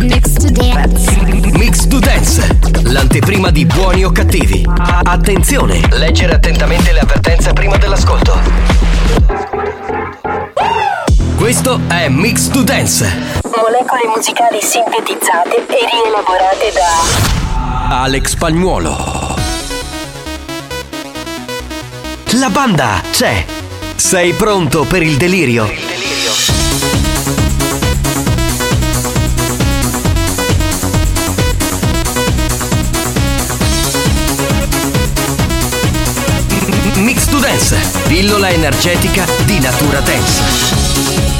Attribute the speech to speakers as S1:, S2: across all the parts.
S1: Mix to dance.
S2: Mix to Dance, l'anteprima di buoni o cattivi. Attenzione, leggere attentamente le avvertenze prima dell'ascolto. Questo è Mix to Dance.
S3: Molecole musicali sintetizzate e rielaborate da
S2: Alex Spagnuolo. La banda c'è. Sei pronto per il delirio? Mix pillola energetica di natura dance.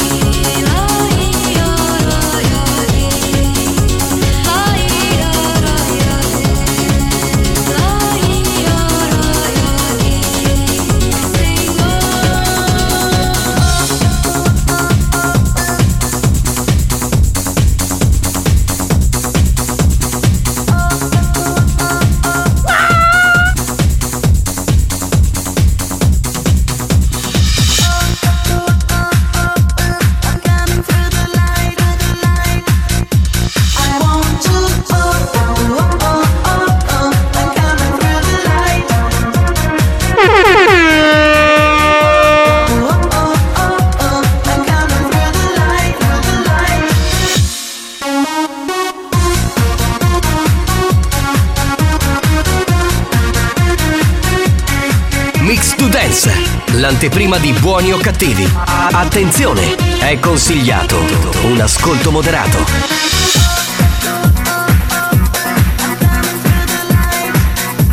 S2: Dance, l'anteprima di buoni o cattivi. Attenzione, è consigliato un ascolto moderato.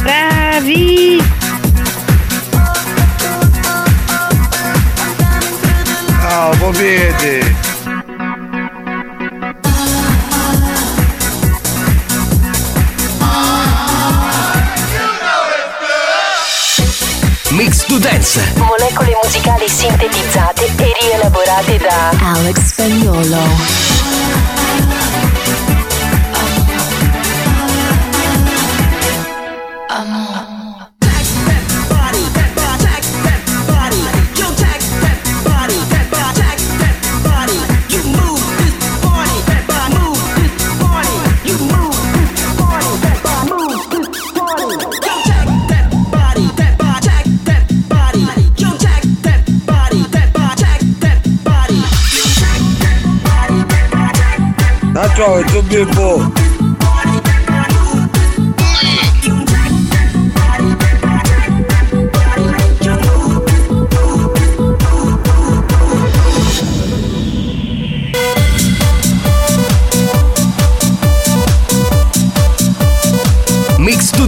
S4: Bravi!
S5: Oh, lo
S2: Dance,
S3: molecole musicali sintetizzate e rielaborate da
S6: Alex Spagnolo.
S5: Trovo, tu bimbo!
S2: Mix to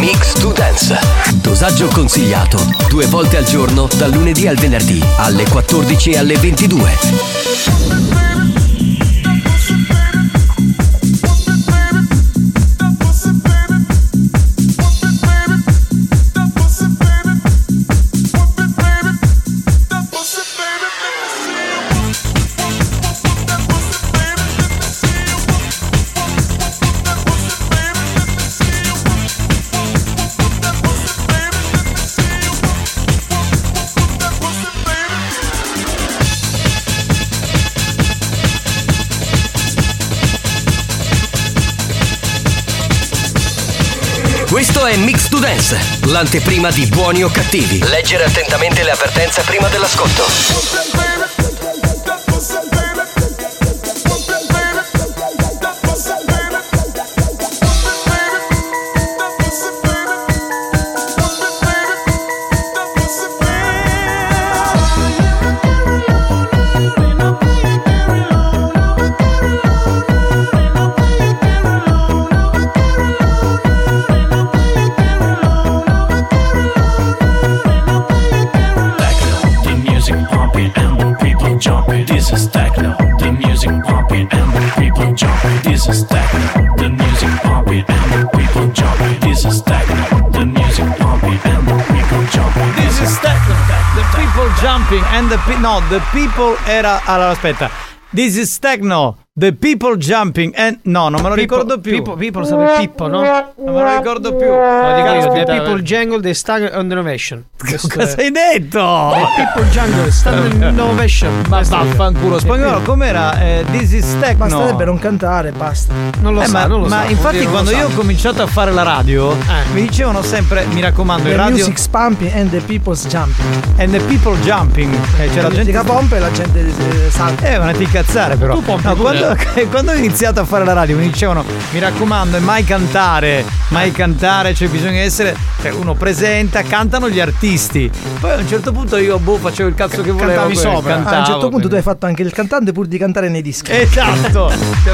S2: Mix to Dance. Dosaggio consigliato due volte al giorno dal lunedì al venerdì alle 14 e alle 22. Questo è Mix to Dance, l'anteprima di buoni o cattivi. Leggere attentamente le avvertenze prima dell'ascolto.
S7: No, the people era allora aspetta. This is techno. The people jumping and no, non me lo
S8: Pippo-
S7: ricordo più.
S8: Pippo, Pippo lo sa per Pippo, no? Non
S7: me lo ricordo più.
S8: Lo dico io, The People Jungle The Stag on Innovation.
S7: Cosa hai detto?
S8: The People Jungle Stag on Innovation.
S7: Ma vaffanculo, spagnolo, com'era? Eh, this is techno.
S9: Basterebbe non cantare, basta.
S8: Non lo
S7: Eh,
S8: sa,
S7: ma,
S8: non lo
S7: ma
S8: sa.
S7: infatti quando io ho cominciato a fare la radio mi dicevano sempre mi raccomando
S9: The
S7: in radio
S9: music's pumping and the people's jumping.
S7: and the people jumping eh, c'è la gente
S9: pompa e la gente eh, salta.
S7: eh, ma ti incazzare però.
S9: Tu pompi
S7: No, quando, quando ho iniziato a fare la radio mi dicevano mi raccomando, e mai cantare, mai cantare, cioè bisogna essere. Cioè uno presenta, cantano gli artisti. Poi a un certo punto io boh, facevo il cazzo che volevo.
S9: Cantavi
S7: poi
S9: sopra.
S7: cantavo,
S9: Ah, a un certo punto
S7: quindi-
S9: tu hai fatto anche il cantante pur di cantare nei dischi.
S7: Esatto. Cioè,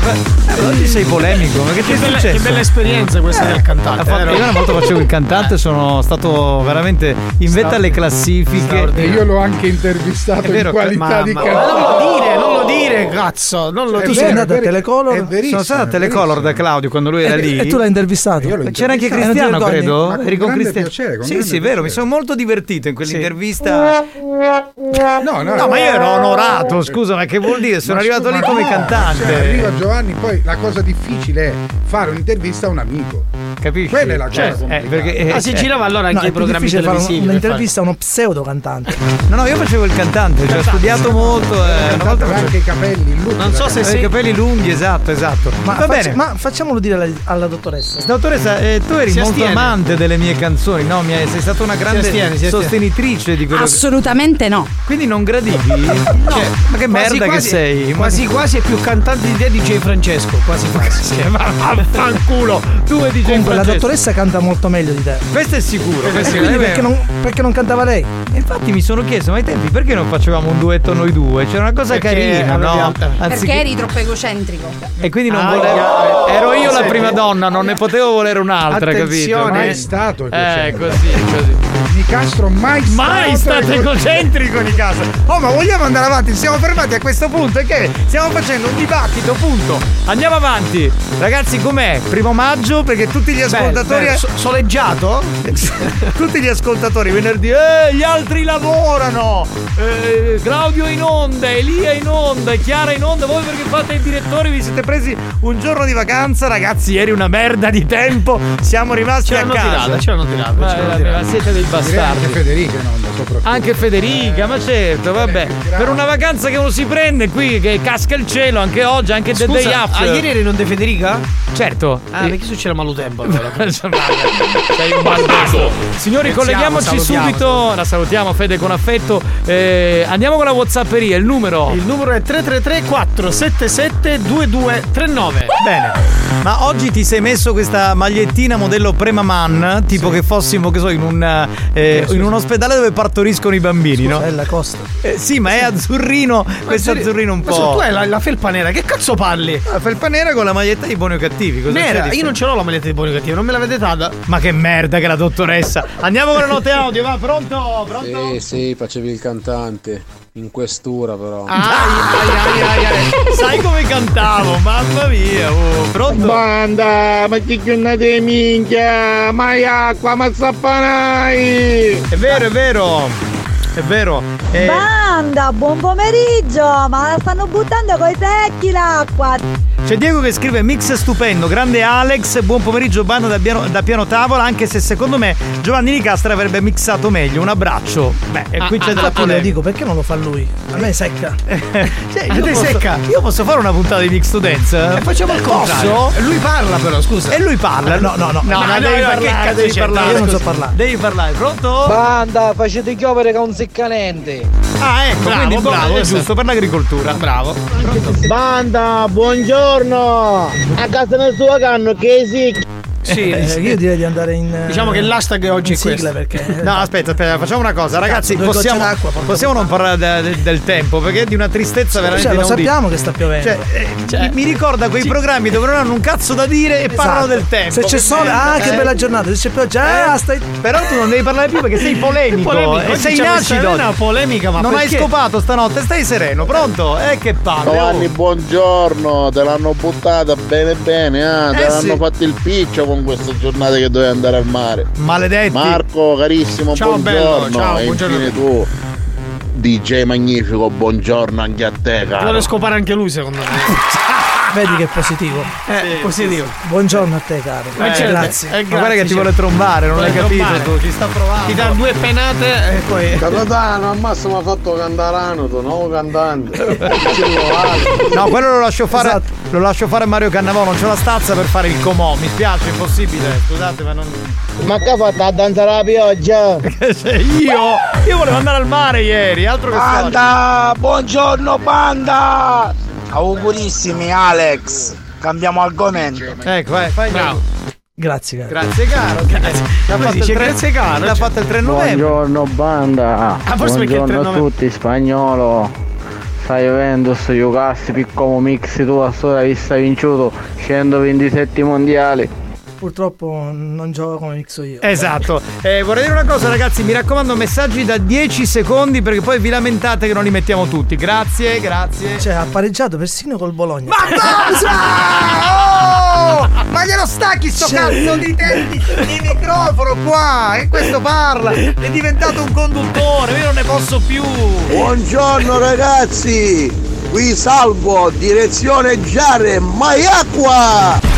S7: eh, oggi sei polemico, ma che ti è
S8: Che bella,
S7: successo?
S8: che bella esperienza questa del cantante.
S7: Fatto-
S8: vero?
S7: io una volta facevo il cantante, sono stato veramente in vetta alle classifiche.
S10: E io l'ho anche intervistato
S7: È vero,
S10: in qualità
S7: ma-
S10: di
S7: ma-
S8: Ma non lo
S10: cantante.
S8: dire, non lo dire, cazzo. Non lo
S9: Tu
S8: dire.
S9: Sei andato a
S10: vero,
S9: Telecolor?
S7: Sono stato a Telecolor da Claudio quando lui era
S9: E,
S7: lì.
S9: e tu l'hai intervistato?
S7: C'era anche
S9: Eh,
S7: Cristiano, credo. Eri con Cristiano. sì, sì, vero, mi sono molto divertito in quell'intervista.
S10: No, no,
S7: No, ma io ero onorato, scusa, ma che vuol dire? Sono arrivato lì come cantante.
S10: cioè, arriva Giovanni, poi la cosa difficile è fare un'intervista a un amico.
S7: Capisci?
S10: Quella è la cosa
S7: Cioè, eh,
S10: complicata.
S7: perché, eh,
S8: Ma si
S7: eh,
S8: girava allora
S9: No,
S8: anche
S9: è
S8: i programmi
S9: difficile fare un-
S8: televisivi.
S9: un'intervista a uno pseudo cantante.
S7: No, no, io facevo il cantante, cioè ho studiato molto. Eh, una volta
S10: anche i capelli, look
S8: Non so se sei-
S7: i capelli lunghi, esatto, esatto.
S9: Ma,
S7: Va
S9: faccia-
S7: bene.
S9: ma facciamolo dire alla, alla dottoressa.
S7: Dottoressa, eh, tu eri
S8: Si
S7: molto
S8: astiene.
S7: amante delle mie canzoni, no? Mi hai- sei stata una grande
S8: astiene, si astiene.
S7: sostenitrice di quello che...
S6: Assolutamente no.
S7: Quindi non gradivi? Cioè, ma che
S8: Quasi
S7: merda che
S8: quasi-
S7: sei?
S8: Quasi quasi è più cantante di te DJ Francesco. Quasi quasi. Ma vaffanculo. Tu e DJ
S9: Comunque la dottoressa canta molto meglio di te.
S7: Questo è sicuro. Questo è-
S9: quindi
S7: eh,
S9: perché non, perché non cantava lei?
S7: Infatti mi sono chiesto, ma ai tempi perché non facevamo un duetto noi due? C'era una cosa
S8: Perché
S7: carina, no?
S8: avevamo-
S6: Perché eri troppo egocentrico.
S7: E quindi non
S8: Ah,
S7: volevo.
S8: ah,
S7: Ero io la prima donna, non ne potevo volere un'altra, capito?
S8: Attenzione.
S10: mai stato
S7: Eh,
S10: egocentrico.
S7: così, così.
S10: Nicastro mai stato
S7: Mai stato
S10: egocentrico.
S7: egocentrico di casa. Oh, ma vogliamo andare avanti? Siamo fermati a questo punto. E che? Stiamo facendo un dibattito, punto. Andiamo avanti. Ragazzi, com'è? Primo maggio, perché tutti gli ascoltatori.
S8: Bello, so- soleggiato?
S7: tutti gli ascoltatori venerdì. Eh, gli altri lavorano. Eh, Claudio in onda, Elia in onda, Chiara in onda. Voi perché fate i direttori, vi siete presi un giorno di vacanza. Ragazzi, ieri una merda di tempo. Siamo rimasti
S8: Ce
S7: a
S8: l'hanno
S7: casa.
S8: tirata, ce l'hanno tirata.
S7: Ma,
S8: ce l'hanno
S7: ma-
S8: tirata.
S7: siete dei
S10: Direi anche
S7: bastardi.
S10: Federica in onda soprattutto.
S7: Anche Federica, ma certo, vabbè. Per una vacanza che uno si prende qui, che casca il cielo, anche oggi, anche the day
S8: Scusa,
S7: after.
S8: ah, ieri eri non De Federica?
S7: Certo.
S8: Ah,
S7: Eh,
S8: perché succede malutempo allora?
S7: Sei un bastardo. Signori, colleghiamoci subito. La salutiamo, Fede, con affetto. Eh, andiamo con la Whatsapperia. Il numero.
S8: Il numero è 333 477 2239.
S7: Bene. Ma oggi ti sei messo questa magliettina modello Premaman, tipo che fossimo, che so, in un, eh, in un ospedale dove partoriscono i bambini, no?
S9: È la costa.
S7: Eh, sì, ma è azzurrino, questo
S8: Azzurri-
S7: azzurrino un
S8: Ma
S7: po'.
S8: tu hai la, la felpa nera, che cazzo parli?
S7: La felpa nera con la maglietta di buoni o cattivi. Cosa
S8: Nera, io non ce l'ho la maglietta di buoni cattivi, non me l'avete data?
S7: Ma che merda che la dottoressa. Andiamo con le note audio, va, pronto? Pronto?
S11: Sì, sì, facevi il cantante. In questura però.
S7: Ai, ai, ai, ai, ai. Sai come cantavo? Mamma mia, oh, pronto?
S12: Banda, ma chi chiunate minchia? Mai acqua, ma zappanai!
S7: È vero, è vero. È vero. Eh,
S13: Banda, buon pomeriggio! Ma la stanno buttando coi secchi l'acqua!
S7: C'è Diego che scrive mix stupendo, grande Alex, buon pomeriggio banda da piano, da piano tavola, anche se secondo me Giovanni Nicastra avrebbe mixato meglio. Un abbraccio. Beh, e qui c'è della
S9: Infatti le
S7: polemica.
S9: dico, perché non lo fa lui? A me è secca.
S7: Cioè, io posso,
S8: secca?
S7: io posso fare una puntata di Mix to Dance?
S8: E facciamo il? E lui parla però, scusa.
S7: E lui parla?
S9: No, no, no.
S7: No,
S8: No,
S7: no, devi
S8: no,
S7: parlare, devi parlare.
S9: Io non so parlare.
S7: Devi parlare, pronto?
S12: Banda, facete chiovere con un seccanente!
S7: Ah, ecco,
S8: Bravo,
S7: quindi
S8: bravo,
S7: bravo, è giusto per l'agricoltura.
S8: Bravo.
S12: Banda, buongiorno! A casa nel suo canno, che sì!
S8: Sì,
S9: Eh, io direi di andare in. eh,
S8: Diciamo che l'hashtag oggi
S9: in
S8: è
S9: sigla
S8: questo.
S9: perché.
S7: No, aspetta, aspetta, facciamo una cosa, ragazzi.
S9: gocce
S7: possiamo possiamo non parlare de- de- del tempo perché è di una tristezza veramente
S9: Cioè, lo sappiamo che sta piovendo.
S7: Cioè, eh, mi- mi ricorda quei programmi dove non hanno un cazzo da dire e parlano
S9: Esatto.
S7: del tempo.
S9: Se c'è sole, ah, che
S7: eh.
S9: bella giornata. Se c'è pioggia, ah, stai.
S7: Però tu non devi parlare più perché sei polemico.
S8: Polemico,
S7: e sei in
S8: questa
S7: acido.
S8: arena polemica, ma
S7: non hai
S8: perché?
S7: scopato stanotte, stai sereno, pronto? Eh che palle.
S12: Giovanni,
S7: oh.
S12: buongiorno! Te l'hanno buttata bene bene, ah, te
S7: Eh,
S12: l'hanno
S7: sì.
S12: fatto il piccio con questa giornata che dovevi andare al mare.
S7: Maledetti.
S12: Marco, carissimo,
S8: Ciao,
S12: buongiorno!
S8: bello, ciao,
S12: e
S8: buongiorno.
S12: infine tu. DJ Magnifico, buongiorno anche a te, caro.
S8: scopare anche lui, secondo me.
S9: Vedi che è positivo.
S8: Eh, positivo.
S9: Buongiorno a te, caro.
S8: Eh, certo.
S9: grazie.
S8: Eh,
S7: Ma guarda che ti
S8: grazie,
S7: vuole
S8: certo.
S7: trombare, non l'hai capito tu, ci sta provando.
S8: Ti dà due penate e poi.
S5: Capitano, al massimo ha fatto cantare Anoto, nuovo cantante.
S7: No, quello lo lascio fare.
S8: Esatto.
S7: Lo lascio fare a Mario Cannavò, non c'è la stazza per fare il comò. Mi spiace, è impossibile. Scusate, ma non.
S12: Ma che ha fatto a danzare la pioggia?
S7: io? Io volevo andare al mare ieri, altro che
S12: Banda! Buongiorno banda! Augurissimi Alex! Cambiamo argomento.
S7: Ecco, vai, fai
S8: Bravo.
S9: Grazie, caro.
S7: Grazie caro. Grazie. L'ha
S8: Come
S7: fatto
S8: si dice?
S7: il tre-
S8: Grazie, caro,
S7: L'ha fatto il 3 novembre.
S14: Buongiorno banda,
S8: Ah, forse
S14: buongiorno a
S8: 3 novembre.
S14: tutti, spagnolo. Stai Juventus, giocassi piccolo mix tu a storia vista vinciuto 127 mondiali.
S9: Purtroppo non gioco come mixo io.
S7: Esatto. Eh, vorrei dire una cosa, ragazzi. Mi raccomando, messaggi da 10 secondi perché poi vi lamentate che non li mettiamo tutti. Grazie, grazie.
S9: Cioè, ha pareggiato persino col Bologna.
S7: Oh! Ma glielo stacchi sto
S9: Cioè-
S7: cazzo di, te- di, di microfono qua! E questo parla! È diventato un conduttore, io non ne posso più!
S12: Buongiorno ragazzi! Qui salvo, direzione Giare, mai acqua!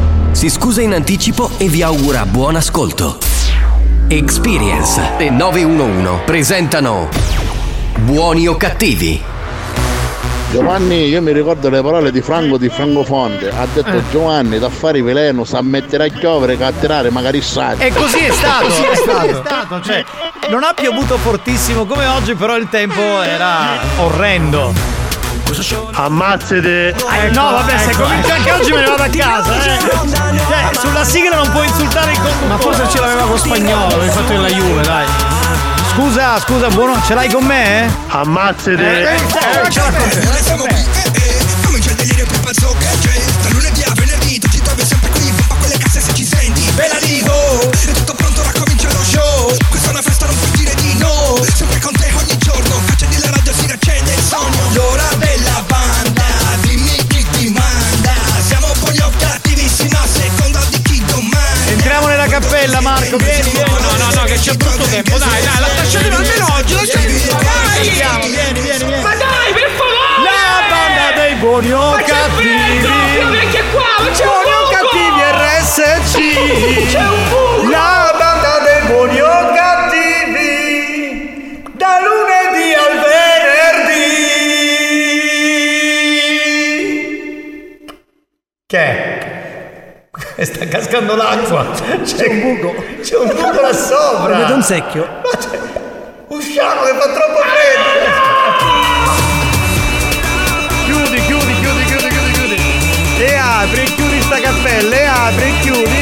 S2: si scusa in anticipo e vi augura buon ascolto. Experience e 911 presentano Buoni o cattivi?
S12: Giovanni, io mi ricordo le parole di Franco di Francofonte. Ha detto Giovanni, da fare veleno, sa mettere a chiovere, catturare, magari sa.
S7: E così è stato!
S12: Così è stato.
S7: stato, cioè, non ha piovuto fortissimo come oggi, però il tempo era orrendo.
S15: Ammazzate!
S7: Eh, no, vabbè, se comincia anche oggi me ne vado a casa, eh. Cioè, sulla sigla non puoi insultare il conduttore.
S8: Ma forse ce l'aveva con spagnolo, hai fatto della Juve, dai.
S7: Scusa, scusa, buono, ce l'hai con me? Eh,
S15: Ammazzate!
S7: eh, ce l'ha con me.
S16: Comincia il delirio più pazzo che c'è Da lunedì a venerdì tu ci trovi sempre qui Pompa quelle casse se ci senti Ve la dico È tutto pronto, ora comincia lo show Questa è una festa, non puoi dire di no Sempre con te ogni giorno Cacciati la riaccende il sogno L'ora della banda Dimmi chi ti manda Siamo buoni o cattivissimi A seconda di chi domanda
S7: Entriamo nella cappella, Marco, vieni, vieni.
S8: No, no, no, che c'è brutto tempo, dai, dai, lasciatemi almeno oggi, lasciatemi.
S7: Andiamo, vieni, vieni, vieni.
S8: Ma dai, per favore!
S7: La banda dei buoni o
S8: c'è
S7: cattivi.
S8: freddo, ma c'è un
S7: buoni o cattivi RSC.
S8: C'è un buco!
S7: È? Sta cascando l'acqua. C'è un buco. C'è un buco là sopra.
S9: Vedo un secchio.
S7: Usciamo che fa troppo freddo! Chiudi, chiudi, chiudi, chiudi, chiudi, chiudi! E apri e chiudi sta cappella, e apri e chiudi,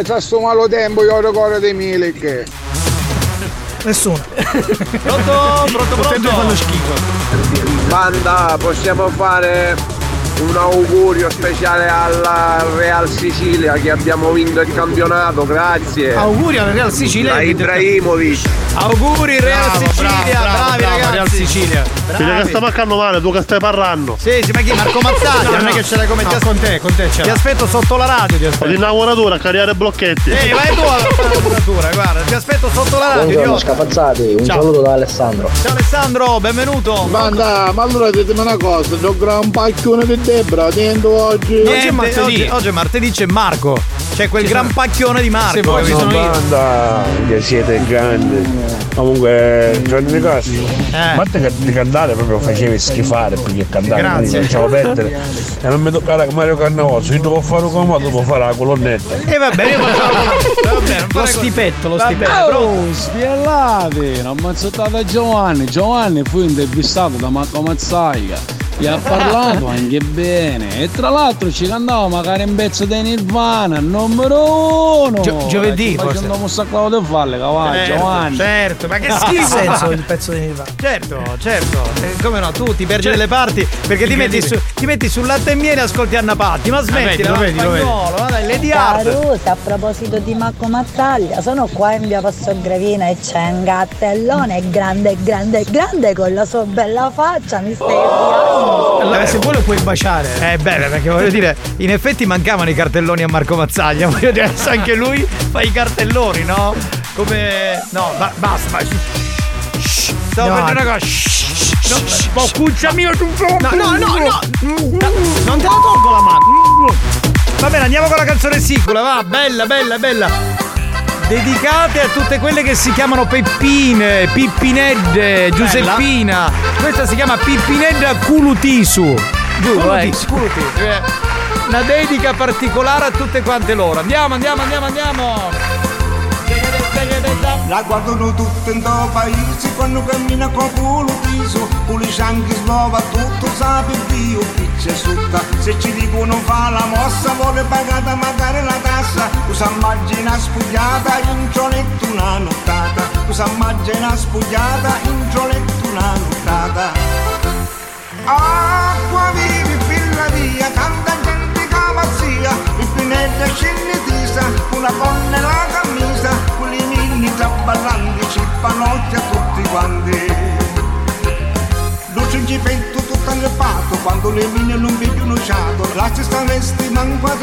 S17: differenza tra sto malo tempo il ricordo dei Milik?
S9: Nessuno.
S7: Pronto, pronto, pronto.
S8: fanno schifo.
S5: Banda, possiamo fare un augurio speciale alla Real Sicilia che abbiamo vinto il campionato, grazie.
S8: Auguri alla Real Sicilia.
S5: Da Ibrahimovic.
S7: Auguri Real Sicilia, bravi ragazzi.
S8: Real Sicilia.
S15: Vedi che sta mancando male, tu che stai parlando.
S7: Sì, sì, ma chi? Marco Mazzaglia,
S8: No,
S7: non è
S8: no.
S7: che ce l'hai come
S8: No, con te, con te ce
S7: Ti aspetto sotto la radio, ti aspetto.
S15: Di lavoratura a carriere blocchetti.
S7: Ehi, vai tu alla lavoratura, guarda, ti aspetto sotto la radio,
S18: Buongiorno scapazzati, un
S7: Ciao.
S18: saluto da Alessandro.
S7: Ciao Alessandro, benvenuto.
S19: Banda, ma allora ditemi una cosa, c'ho un gran pacchione di Debra, niente oggi.
S7: Niente, oggi, oggi è martedì, c'è Marco. C'è quel gran pacchione di Marco.
S8: Sì,
S7: capito?
S8: sono io.
S5: Banda, che siete grandi. Comunque, Gianni Nicastro,
S7: Eh.
S5: a parte che di cantare proprio facevi schifare più che cantare,
S7: Grazie.
S5: quindi facciamo perdere. E non mi toccare come Mario Cannavoso, io devo fare un comodo, devo fare la colonnetta.
S7: E la va bene, non
S8: Lo stipetto, lo stipetto.
S11: Oh, spiellate, non mazzottata Giovanni. Giovanni fu intervistato da Marco Mazzaia. Gli ha parlato anche bene. E tra l'altro ci cantava magari un pezzo di Nirvana, numero uno.
S8: Gio- giovedì, forse.
S11: Facendo un sacco di falle, cavallo,
S7: Certo,
S11: Giovanni.
S7: certo, ma che schifo
S9: senso il pezzo di Nirvana?
S7: Certo, certo, Eh, come no, tu ti perdi delle parti perché ti metti, su, ti metti sul latte e miele e ascolti Anna Patti, ma smetti,
S8: vedi, lo vedi, lo vedi.
S7: spagnolo, ma dai, Lady Hard.
S13: Carusa, a proposito di Marco Mazzaglia, sono qua in via Passo Gravina e c'è un gattellone grande, grande, grande con la sua bella faccia, mi stai odiando.
S8: Allora, se vuoi lo puoi baciare.
S7: Eh beh, perché voglio dire, in effetti mancavano i cartelloni a Marco Mazzaglia, voglio dire, adesso anche lui fa i cartelloni, no? Come. No, ba- basta. Shh, Stavo
S8: No,
S7: una cosa. Shh, no, oh, cuccia mio, tu
S8: No, no, no, no. Non te la tolgo la mano.
S7: Va bene, andiamo con la canzone sicula, va, bella, bella, bella. Dedicate a tutte quelle che si chiamano Peppine, Pippinedde, Giuseppina. Questa si chiama Pippinedda Culutisu. Giuro, eh. Culutisu. Eh, Una dedica particolare a tutte quante loro. Andiamo, andiamo, andiamo, andiamo.
S17: La guardano tutte in tuo paese quando cammina con culo tiso Pulisce anche slova tutto sa per Dio Picce sutta. Se ci dicono fa la mossa Vuole pagata magari la tassa. Usa immagina spugliata in gioletto una nottata. Usa immagina spugliata in gioletto una nottata. Acqua vivi filla via tanta gente pazzia Il pinello scende tisa Una gonna e la camisa. Quelli mini traballanti ci fanno occhi a tutti quanti. Luce in tutto angeppato Quando le mine non vedi uno sciato La cesta vesti manco a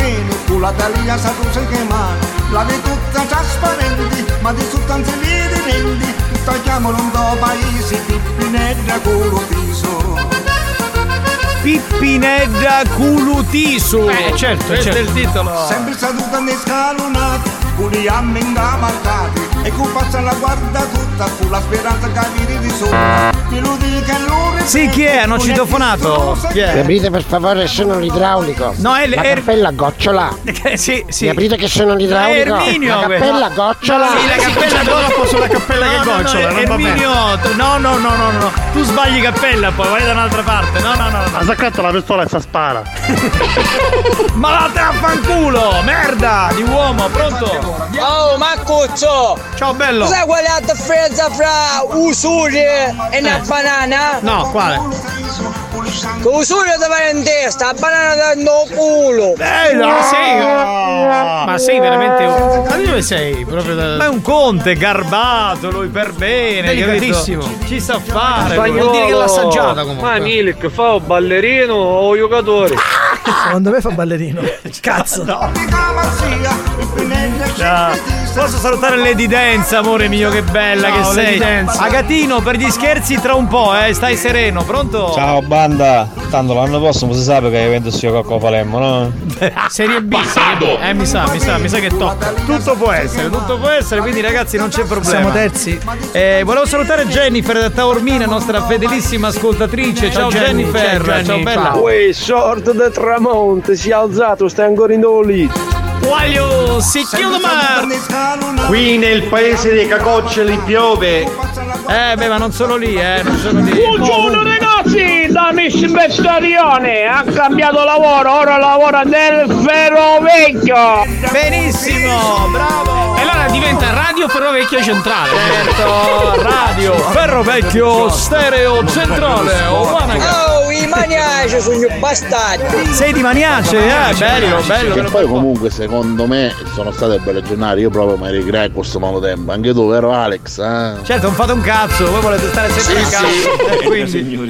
S17: Tu la talia sa tu sei che mano La vedi tutta trasparenti Ma di sostanze vedi rendi Tutta chiamano un do paese Pippinedda culo tiso
S7: Pippinedda Culutisu.
S8: Eh, certo,
S7: Questo
S8: certo.
S7: è il titolo.
S17: Sempre seduta nei scalonati, a ingamarcati E con passa la guarda tutta, fu la speranza che vedi di sopra Mi ripete,
S7: Sì, chi è? Hanno citofonato? Chi
S18: Mi
S7: è?
S18: aprite per favore, sono l'idraulico.
S7: No, è l-
S18: La
S7: è-
S18: cappella gocciola.
S7: Eh, sì, sì.
S18: Mi aprite che sono
S7: È
S18: l'idraulico.
S7: Erminio
S18: La cappella gocciola.
S7: Sì, la cappella
S8: troppo sulla cappella che
S7: No, no,
S8: gocciola,
S7: no. Erminio, tu- no, no, no, no, no. Tu sbagli cappella, poi vai da un'altra parte. No, no, no, no.
S15: Ha saccato la pistola e sa spara.
S7: Ma vattene a fanculo! Merda! Di uomo, pronto?
S20: Oh, Marcuccio!
S7: Ciao bello!
S20: Sai qual è la differenza fra usuri e una banana?
S8: No, quale?
S20: Che usuri ti va in testa, la banana ti no culo!
S7: Eh, no,
S8: Ma sei. Ma sei veramente. un- Ma dove sei? Proprio da.
S7: Ma è un conte garbato, lui per bene.
S8: Delicatissimo.
S7: capito? Ci sa fare.
S8: Vuol dire che l'ha assaggiata comunque.
S5: Ma Milik fa o ballerino o giocatore?
S9: Secondo me fa ballerino. Cazzo.
S7: No. Ah, Posso salutare Lady Dance, amore mio, che bella
S8: Ciao,
S7: che sei.
S8: Lady Dance.
S7: Agatino, per gli scherzi tra un po', eh, stai sereno, pronto?
S21: Ciao banda, tanto l'anno prossimo si sa che evento sia Cocco Palermo, no?
S8: Serie B, serie B. Eh, mi sa, mi sa, mi sa che tocca.
S7: Tutto può essere, tutto può essere, quindi ragazzi non c'è problema.
S9: Siamo terzi.
S7: Eh, volevo salutare Jennifer da Taormina, nostra fedelissima ascoltatrice. Ciao,
S8: Ciao,
S7: Jennifer,
S8: ciao,
S7: ciao,
S8: Jenny,
S7: bella.
S8: ciao.
S5: Uè, sorte del tramonte, si è alzato, stai ancora in lì.
S8: Voglio si chiude ma.
S15: Qui nel paese dei cacocceli piove.
S7: Eh, beh, ma non solo lì, eh, non solo lì.
S20: Buongiorno ragazzi, da Miss Bestarione, ha cambiato lavoro, ora lavora nel ferro vecchio!
S7: Benissimo, bravo!
S8: E allora diventa Radio Ferrovecchio Centrale.
S7: Certo, radio, ferro vecchio, stereo centrale, oh.
S20: Oh
S22: i maniaci sono bastardi.
S7: Sei di Maniace, eh, bello, bello.
S23: Che poi comunque secondo me sono state belle giornate, io proprio mi ricreo questo malo tempo. Anche tu, vero Alex? Eh?
S7: Certo, non fate un cazzo, voi volete stare sempre
S23: Sì,
S7: a casa.
S23: sì.
S7: Quindi.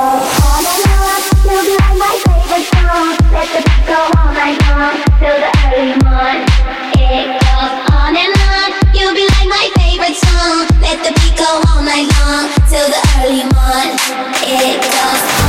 S24: go all night long till the early morn. It goes.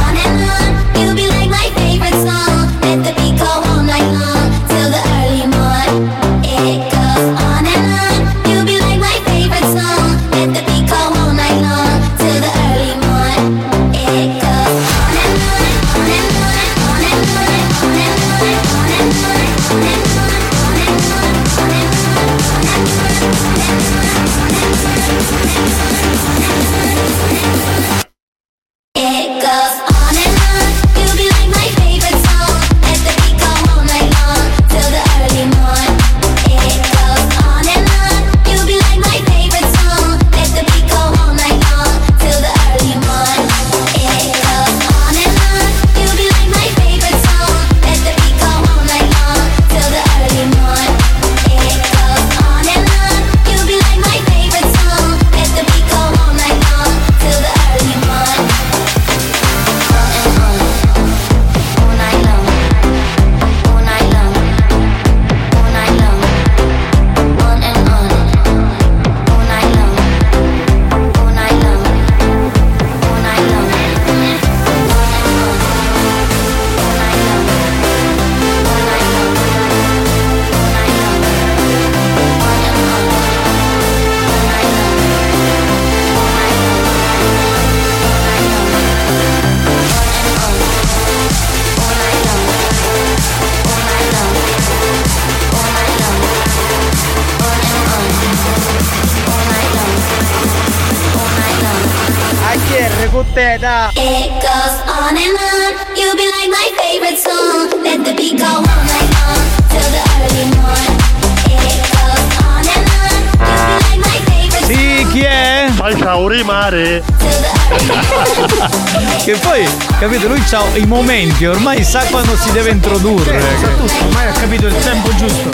S7: Che poi, capito, lui ha i momenti, ormai sa quando si deve introdurre.
S8: Sa tutto, ormai ha capito il tempo giusto.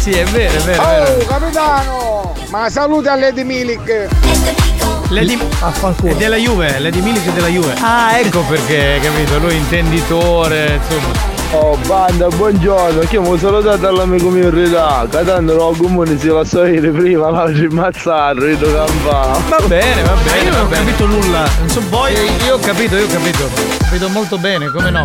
S7: Sì, è vero, è vero.
S22: Oh, capitano! Ma saluti a Lady Milik.
S7: Lady... È della Juve, Lady Milik è della Juve. Ah, ecco perché, capito, lui intenditore, insomma.
S25: Oh banda, buongiorno, che mi salutate all'amico mio in realtà, che tanto no comune si la so ire prima, l'altro immazzarlo, io devo campare.
S7: Va bene, va bene.
S8: io non
S7: va
S8: ho
S7: bene.
S8: capito nulla.
S7: Non so voi. Io ho capito, io ho capito. Vedo molto bene, come no.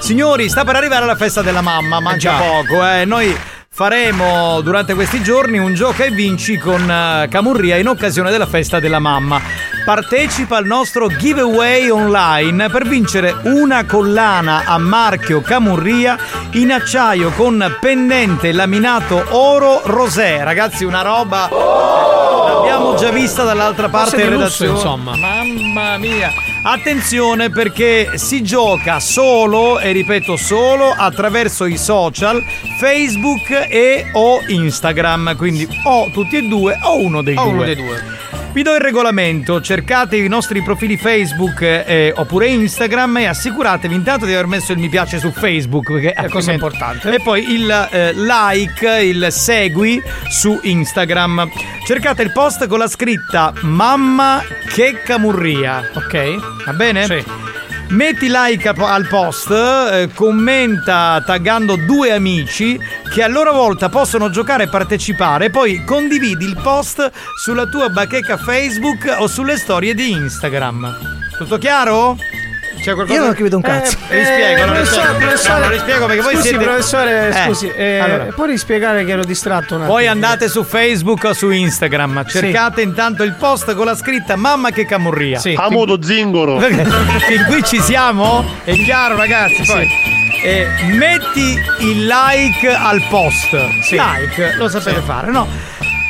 S7: Signori, sta per arrivare la festa della mamma, mangia
S8: già.
S7: poco, eh. Noi faremo durante questi giorni un gioca e vinci con eh, Camurria in occasione della festa della mamma. Partecipa al nostro giveaway online per vincere una collana a marchio Camurria in acciaio con pendente laminato oro rosé. Ragazzi, una roba l'abbiamo già vista dall'altra parte in
S8: di lusso,
S7: redazione.
S8: insomma.
S7: Mamma mia. Attenzione perché si gioca solo, e ripeto solo, attraverso i social Facebook e o Instagram. Quindi o tutti e due o uno dei
S8: O
S7: due.
S8: uno dei due.
S7: Vi do il regolamento, cercate i nostri profili Facebook eh, oppure Instagram e assicuratevi intanto di aver messo il mi piace su Facebook, perché
S8: È cosa importante.
S7: E poi il eh, like, il segui su Instagram. Cercate il post con la scritta Mamma che camurria, ok? Va bene?
S8: Sì.
S7: Metti like al post, eh, commenta taggando due amici che a loro volta possono giocare e partecipare, poi condividi il post sulla tua bacheca Facebook o sulle storie di Instagram. Tutto chiaro? C'è qualcosa
S8: Io non ho capito un cazzo.
S7: Eh, rispiego,
S8: Eh,
S7: non
S8: professore,
S7: so-
S8: professore,
S7: no, lo rispiego perché voi
S8: scusi,
S7: siete
S8: professore,
S7: Eh,
S8: scusi, eh,
S7: allora.
S8: puoi rispiegare che ero distratto un attimo?
S7: Poi andate su Facebook o su Instagram, cercate intanto il post con la scritta Mamma che camurria.
S15: Sì. Amuto zingaro.
S7: fin qui ci siamo? È chiaro ragazzi? Poi eh, metti il like al post. Like, lo sapete
S8: Sì.
S7: fare, no?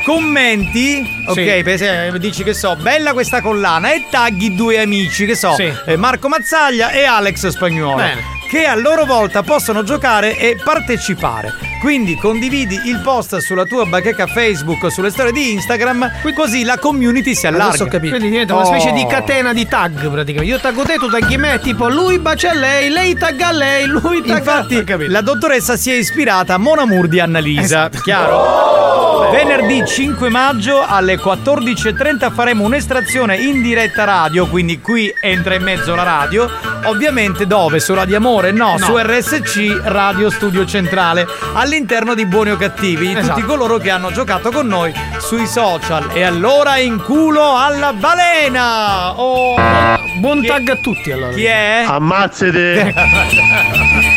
S7: Commenti, ok,
S8: Sì.
S7: per esempio, dici che so, bella questa collana e tagli due amici, che so,
S8: Sì.
S7: eh, Marco Mazzaglia e Alex Spagnuolo.
S8: Bene.
S7: Che a loro volta possono giocare e partecipare. Quindi condividi il post sulla tua bacheca Facebook o sulle storie di Instagram, così la community si allarga.
S8: Adesso ho capito. Quindi diventa una specie di
S7: Oh.
S8: catena di tag praticamente. Io taggo te, tu tagli me, tipo lui bacia lei, lei tagga lei, lui tagga
S7: Infatti, la dottoressa si è ispirata a Mon Amour di Annalisa.
S8: Esatto.
S7: Chiaro? Venerdì 5 maggio alle 14.30 faremo un'estrazione in diretta radio, quindi qui entra in mezzo la radio. Ovviamente dove? Su Radio Amore? No,
S8: No.
S7: su RSC Radio Studio Centrale, all'interno di Buoni o Cattivi, di
S8: Esatto.
S7: tutti coloro che hanno giocato con noi sui social. E allora in culo alla balena! Oh,
S8: Buon tag a tutti allora.
S7: chi è?
S15: Ammazzate.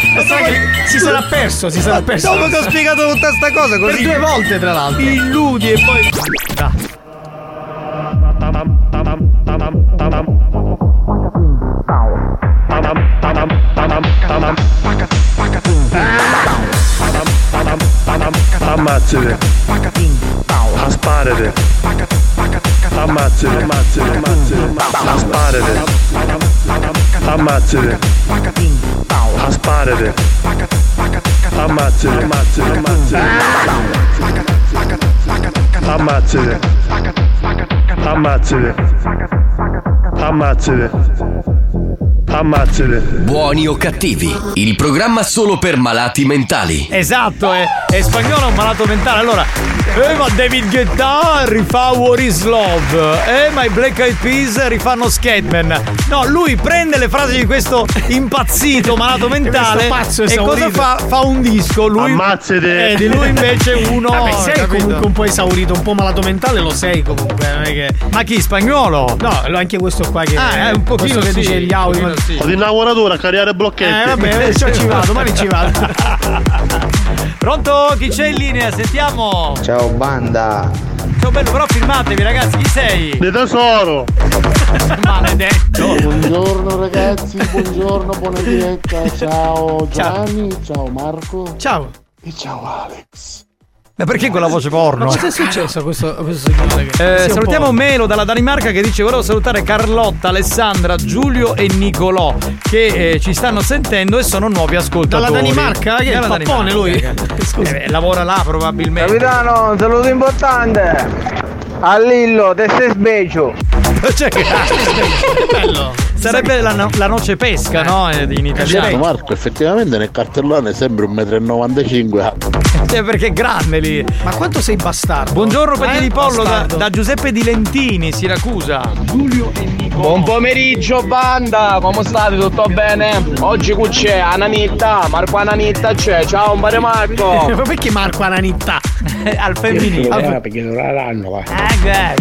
S8: Si sarà perso, si sarà perso.
S7: Dopo che ho spiegato tutta sta cosa così.
S8: Per due volte, tra l'altro.
S7: Ti illudi e poi. Ah.
S15: Ammazzate. Asparate. Ammazzate. Ammazzate. Ammazzate. Asparate. Ammazzate. Asparate. Ammazzate. Ammazzate. Ammazzate. Ammazzate. Ammazzate. Ammazzate.
S2: Buoni o cattivi, il programma solo per malati mentali.
S7: Esatto, è, è spagnolo un malato mentale. Allora, eh, ma David Guetta rifà What is Love. Eh, ma i Black Eyed Peas rifanno Skatman. No, lui prende le frasi di questo impazzito malato mentale.
S8: pazzo
S7: e cosa fa? Fa un disco. Lui,
S15: Ammazzate.
S7: E di lui invece uno.
S8: Vabbè, sei
S7: capito?
S8: comunque un po' esaurito, un po' malato mentale, lo sei comunque. Non è che...
S7: Ma chi? Spagnolo?
S8: No, anche questo qua che.
S7: Ah, è un pochino
S8: che
S7: sì,
S8: dice gli audio.
S7: pochino sì.
S15: Ho di una lavoratura a carriere blocchetti.
S8: Eh, vabbè, adesso ci vado, domani ci vado.
S7: Pronto? Chi c'è in linea? Sentiamo.
S22: Ciao banda.
S7: Ciao bello, però firmatevi ragazzi, chi sei?
S15: Di tesoro.
S7: Maledetto.
S23: Buongiorno ragazzi, buongiorno, buona diretta. Ciao Giovanni, ciao Marco
S8: Ciao.
S23: e ciao Alex.
S7: Ma perché con la voce porno?
S8: Ma cosa è successo a questo, a questo signore? Che
S7: Eh, salutiamo Melo dalla Danimarca che dice volevo salutare Carlotta, Alessandra, Giulio e Nicolò che eh, ci stanno sentendo e sono nuovi ascoltatori.
S8: Dalla Danimarca? Che è il
S7: Dalla
S8: pappone lui? Scusa.
S7: Eh, lavora là probabilmente.
S22: Capitano, un saluto importante. A Lillo, te sei sbecio.
S7: Cioè, che
S8: bello.
S7: Sarebbe la, no- la noce pesca, no? Eh, In
S23: Certo
S7: italiano.
S23: Marco, effettivamente nel cartellone sembra un 1,95 m.
S7: Cioè, perché è grande lì.
S8: Ma quanto sei bastardo?
S7: Buongiorno Petti
S8: Eh,
S7: di Pollo da, da Giuseppe di Lentini, Siracusa.
S26: Buon pomeriggio banda, come state? Tutto bene? Oggi qui c'è Ananitta, Marco Ananitta c'è, ciao un pare Marco!
S8: Ma perché Marco Ananitta?
S7: Al femminile.
S8: Ah,
S27: perché non la danno qua.
S7: Eh, beh,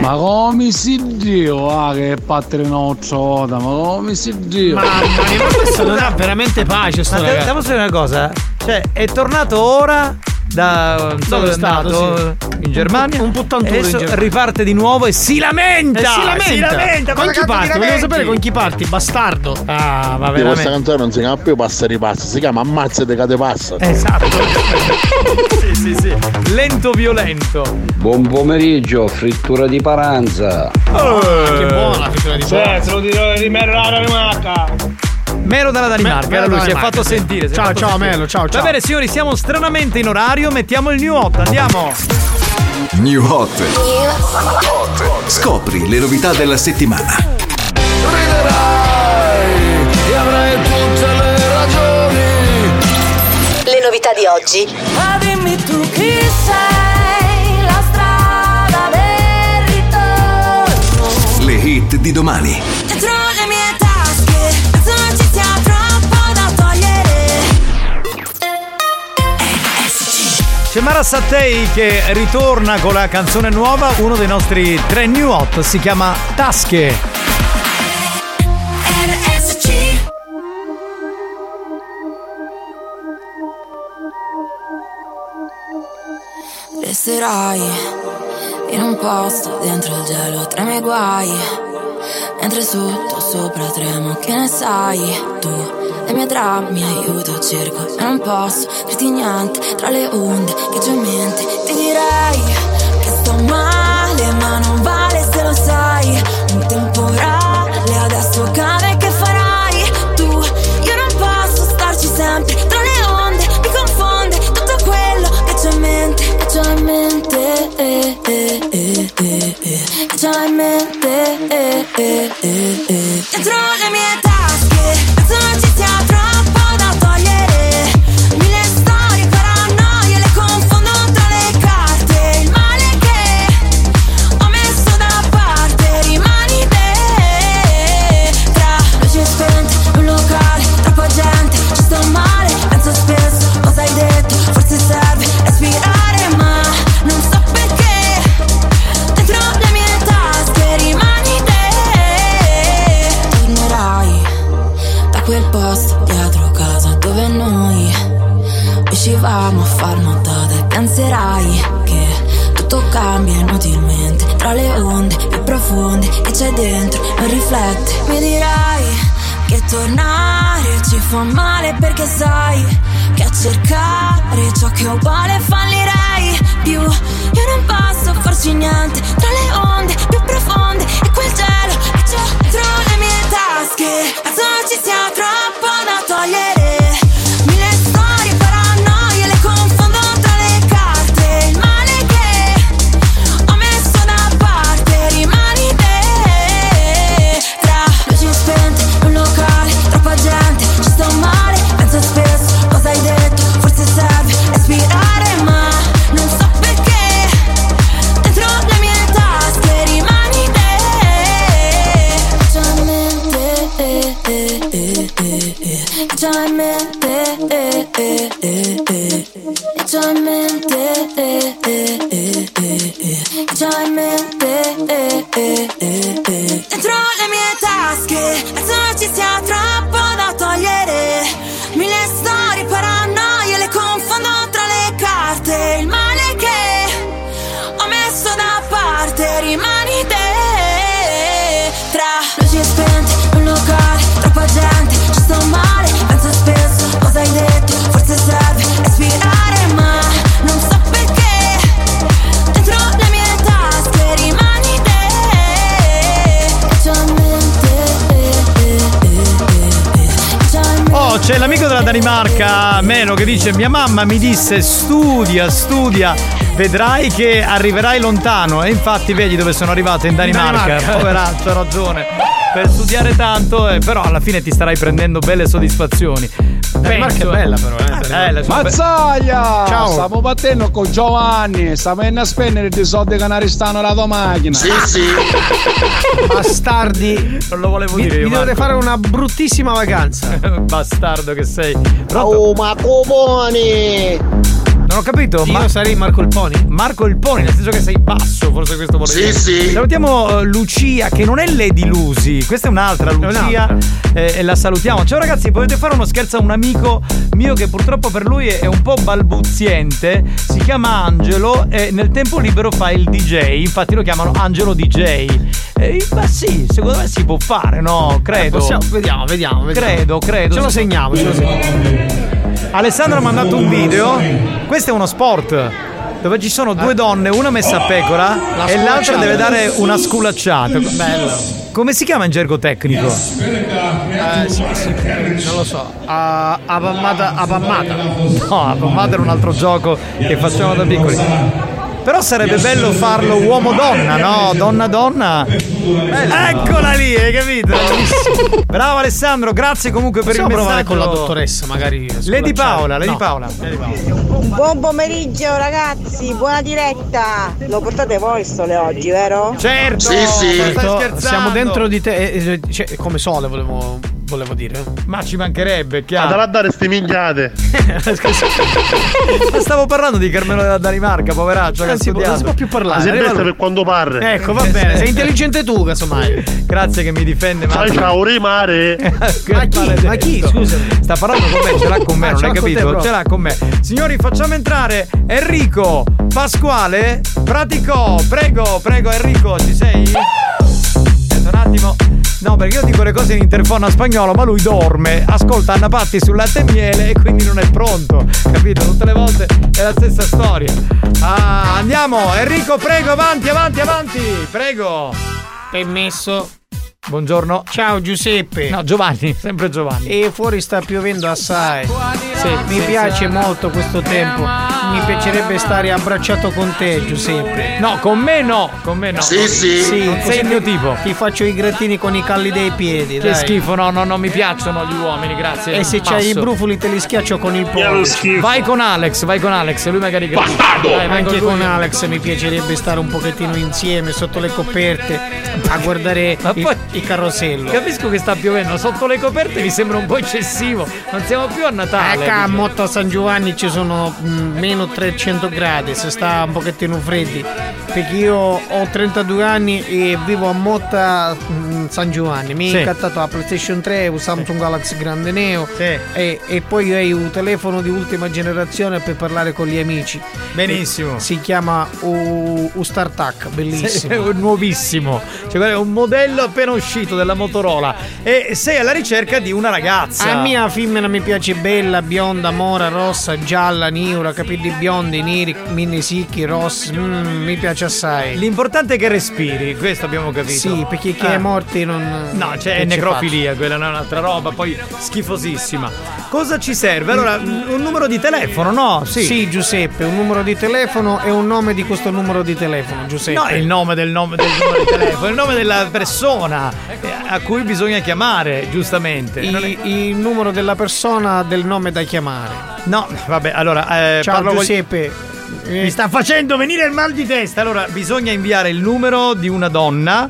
S11: Ma come si dio, ah, che patrinoccio, ma come si dio?
S8: Mamma mia, questo non ha veramente pace
S7: Ma te- devo sapere una cosa? Cioè, è tornato ora da non so
S8: Dove
S7: è
S8: stato,
S7: andato in Germania.
S8: Un po' tanto
S7: e adesso
S8: Germania.
S7: riparte di nuovo e si lamenta!
S8: Eh, si lamenta.
S7: Si lamenta!
S8: con chi parti?
S7: ti
S8: Volevo sapere con chi parti, bastardo.
S7: Ah, ma
S23: Questa
S7: veramente.
S23: canzone non si chiama più Passa, si chiama Ammazzate che te passa.
S7: Esatto. sì, sì, sì. Lento violento.
S28: Buon pomeriggio, frittura di paranza.
S8: Che buona la figura di
S26: Sì, se lo dirò di merrare Rimacca!
S7: Melo dalla Danimarca,
S8: Me-
S7: era lui, si è fatto sentire.
S8: Ciao,
S7: fatto
S8: ciao,
S7: sentire.
S8: Melo, ciao, ciao.
S7: Va bene, signori, siamo stranamente in orario, mettiamo il new hot, andiamo.
S29: New Hot. Scopri le novità della settimana.
S17: E avrai tutte le ragioni.
S30: Le novità di oggi.
S24: Ma dimmi tu chi sei, la strada del ritorno.
S29: Le hit di domani.
S7: C'è Mara Sattei che ritorna con la canzone nuova, uno dei nostri tre new hot, si chiama Tasche.
S3: Resterai in un posto dentro il gelo tra i miei guai. Mentre sotto sopra tremo, che ne sai tu? Le mie drammi aiuto, cerco e non posso dirti niente tra le onde che già in mente. Ti direi che sto male, ma non vale se lo sai. Un temporale adesso cade, che farai tu? Io non posso starci sempre tra le onde, mi confonde tutto quello che c'ho in mente, che c'ho in mente, eh, eh, eh, eh, eh, che c'ho in mente, eh, eh, eh, eh. Dentro le mie tasche, penso non quel posto dietro casa dove noi uscivamo a far notate. Penserai che tutto cambia inutilmente tra le onde più profonde che c'è dentro non riflette. Mi dirai che tornare ci fa male perché sai che a cercare ciò che è uguale fallirei più. Io non posso farci niente tra le onde più profonde e quel cielo che c'ho dentro le mie tasche. Rimani te.
S7: C'è l'amico della Danimarca, Meno, che dice: Mia mamma mi disse studia, studia, vedrai che arriverai lontano. E infatti vedi dove sono arrivato in Danimarca.
S8: Danimarca.
S7: Poveraccio, ha ragione. Per studiare tanto, eh, però alla fine ti starai prendendo belle soddisfazioni.
S8: Danimarca è bella, però, eh.
S7: bella, sono be-
S11: Mazzaglia!
S7: Ciao.
S11: Stiamo battendo con Giovanni, stiamo andando a spendere i soldi che ne stanno la tua macchina.
S8: Sì, sì. Bastardi.
S7: Non lo volevo dire io.
S8: vi dovete fare una bruttissima vacanza.
S7: Bastardo che sei.
S27: Oh, ma coponi!
S7: Non ho capito.
S8: Io sarei Marco il Pony?
S7: Marco il Pony, nel senso che sei basso, forse questo vuole
S27: Sì,
S7: dire.
S27: sì.
S7: Salutiamo eh, Lucia, che non è Lady Lucy, questa è un'altra Lucia. eh, e la salutiamo. Ciao ragazzi, potete fare uno scherzo a un amico mio che purtroppo per lui è un po' balbuziente. Si chiama Angelo e nel tempo libero fa il DJ. Infatti lo chiamano Angelo DJ. Eh, ma sì, secondo me si può fare, no? Credo.
S8: Eh, possiamo- vediamo, vediamo, vediamo.
S7: Credo, credo.
S8: Ce lo segniamo, ce lo segniamo.
S7: Alessandro ha mandato un video. Questo è uno sport. Dove ci sono due donne, una messa a pecora
S8: La
S7: e l'altra deve dare una sculacciata.
S8: Bello.
S7: Come si chiama in gergo tecnico?
S8: Eh, sì, sì, non lo so. A, a pammata, a pammata.
S7: No, a pommata era un altro gioco che facevamo da piccoli. Però sarebbe bello farlo uomo-donna, no? Donna-donna. Eccola lì, hai capito? Bravo Alessandro, grazie comunque per
S8: Possiamo
S7: il
S8: provare
S7: messaggio.
S8: con la dottoressa, magari.
S7: Lady Paola, Lady
S8: No.
S7: Paola.
S13: Buon pomeriggio ragazzi, buona diretta. Lo portate voi il sole oggi, vero?
S7: Certo.
S27: Sì, sì.
S7: Stai
S8: Certo,
S7: scherzando?
S8: siamo dentro di te. eh, eh, cioè, come sole volevo volevo dire.
S7: Ma ci mancherebbe, chiaro.
S15: Andare a dare ste minchiate.
S7: Ma stavo parlando di Carmelo della Danimarca, poveraccio. che ha
S8: Anzi, non si può più parlare.
S15: Si
S8: lui.
S15: per quando parla.
S8: Ecco, va bene, sei intelligente tu, casomai.
S7: Grazie che mi difende.
S15: Ciao, ciao, rimare.
S8: Ma chi? Ma chi? Scusa.
S7: Sta parlando con me, ce l'ha con me,
S8: Ah,
S7: non hai
S8: te
S7: capito?
S8: proprio.
S7: Ce l'ha con me. Signori, facciamo entrare Enrico Pasquale Pratico. Prego, prego, Enrico, ci sei? Aspetta un attimo. No, perché io dico le cose in interfono a spagnolo, ma lui dorme, ascolta Anna Patti sul latte e miele e quindi non è pronto. Capito? Tutte le volte è la stessa storia. Ah, andiamo, Enrico, prego, avanti, avanti, avanti. Prego.
S8: Permesso.
S7: Buongiorno.
S8: Ciao Giuseppe.
S7: No, Giovanni, sempre Giovanni.
S8: E fuori sta piovendo assai.
S7: Sì,
S8: mi
S7: sì,
S8: piace
S7: sì.
S8: molto questo tempo. Mi piacerebbe stare abbracciato con te, Giuseppe.
S7: No, con me no, con me no.
S8: Sì, sì.
S7: Non sei il mio tipo.
S8: Ti faccio i grattini con i calli dei piedi.
S7: Che
S8: dai.
S7: schifo, no, no, non mi piacciono gli uomini, grazie.
S8: E se
S7: Passo.
S8: c'hai i brufoli te li schiaccio con il pollice.
S7: Vai con Alex, vai con Alex, lui magari
S8: Bastardo!
S7: Dai, vai
S8: Anche
S7: lui.
S8: con Alex mi piacerebbe stare un pochettino insieme sotto le coperte a guardare
S7: Ma
S8: il,
S7: poi-
S8: il carrosello.
S7: Capisco che sta piovendo, sotto le coperte mi sembra un po' eccessivo. Non siamo più a Natale.
S8: Ecco, a Motta a San Giovanni ci sono mm, meno 300 gradi, si sta un pochettino freddi. Perché io ho 32 anni e vivo a Motta mm, San Giovanni. Mi
S7: Sì.
S8: è incattato la PlayStation 3, un Samsung Galaxy Grande Neo e, e poi ho un telefono di ultima generazione per parlare con gli amici.
S7: Benissimo.
S8: Si chiama U, U StarTac, bellissimo.
S7: Sei un nuovissimo. Cioè, guarda, è un modello appena uscito della Motorola. E sei alla ricerca di una ragazza.
S8: A mia femmina mi piace bella, bionda, mora, rossa, gialla, niura, capelli biondi, neri, mini sicchi, rossi. mm, mi piace assai.
S7: L'importante è che respiri, questo abbiamo capito.
S8: Sì, perché chi
S7: Ah.
S8: è morti non.
S7: No, c'è
S8: che ci
S7: necrofilia, quella non è un'altra roba, poi schifosissima. Cosa ci serve? Allora, un numero di telefono, no?
S8: faccio?
S7: Sì.
S8: Sì, Giuseppe, un numero di telefono e un nome di questo numero di telefono, Giuseppe.
S7: No, è il nome del nome del numero di telefono, è il nome della persona eh, a cui bisogna chiamare, giustamente.
S8: I-
S7: è-
S8: il numero della persona del nome da chiamare.
S7: No, vabbè, allora. eh,
S8: Ciao
S7: parlo con-
S8: Giuseppe.
S7: Mi sta facendo venire il mal di testa. Allora, bisogna inviare il numero di una donna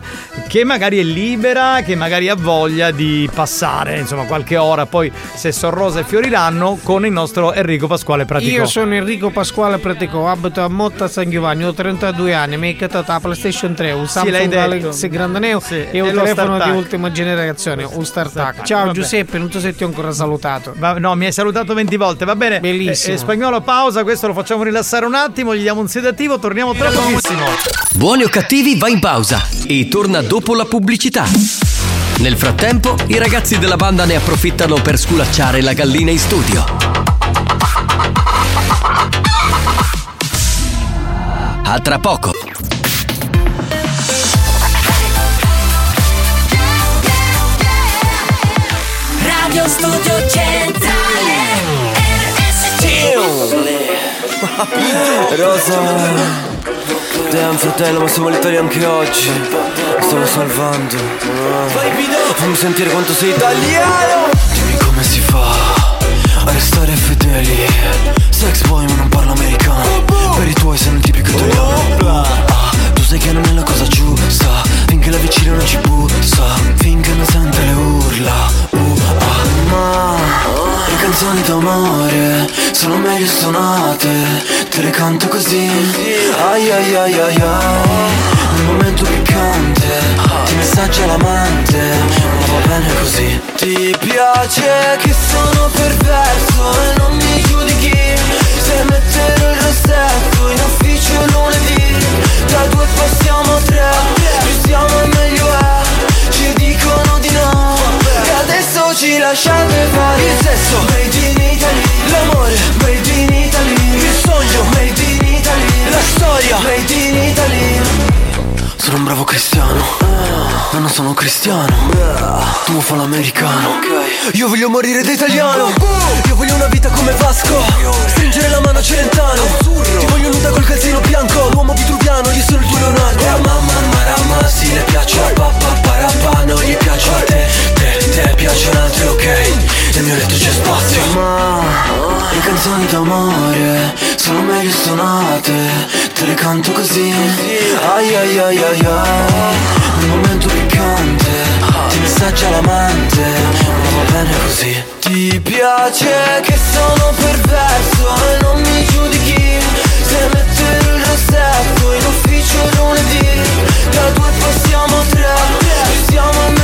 S7: che magari è libera, che magari ha voglia di passare, insomma, qualche ora. Poi, se son rose fioriranno, con il nostro Enrico Pasquale Pratico.
S8: Io sono Enrico Pasquale Pratico, abito a Motta San Giovanni, ho 32 anni, mi è cattata la PlayStation 3, un
S7: Sì,
S8: Samsung
S7: detto.
S8: Galaxy Grande Neo e un
S7: e lo
S8: telefono di ultima generazione, un StarTAC. Ciao
S7: Vabbè.
S8: Giuseppe, non ti sei ancora salutato.
S7: Va- no, mi hai salutato 20 volte, va bene?
S8: Bellissimo.
S7: Eh, eh, spagnolo, pausa, questo lo facciamo rilassare un attimo, gli diamo un sedativo, torniamo tra pochissimo.
S2: Buoni o cattivi va in pausa e torna dopo la pubblicità. Nel frattempo, i ragazzi della banda ne approfittano per sculacciare la gallina in studio. A tra poco.
S24: Radio Studio
S31: Rosa Damn fratello ma siamo letali anche oggi. Stavo salvando. Fammi sentire quanto sei italiano. Dimmi come si fa A restare fedeli. Sex boy ma non parlo americano. Per i tuoi sei un tipico italiano. Ah, Tu sai che non è la cosa giusta. Finché la vicina non ci bussa. Finché non sente le le canzoni d'amore sono meglio suonate Te le canto così. Ai ai ai ai ai. Nel momento piccante Ti messaggia l'amante Ma va bene così. Ti piace che sono perverso E non mi giudichi. Se metterò il rossetto in ufficio lunedì Da due passiamo a tre. Più siamo meglio è ci lasciate fare Il sesso. Made in Italy. L'amore Made in Italy. Il sogno Made in Italy. La storia Made in Italy. Sono un bravo cristiano. Ma non sono cristiano. Tu fa l'americano Io voglio morire da italiano. Io voglio una vita come Vasco. Stringere la mano a Celentano. Ti voglio nuda col calzino bianco. L'uomo vitruviano, io sono il tuo Leonardo. La mamma marama, sì le piace a papà Parapà, non gli piace a te Te, te piacciono altri, ok? Nel mio letto c'è spazio. Ma le canzoni d'amore Sono meglio suonate. Te le canto così. Ai ai ai ai ai. Nel momento piccante Ti messaggia l'amante. Ma bene così. Ti piace che sono perverso e non mi giudichi. Se mettere il rossetto in ufficio lunedì Da due passiamo a tre. Siamo meglio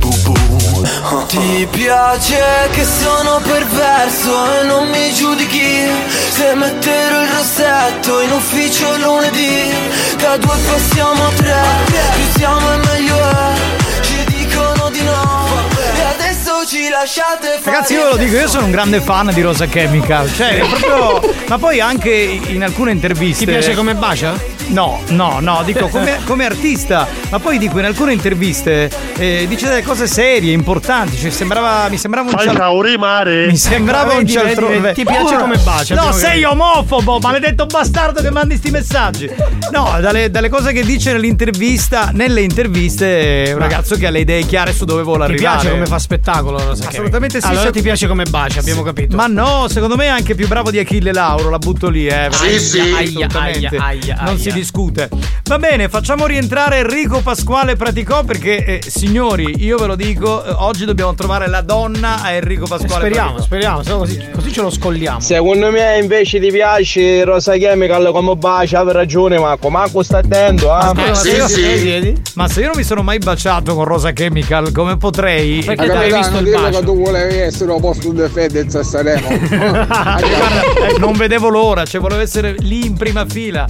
S31: Ti piace che sono perverso e non mi giudichi Se metterò il rossetto in ufficio lunedì Da due passiamo a tre Più siamo e meglio è Ci dicono di no E adesso ci lasciate fare
S7: Ragazzi, io ve lo dico, io sono un grande fan di Rosa Chemical. Cioè, è proprio. Ma poi anche in alcune interviste.
S8: Ti piace come bacia?
S7: No, no, no, dico come, come artista. Ma poi dico, in alcune interviste eh, dice delle cose serie, importanti. Cioè, sembrava. Mi sembrava un
S15: Fai
S7: cial-
S15: mare.
S7: Mi sembrava un cialtrone.
S8: ti piace come bacia,
S7: No, sei omofobo, maledetto bastardo che mandi sti messaggi. No, dalle, dalle cose che dice nell'intervista, nelle interviste è un ragazzo che ha le idee chiare su dove vuole
S8: Ti
S7: arrivare.
S8: piace come fa spettacolo Rosa
S7: Assolutamente sì.
S8: Allora
S7: se-
S8: ti piace come bacia, abbiamo capito.
S7: Ma no, secondo me è anche più bravo di Achille Lauro, la butto lì, eh.
S8: Sì, sì.
S7: assolutamente.
S8: Aia, aia,
S7: non
S8: aia.
S7: si discute. Va bene, facciamo rientrare Enrico Pasquale Praticò perché, eh, signori, io ve lo dico, eh, oggi dobbiamo trovare la donna a Enrico Pasquale
S8: Speriamo,
S7: Praticò.
S8: speriamo, se no così, così ce lo scolliamo.
S26: Secondo me invece ti piace Rosa Chemical come bacia, avevi ragione Marco, Marco sta attento, eh?
S7: Ma se io- Ma se io non mi sono mai baciato con Rosa Chemical, come potrei?
S22: Perché hai visto il bacio? che tu volevi essere al posto di Fedez a Sanremo.
S7: Eh, non vedevo l'ora, cioè volevo essere lì in prima fila.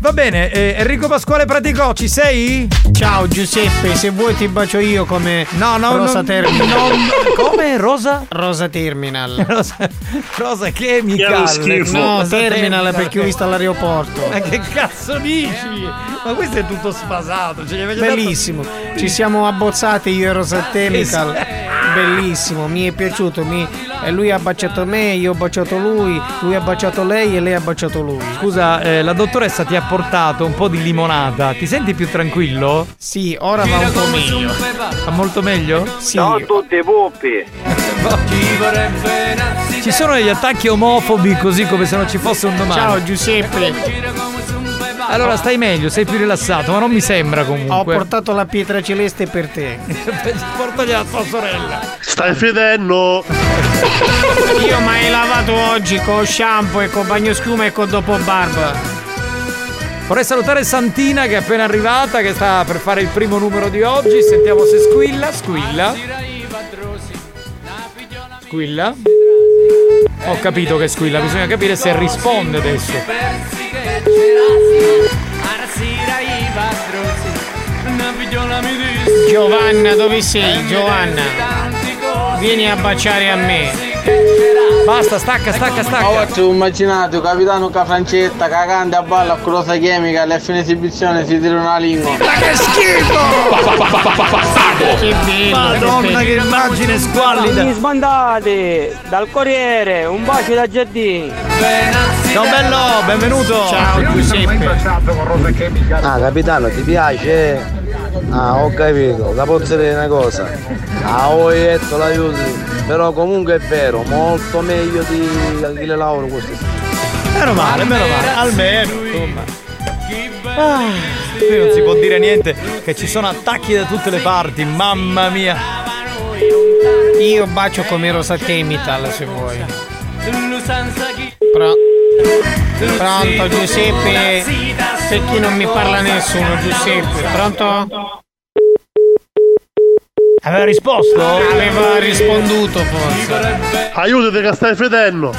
S7: Va bene, eh, Enrico Pasquale Praticò, ci sei?
S8: Ciao Giuseppe, se vuoi ti bacio io come
S7: No, no,
S8: Rosa
S7: non-
S8: Terminal.
S7: non- come Rosa?
S8: Rosa Terminal.
S7: Rosa, Rosa Chemical.
S8: No,
S7: Rosa
S8: Terminal perché ho visto all'aeroporto.
S7: Ma che cazzo dici? Ma questo è tutto sfasato. Cioè,
S8: Bellissimo. Ci siamo abbozzati io e Rosa Chemical. Bellissimo, mi è piaciuto. Mi... e lui ha baciato me, io ho baciato lui, lui ha baciato lei e lei ha baciato lui.
S7: Scusa, eh, la dottoressa ti ha portato un po' di limonata. Ti senti più tranquillo?
S8: Sì, ora va un po' meglio.
S7: Va molto meglio?
S8: Sì.
S26: Ciao a tutti puppi.
S7: Ci sono degli attacchi omofobi così come se non ci fosse un domani.
S8: Ciao Giuseppe.
S7: Allora stai meglio, sei più rilassato, ma non mi sembra comunque.
S8: Ho portato la pietra celeste per te.
S7: Portagli a tua sorella.
S15: Stai fedendo.
S8: Io mi hai lavato oggi con shampoo e con bagno schiuma e con dopo barba.
S7: Vorrei salutare Santina che è appena arrivata, che sta per fare il primo numero di oggi. Sentiamo se squilla. Squilla. Squilla. Ho capito che squilla, bisogna capire se risponde adesso.
S8: Giovanna, dove sei? Giovanna. Vieni a baciare a me.
S7: Basta, stacca, stacca, stacca.
S22: Oh, ci ho immaginato capitano Cafrancetta cagante a balla a cosa chimica alle fine esibizione si tira una lingua.
S7: Ma che schifo!
S8: Che bello.
S7: Madonna, che immagine squallida.
S32: Mi sbandate dal Corriere, un bacio da Giardini.
S7: Ciao bello, benvenuto.
S8: Ciao Giuseppe.
S27: Ah, capitano, ti piace? Ah, ho capito, la posso dire una cosa. Ah, ho detto l'aiuti. Però comunque è vero, molto meglio di Achille Lauro questo.
S7: Meno male, meno male, almeno, insomma. Ah, qui non si può dire niente, che ci sono attacchi da tutte le parti, mamma mia.
S8: Io bacio come Rosa Chemical se vuoi. Pro- Pronto Giuseppe? Perché non mi parla nessuno Giuseppe? Pronto?
S7: Aveva risposto?
S8: Aveva risponduto forse.
S15: Aiutati che stai fedendo.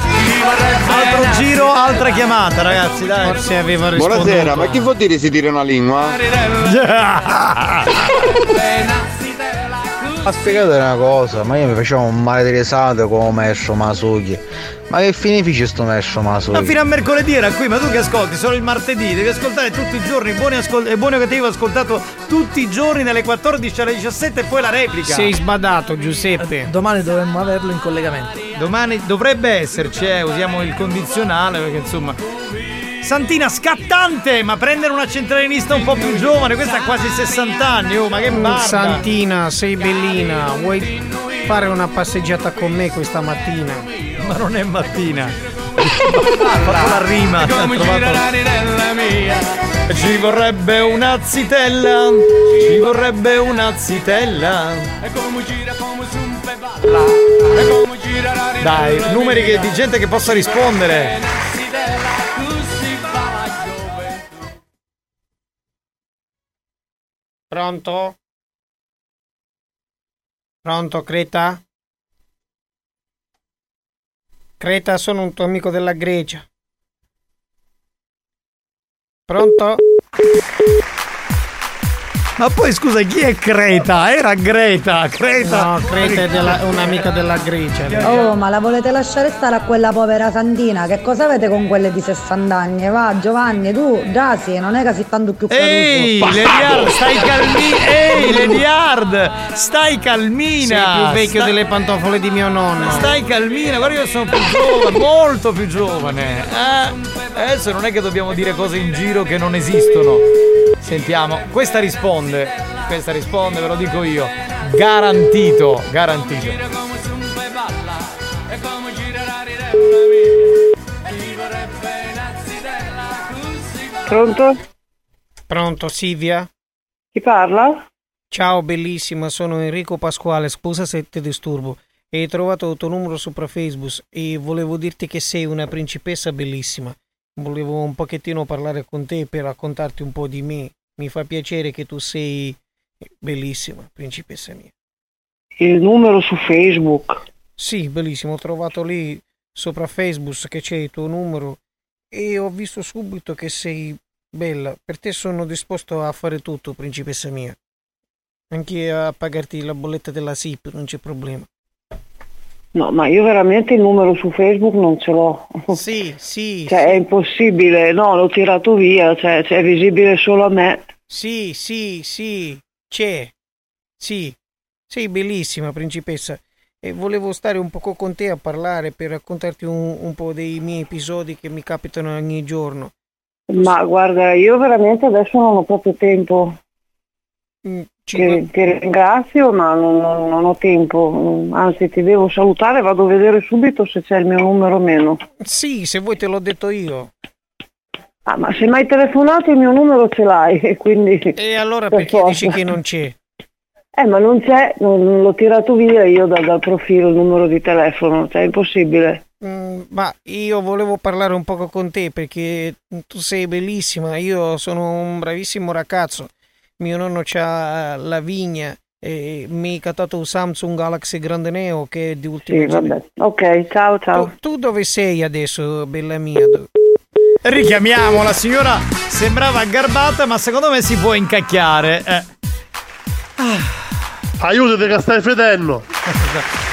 S7: Altro giro, altra chiamata, ragazzi, dai.
S8: Forse aveva risponduto.
S33: Buonasera, ma che vuol dire si tira una lingua?
S27: Ma spiegate una cosa, ma io mi facevo un male di risate con maestro Masuki. Ma che fine fece sto maestro Masuki?
S7: Ma fino a mercoledì era qui, ma tu che ascolti solo il martedì, devi ascoltare tutti i giorni, buoni ascol- e buoni o cattivi ho ascoltato tutti i giorni dalle 14 alle 17 e poi la replica.
S8: Sei sbadato Giuseppe.
S6: Domani dovremmo averlo in collegamento.
S7: domani dovrebbe esserci, eh, usiamo il condizionale perché insomma. Santina scattante, ma prendere una centralinista un po' più giovane, questa ha quasi 60 anni, oh, ma che barba!
S8: Santina, sei bellina, vuoi fare una passeggiata con me questa mattina?
S7: Ma non è mattina. Fatto la rima. ha trovato- Ci vorrebbe una zitella, ci vorrebbe una zitella. Dai, numeri che- di gente che possa rispondere.
S8: Pronto? Pronto, Creta? Creta, sono un tuo amico della Grecia. Pronto?
S7: Ma poi scusa, chi è Creta? Era Greta, Creta.
S8: No, Creta è della- un'amica della Grecia.
S13: Oh, ma la volete lasciare stare a quella povera Santina? Che cosa avete con quelle di 60 anni? Va, Giovanni, tu, Dasi, non è che si tanto più caruso.
S7: Ehi, Lediard, stai calmina. Ehi, Lediard, stai calmina.
S8: Sei più vecchio
S7: Sta-
S8: delle pantofole di mio nonno.
S7: Stai calmina, guarda io sono più giovane, molto più giovane. Eh? Adesso non è che dobbiamo dire cose in giro che non esistono. Sentiamo, questa risponde, questa risponde, ve lo dico io. Garantito, garantito.
S8: Pronto? Pronto, Silvia?
S34: Chi parla?
S8: Ciao, bellissima, sono Enrico Pasquale, scusa se ti disturbo. Hai trovato il tuo numero sopra Facebook e volevo dirti che sei una principessa bellissima. Volevo un pochettino parlare con te per raccontarti un po' di me. Mi fa piacere che tu sei bellissima, principessa mia.
S34: Il numero su Facebook.
S8: Sì, bellissimo, ho trovato lì sopra Facebook che c'è il tuo numero e ho visto subito che sei bella. Per te sono disposto a fare tutto, principessa mia. Anche a pagarti la bolletta della SIP, non c'è problema.
S34: No, ma io veramente il numero su Facebook non ce l'ho.
S8: Sì, sì.
S34: Cioè, è impossibile, no, l'ho tirato via, cioè, cioè, è visibile solo a me.
S8: Sì, sì, sì, c'è. Sì, sei bellissima, principessa. E volevo stare un poco con te a parlare per raccontarti un, un po' dei miei episodi che mi capitano ogni giorno.
S34: Ma guarda, io veramente adesso non ho proprio tempo. Ti, ti ringrazio, ma non, non- ho tempo. Anzi, ti devo salutare, vado a vedere subito se c'è il mio numero o meno.
S8: Sì, se vuoi te l'ho detto io.
S34: Ah, ma se mi hai telefonato il mio numero ce l'hai, e quindi...
S8: E allora
S34: per
S8: perché dici
S34: forza.
S8: che non c'è?
S34: Eh, ma non c'è, non, non l'ho tirato via io da- dal profilo il numero di telefono, cioè è impossibile.
S8: Mm, ma io volevo parlare un poco con te perché tu sei bellissima, io sono un bravissimo ragazzo. Mio nonno ha la vigna e mi ha cattato un Samsung Galaxy Grande Neo che è di ultimo
S34: Sì, vabbè. Ok, ciao, ciao.
S8: Tu, tu dove sei adesso, bella mia?
S7: Richiamiamo la signora, sembrava garbata, ma secondo me si può incacchiare. Eh.
S15: Aiutati che stai fedendo.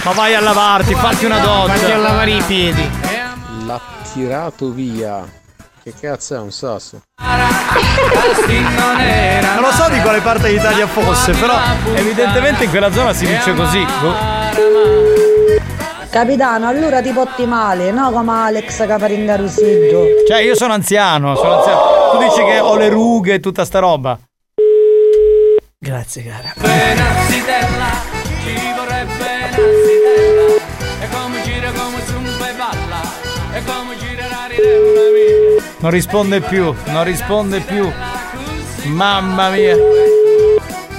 S7: Ma vai a lavarti, fatti una doccia.
S8: Vatti a lavare i piedi.
S12: L'ha tirato via. Che cazzo è un sasso?
S7: Non lo so di quale parte d'Italia fosse, però evidentemente in quella zona si dice così. Boh.
S13: Capitano, allora ti porti male, no come Alex Caparingarusiggio.
S7: Cioè, io sono anziano, sono anziano. Tu dici che ho le rughe e tutta sta roba.
S8: Grazie, cara.
S31: E come gira come zumba e balla E come gira la ridella mia
S7: Non risponde più, non risponde più. Mamma mia.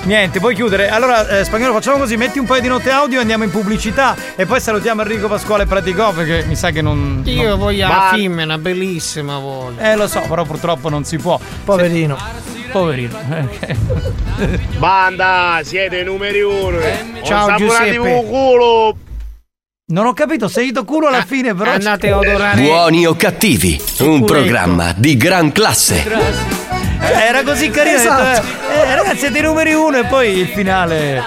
S7: Niente, puoi chiudere. Allora, eh, spagnolo, facciamo così: metti un paio di note audio, andiamo in pubblicità e poi salutiamo Enrico Pasquale Praticò perché mi sa che non.
S8: Io
S7: non-
S8: voglio
S7: Ma-
S8: la femmina, bellissima voglio.
S7: Eh, lo so, però purtroppo non si può.
S8: Poverino.
S7: Poverino. eh, ok.
S26: Banda, siete numeri uno.
S7: Ciao,
S26: Ho
S7: Giuseppe.
S26: un culo.
S7: Non ho capito, sei ito culo alla fine, però.
S8: andate a odorare.
S2: Buoni o cattivi, un programma di gran classe.
S7: Cioè, era così carino.
S8: Esatto.
S7: eh, eh, ragazzi, siete i numeri uno e poi il finale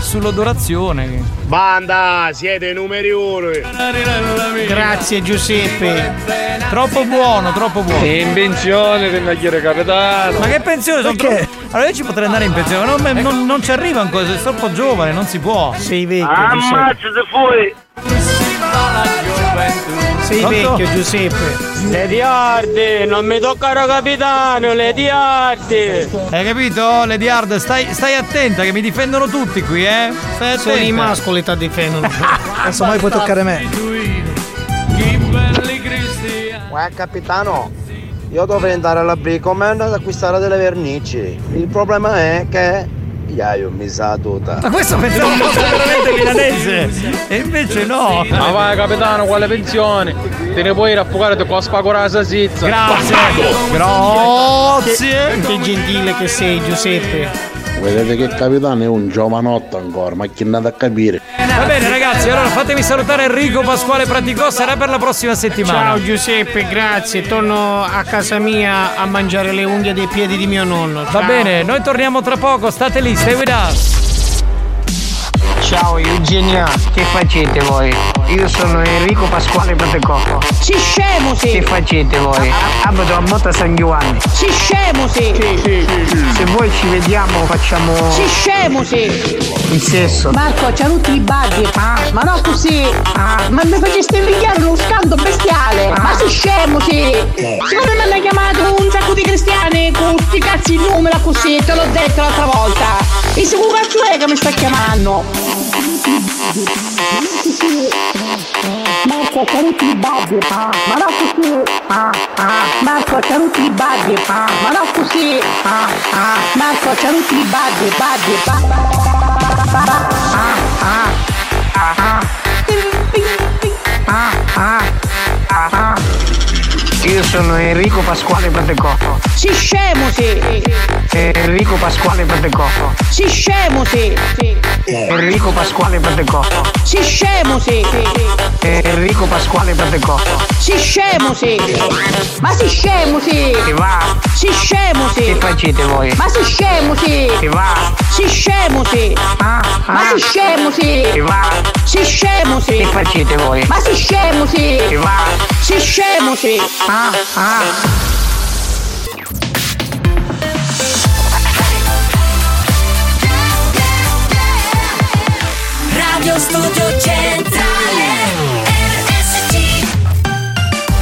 S7: sull'odorazione.
S26: Banda, siete i numeri uno.
S8: Grazie Giuseppe.
S7: Troppo buono, troppo buono.
S35: Invenzione del nagliere capitano.
S7: Ma che pensione? Sono troppo... Allora io ci potrei andare in pensione, ma non, non- non ci arriva ancora, sei troppo giovane, non si può.
S8: Sei vecchio.
S26: Ammazza se fuori.
S8: Sei
S7: Pronto?
S8: vecchio Giuseppe.
S32: Le diardi, non mi toccano capitano, le diardi.
S7: Hai capito? Lady Hard, stai, stai attenta che mi difendono tutti qui, eh? Stai attenta.
S8: Solo i mascoli ti difendono.
S9: Adesso mai puoi toccare me.
S27: Uè capitano, io dovrei andare alla Bricoman ad acquistare delle vernici. Il problema è che io io mi sa tutta.
S7: Ma questo pensavo fosse veramente milanese! E invece no!
S12: Ma vai capitano, quale pensione? Te ne puoi raffogare con la spagora salsiccia.
S7: Grazie! Grazie!
S8: Che gentile che sei Giuseppe.
S12: Vedete che capitano è un giovanotto ancora, ma chi andate a capire?
S7: Va bene ragazzi, allora fatemi salutare Enrico Pasquale Praticò, sarà per la prossima settimana.
S8: Ciao Giuseppe, grazie. Torno a casa mia a mangiare le unghie dei piedi di mio nonno.
S7: Va bene, noi torniamo tra poco, state lì, stay with us.
S8: Ciao Eugenia, che facete voi? Io sono Enrico Pasquale Patecò.
S36: Si scemo sì!
S8: Che facete voi? Abito a Motta San Giovanni.
S36: Si scemo sì!
S8: Se voi ci vediamo facciamo
S36: Si scemo sì!
S8: il sesso.
S36: Marco, c'ha tutti i baghi. Ma no così! Ma mi faceste invidiare uno scando bestiale! Ma si scemo sì! Siccome mi hanno chiamato un sacco di cristiani con sti cazzi in numero così, te l'ho detto l'altra volta! E se un cazzo è che mi sta chiamando? Marco, c'ha tutti i baghi. Ma no così! Marco, c'ha tutti i baghi. Ma no così! Marco, c'ha tutti i baghi, baghi,
S8: Io sono Enrico Pasquale Patecò.
S36: Si scemo sì!
S8: Enrico Pasquale Patecò.
S36: Si scemo sì!
S8: Enrico Pasquale Patecò.
S36: Si scemo sì!
S8: Enrico Pasquale Patecò.
S36: Si scemo sì! Ma si scemo sì!
S8: Che va?
S36: Si scemo sì!
S8: Che facete voi?
S36: Ma si scemo sì!
S8: Che va?
S36: Si scemo sì! Ma si scemo sì!
S8: Che va?
S36: Si scemo sì!
S8: Che facete voi?
S36: Ma si scemo sì!
S8: Che va?
S36: Si scemo sì!
S8: Ah, ah.
S3: Radio Studio Centrale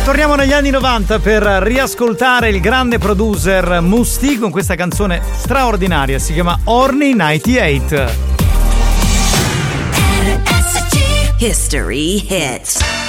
S7: Torniamo negli anni 90 per riascoltare il grande producer Musti con questa canzone straordinaria, si chiama Orny 98.
S3: History hits.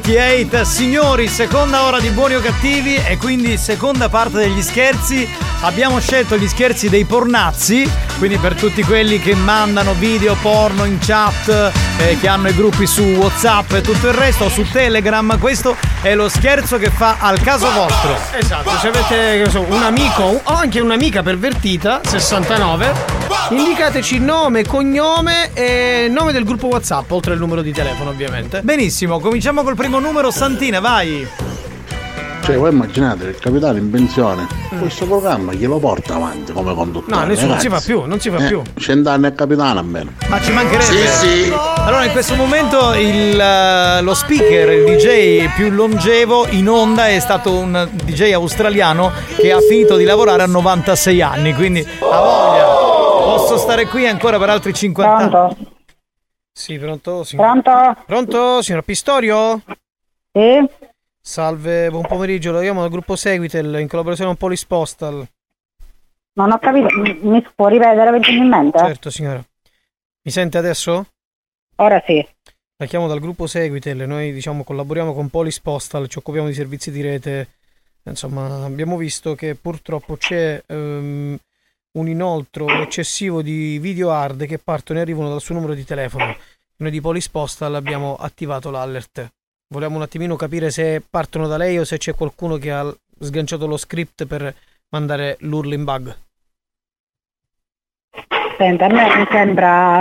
S7: 98. Signori, seconda ora di buoni o cattivi e quindi seconda parte degli scherzi. Abbiamo scelto gli scherzi dei pornazzi, quindi per tutti quelli che mandano video porno in chat, eh, che hanno i gruppi su WhatsApp e tutto il resto, o su Telegram. Questo è lo scherzo che fa al caso vostro.
S8: Esatto, se avete so, un amico o anche un'amica pervertita, 69, indicateci nome, cognome e nome del gruppo WhatsApp, oltre al numero di telefono ovviamente.
S7: Benissimo, cominciamo col primo numero. Santina, vai.
S12: Cioè, voi immaginate il capitano in pensione, questo programma chi lo porta avanti come conduttore?
S8: No, nessuno
S12: ragazzi?
S8: si fa più, non si fa
S12: Eh,
S8: più.
S12: Cent'anni è capitano almeno.
S7: Ma ci mancherebbe.
S12: Sì, sì.
S7: Allora, in questo momento il, eh, lo speaker, il DJ più longevo in onda è stato un DJ australiano che ha finito di lavorare a 96 anni, quindi ha voglia. Posso stare qui ancora per altri 50 anni.
S8: Sì, pronto? Signor...
S37: Pronto?
S8: Pronto, signor Pistorio?
S37: Sì?
S8: Salve, buon pomeriggio, lo chiamo dal gruppo Seguitel in collaborazione con Polis Postal.
S37: Non ho capito, mi, mi può ripetere velocemente?
S8: Certo, signora. Mi sente adesso?
S37: Ora sì.
S8: La chiamo dal gruppo Seguitel, noi diciamo collaboriamo con Polis Postal, ci occupiamo di servizi di rete. Insomma, abbiamo visto che purtroppo c'è ehm, un inoltro eccessivo di video hard che partono e arrivano dal suo numero di telefono. Noi di Polis Postal abbiamo attivato l'alert. Volevamo un attimino capire se partono da lei o se c'è qualcuno che ha sganciato lo script per mandare l'url in bug.
S37: Senta, a me mi sembra...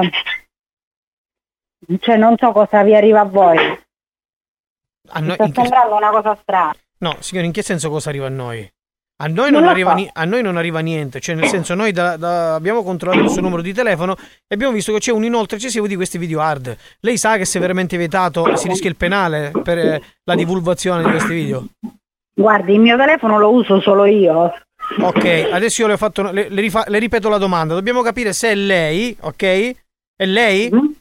S37: Cioè, non so cosa vi arriva a voi.
S8: A
S37: Mi
S8: noi-
S37: sta
S8: in che-
S37: sembrando una cosa strana.
S8: No, signore, in che senso cosa arriva a noi? A noi
S37: Non
S8: non, arriva, ni- a noi non arriva niente, cioè nel senso noi da- da- abbiamo controllato il suo numero di telefono e abbiamo visto che c'è un inoltre eccessivo di questi video hard. Lei sa che se veramente vietato si rischia il penale per eh, la divulgazione di questi video?
S37: Guardi, il mio telefono lo uso solo io.
S8: Ok, adesso io le ho fatto, le, le rifa- le ripeto la domanda, dobbiamo capire se è lei, ok? È lei?
S37: Eh,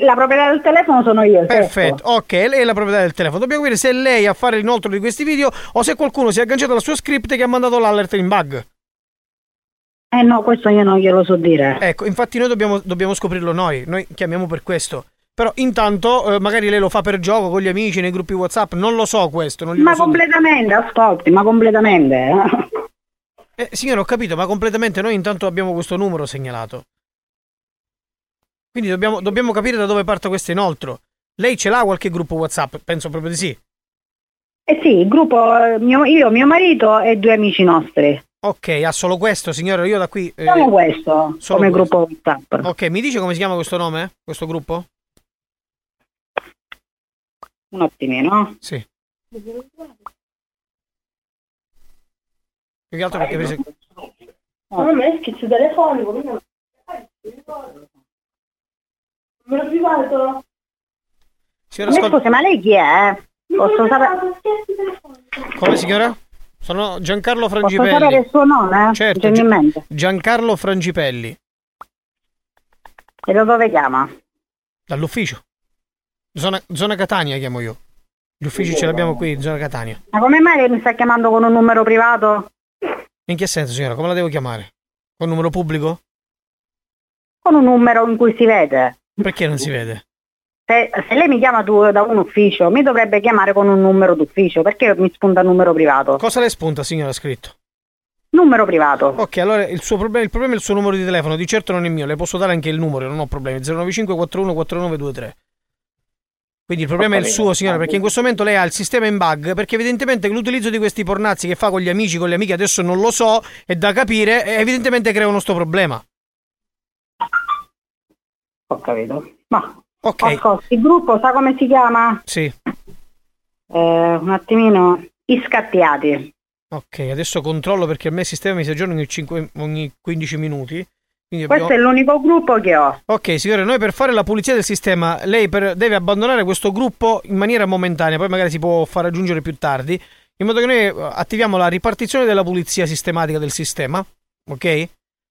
S37: La proprietà del telefono sono io. certo.
S8: Perfetto, ok, lei è la proprietà del telefono. Dobbiamo capire se è lei a fare l'inoltro di questi video o se qualcuno si è agganciato al suo script che ha mandato l'alert in bug.
S37: Eh no, questo io non glielo so dire.
S8: Ecco, infatti noi dobbiamo, dobbiamo scoprirlo noi, noi chiamiamo per questo. Però intanto eh, magari lei lo fa per gioco con gli amici nei gruppi WhatsApp, non lo so questo, non
S37: Ma
S8: so dire.
S37: completamente, ascolti, ma completamente. eh.
S8: Eh, signore, ho capito, ma completamente noi intanto abbiamo questo numero segnalato. Quindi dobbiamo, dobbiamo capire da dove parte questo inoltro. Lei ce l'ha qualche gruppo WhatsApp? Penso proprio di sì.
S37: Eh sì, il gruppo, eh, mio- io, mio marito e due amici nostri.
S8: Ok, ha solo questo, signore, io da qui... eh,
S37: Solo questo,
S8: solo
S37: come
S8: questo.
S37: gruppo WhatsApp.
S8: Ok, mi dice come si chiama questo nome? Questo gruppo?
S37: Un attimino.
S8: Sì. Più che altro perché per esempio-
S37: No, ma è schizzo telefonico. Me lo privato.
S8: Signora,
S37: Mi
S8: ascolta-
S37: scusi, ma lei chi è? Posso sapere,
S8: Come signora? Sono Giancarlo
S37: posso
S8: Frangipelli.
S37: sapere il suo nome?
S8: Certo,
S37: in mente.
S8: Giancarlo Frangipelli,
S37: E da dove chiama?
S8: dall'ufficio. Zona, zona Catania chiamo io. Gli uffici ce l'abbiamo qui, zona Catania.
S37: Ma come mai lei mi sta chiamando con un numero privato?
S8: In che senso, signora? Come la devo chiamare? Con numero pubblico?
S37: Con un numero in cui si vede.
S8: Perché non si vede?
S37: Se, se lei mi chiama tu da un ufficio, mi dovrebbe chiamare con un numero d'ufficio. Perché mi spunta il numero privato?
S8: Cosa le spunta, signora, scritto?
S37: Numero privato.
S8: Ok, allora il suo problema, il problema è il suo numero di telefono, di certo non è mio, le posso dare anche il numero, non ho problemi. 095 41 4923. Quindi il problema è il suo, signora, perché in questo momento lei ha il sistema in bug, perché evidentemente l'utilizzo di questi pornazzi che fa con gli amici, con le amiche, adesso non lo so, è da capire, evidentemente creano sto problema.
S37: Ho capito. Ma
S8: Ok.
S37: ascolti, il gruppo sa come si chiama?
S8: Sì.
S37: Eh, un attimino. Iscattiati.
S8: Ok, adesso controllo perché a me il sistema mi si aggiorna ogni, 5 ogni 15 minuti.
S37: Questo è l'unico gruppo che ho.
S8: Ok, signore, noi per fare la pulizia del sistema, lei per- deve abbandonare questo gruppo in maniera momentanea, poi magari si può far aggiungere più tardi, in modo che noi eh, attiviamo la ripartizione della pulizia sistematica del sistema, ok?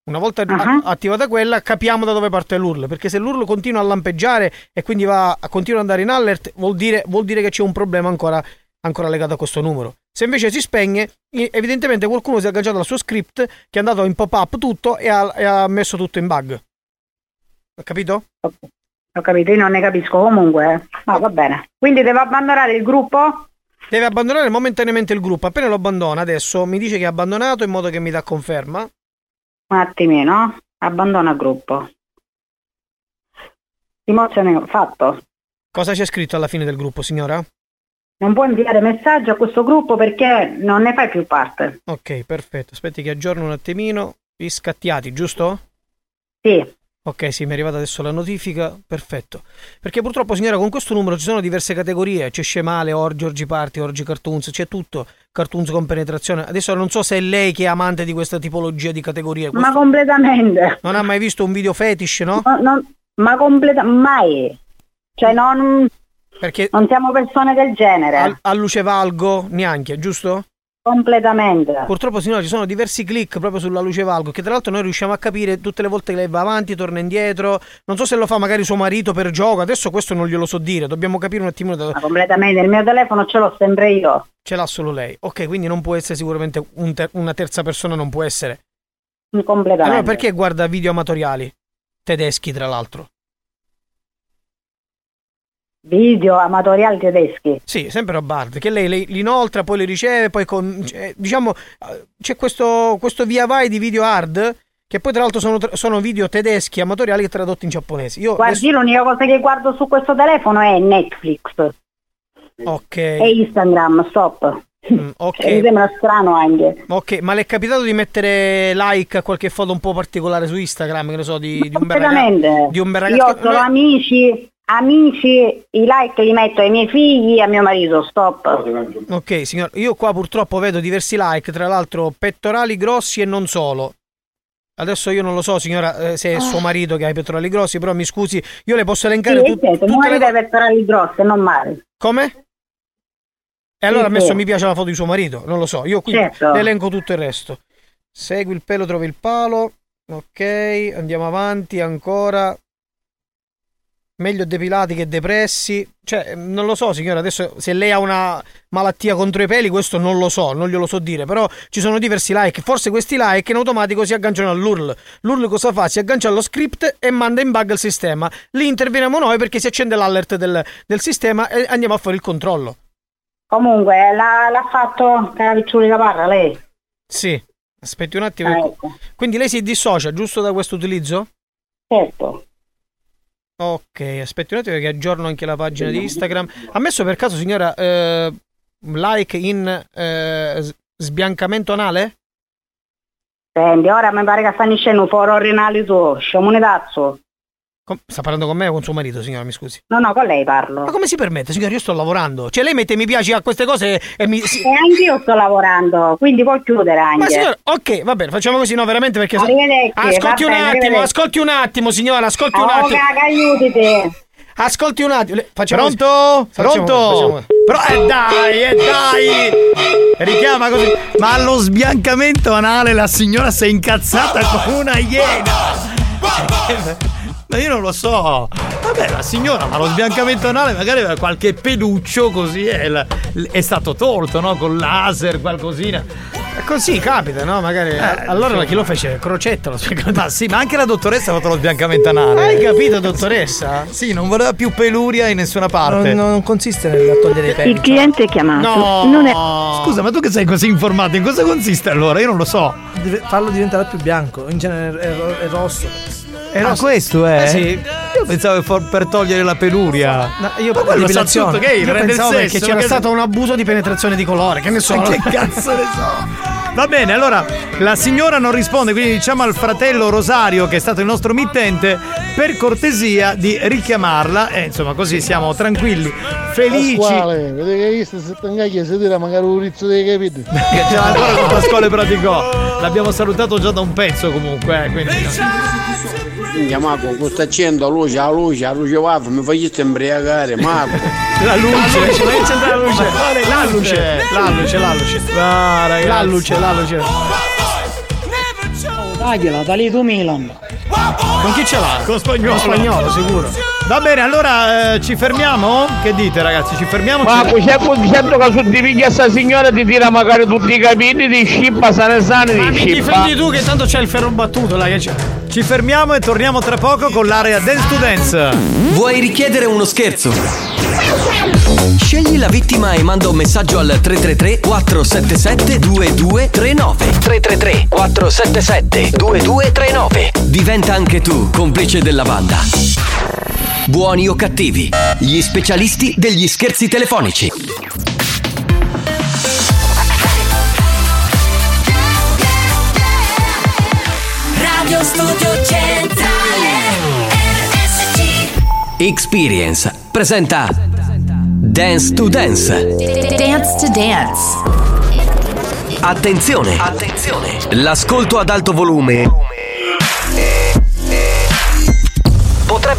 S8: Una volta a- attivata quella, capiamo da dove parte l'URL, perché se l'URL continua a lampeggiare e quindi va, continua ad andare in alert, vuol dire, vuol dire che c'è un problema ancora, ancora legato a questo numero. Se invece si spegne, evidentemente qualcuno si è agganciato al suo script, che è andato in pop-up tutto e ha, e ha messo tutto in bug. Ho capito?
S37: Ho capito, io non ne capisco comunque. eh. Ma va bene. Quindi devo abbandonare il gruppo?
S8: Deve abbandonare momentaneamente il gruppo. Appena lo abbandona adesso mi dice che ha abbandonato in modo che mi dà conferma.
S37: Un attimino. Abbandona il gruppo. Rimozione fatto.
S8: Cosa c'è scritto alla fine del gruppo, signora?
S37: Non può inviare messaggio a questo gruppo perché non ne fai più parte.
S8: Ok, perfetto. Aspetti che aggiorno un attimino. Vi scattiati, giusto?
S37: Sì.
S8: Ok, sì, mi è arrivata adesso la notifica. Perfetto. Perché purtroppo, signora, con questo numero ci sono diverse categorie. C'è Scemale, Orgi, Orgi Party, Orgi Cartoons, c'è tutto. Cartoons con penetrazione. Adesso non so se è lei che è amante di questa tipologia di categorie.
S37: Ma completamente.
S8: Non ha mai visto un video fetish, no?
S37: No, no, ma completamente. Mai. Cioè non.
S8: Perché
S37: non siamo persone del genere.
S8: A, a luce valgo neanche, giusto?
S37: Completamente.
S8: Purtroppo, signora, ci sono diversi click proprio sulla luce valgo. Che tra l'altro noi riusciamo a capire tutte le volte che lei va avanti, torna indietro. Non so se lo fa magari suo marito per gioco. Adesso questo non glielo so dire. Dobbiamo capire un attimino da.
S37: Ma completamente. Il mio telefono ce l'ho sempre io.
S8: Ce l'ha solo lei. Ok, quindi non può essere sicuramente un ter- una terza persona, non può essere.
S37: Completamente.
S8: Allora perché guarda video amatoriali? Tedeschi, tra l'altro.
S37: Video amatoriali tedeschi.
S8: Sì, sempre Bard, che lei, li inoltra, poi li riceve, poi con, cioè, diciamo c'è questo, questo via vai di video hard che poi tra l'altro sono, sono video tedeschi amatoriali tradotti in giapponese. Io
S37: Guardi, l'unica cosa che guardo su questo telefono è Netflix
S8: Ok.
S37: e Instagram, stop.
S8: Mm, ok.
S37: Cioè, mi sembra strano anche.
S8: Ok, ma le è capitato di mettere like a qualche foto un po' particolare su Instagram, che ne so, di, di un bel ragazzo? Di un bel
S37: Io
S8: ragazzo.
S37: ho solo amici, amici, i like li metto ai miei figli e a mio marito, stop.
S8: Ok, signor, io qua purtroppo vedo diversi like, tra l'altro pettorali grossi e non solo. Adesso io non lo so, signora, eh, se è suo marito che ha i pettorali grossi, però mi scusi, io le posso elencare
S37: Sì,
S8: tut-
S37: certo,
S8: tutte le
S37: muore dai pettorali grossi, non male.
S8: Come? E allora
S37: Sì,
S8: ha messo
S37: sì.
S8: mi piace la foto di suo marito, non lo so, io qui
S37: Certo.
S8: le elenco tutto il resto. Segui il pelo, trovi il palo. Ok, andiamo avanti ancora. Meglio depilati che depressi. Cioè, non lo so, signora, adesso se lei ha una malattia contro i peli, questo non lo so, non glielo so dire, però ci sono diversi like. Forse questi like in automatico si agganciano all'URL. L'URL cosa fa? Si aggancia allo script e manda in bug il sistema. Lì interveniamo noi perché si accende l'alert del, del sistema e andiamo a fare il controllo.
S37: Comunque, l'ha, l'ha fatto Cavicciuli Caparra lei?
S8: Sì, aspetti un attimo.
S37: Ah,
S8: ecco. Quindi lei si dissocia giusto da questo utilizzo?
S37: Certo.
S8: Ok, aspetti un attimo che aggiorno anche la pagina di Instagram. Ha messo per caso, signora, eh, like in eh, sbiancamento anale?
S37: Senti, ora mi pare che sta nascendo un foro renale tu, sciamonetazzo.
S8: Com- sta parlando con me o con suo marito, signora, mi scusi.
S37: No, no, con lei parlo.
S8: Ma come si permette, signora? Io sto lavorando. Cioè, lei mette mi piace a queste cose e mi... si-
S37: E anch'io sto lavorando, quindi può chiudere anche.
S8: Ma signora, ok, va bene, facciamo così, no, veramente perché... Ascolti un
S37: bene,
S8: attimo, ascolti un attimo, signora, ascolti un
S37: Oh,
S8: attimo.
S37: caga, aiutati.
S8: Ascolti un attimo. Facciamo
S7: Pronto?
S8: così. Facciamo-
S7: Pronto?
S8: facciamo-
S7: Però, eh dai, eh dai! Richiama così. Ma allo sbiancamento anale la signora si è incazzata come una iena! Ma io non lo so. Vabbè, la signora, ma lo sbiancamento anale magari aveva qualche peluccio così è, è stato tolto, no? Con laser, qualcosina.
S8: Così capita, no? Magari.
S7: Eh,
S8: allora
S7: insomma.
S8: chi lo fece? Crocetta lo sbiancamento.
S7: Ma sì, ma anche la dottoressa ha fatto lo sbiancamento anale.
S8: Hai capito, dottoressa?
S7: Sì, non voleva più peluria in nessuna parte.
S9: Non, non consiste nel togliere i peli.
S7: Il
S9: cliente chiamato
S7: No,
S9: non è-
S7: Scusa, ma tu che sei così informato, in cosa consiste allora? Io non lo so.
S9: Deve farlo diventare più bianco. In genere è, ro- è rosso. È
S7: Ah, questo è?
S9: Eh sì.
S7: Io pensavo for- per togliere la peluria.
S8: No, io
S7: ma quello sa
S9: depilazione.
S7: tutto che è il
S8: Io pensavo
S7: sesso,
S8: perché c'era
S7: che-
S8: stato un abuso di penetrazione di colore, che ne so.
S7: Che cazzo ne so? Va bene, allora la signora non risponde, quindi diciamo al fratello Rosario, che è stato il nostro mittente, per cortesia di richiamarla. E insomma, così siamo tranquilli, felici.
S12: Pasquale, vedi che io se tangaglia tira magari un rizzo dei capiti.
S7: L'ha ancora con Pasquale Praticò. L'abbiamo salutato già da un pezzo comunque, eh, quindi.
S5: Minchia Marco, questo accendo, la luce, la luce, la luce va, mi faceste imbriagare, Marco.
S7: La luce,
S8: La luce, la luce. La luce, la luce, la luce.
S7: Ragazzi.
S8: La luce, la luce.
S36: Tagliela, da lì tu Milan.
S7: Con chi ce l'ha? Con spagnolo.
S8: Con spagnolo, sicuro.
S7: Va bene, allora eh, ci fermiamo? Che dite ragazzi? Ci fermiamo?
S26: Ma
S7: Ci-
S26: c'è dicendo che su di piglia sta signora ti tira magari tutti i capelli di scippa, sane sane
S8: Ma
S26: di
S8: mi
S26: scippa.
S8: difendi tu che tanto c'è il ferro battuto là che c'è.
S7: Ci fermiamo e torniamo tra poco con l'area Dance to Dance.
S2: Vuoi richiedere uno scherzo? Scegli la vittima e manda un messaggio al 333 477 2239 333 477 2239 Diventa anche tu complice della banda. Buoni o cattivi, gli specialisti degli scherzi telefonici.
S6: Radio Studio Centrale RSC
S2: Experience presenta Dance to Dance.
S6: Dance to Dance
S2: Attenzione! Attenzione! L'ascolto ad alto volume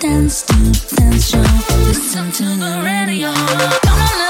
S6: Dance to dance show, listen to the radio. Come on now.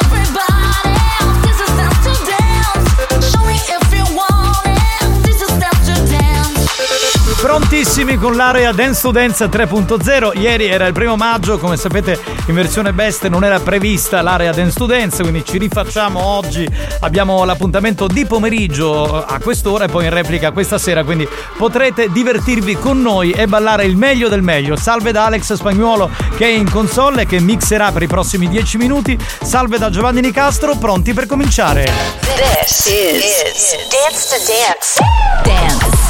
S7: Prontissimi con l'area Dance to Dance 3.0. Ieri era il primo maggio, come sapete in versione best non era prevista l'area Dance to Dance, quindi ci rifacciamo oggi. Abbiamo l'appuntamento di pomeriggio a quest'ora e poi in replica questa sera, quindi potrete divertirvi con noi e ballare il meglio del meglio. Salve da Alex Spagnuolo che è in console e che mixerà per i prossimi 10 minuti. Salve da Giovanni Nicastro, pronti per cominciare.
S6: This is, Dance to Dance. Dance.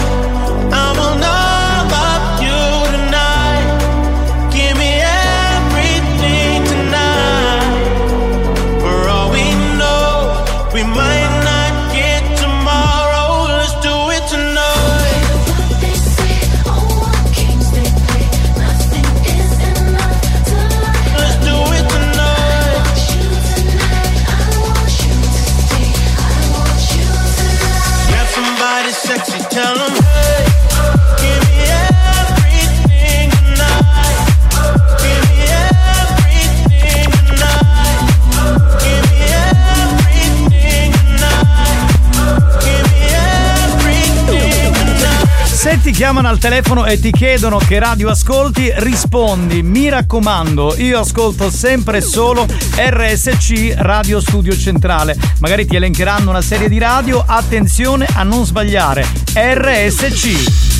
S7: Ti chiamano al telefono e ti chiedono che radio ascolti, rispondi, mi raccomando, io ascolto sempre e solo RSC Radio Studio Centrale. Magari ti elencheranno una serie di radio, attenzione a non sbagliare. RSC.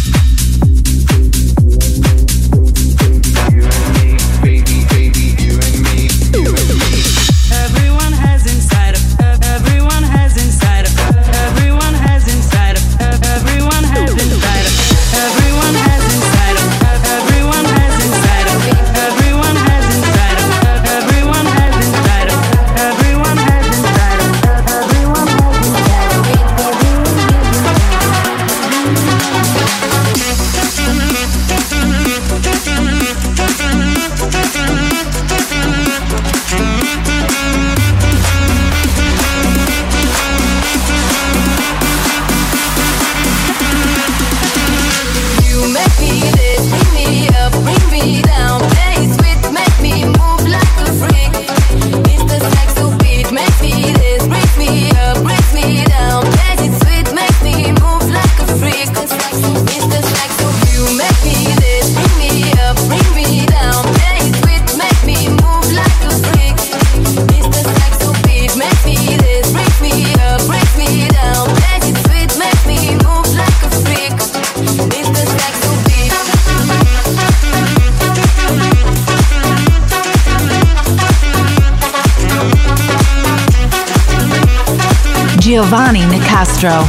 S38: Giovanni Nicastro,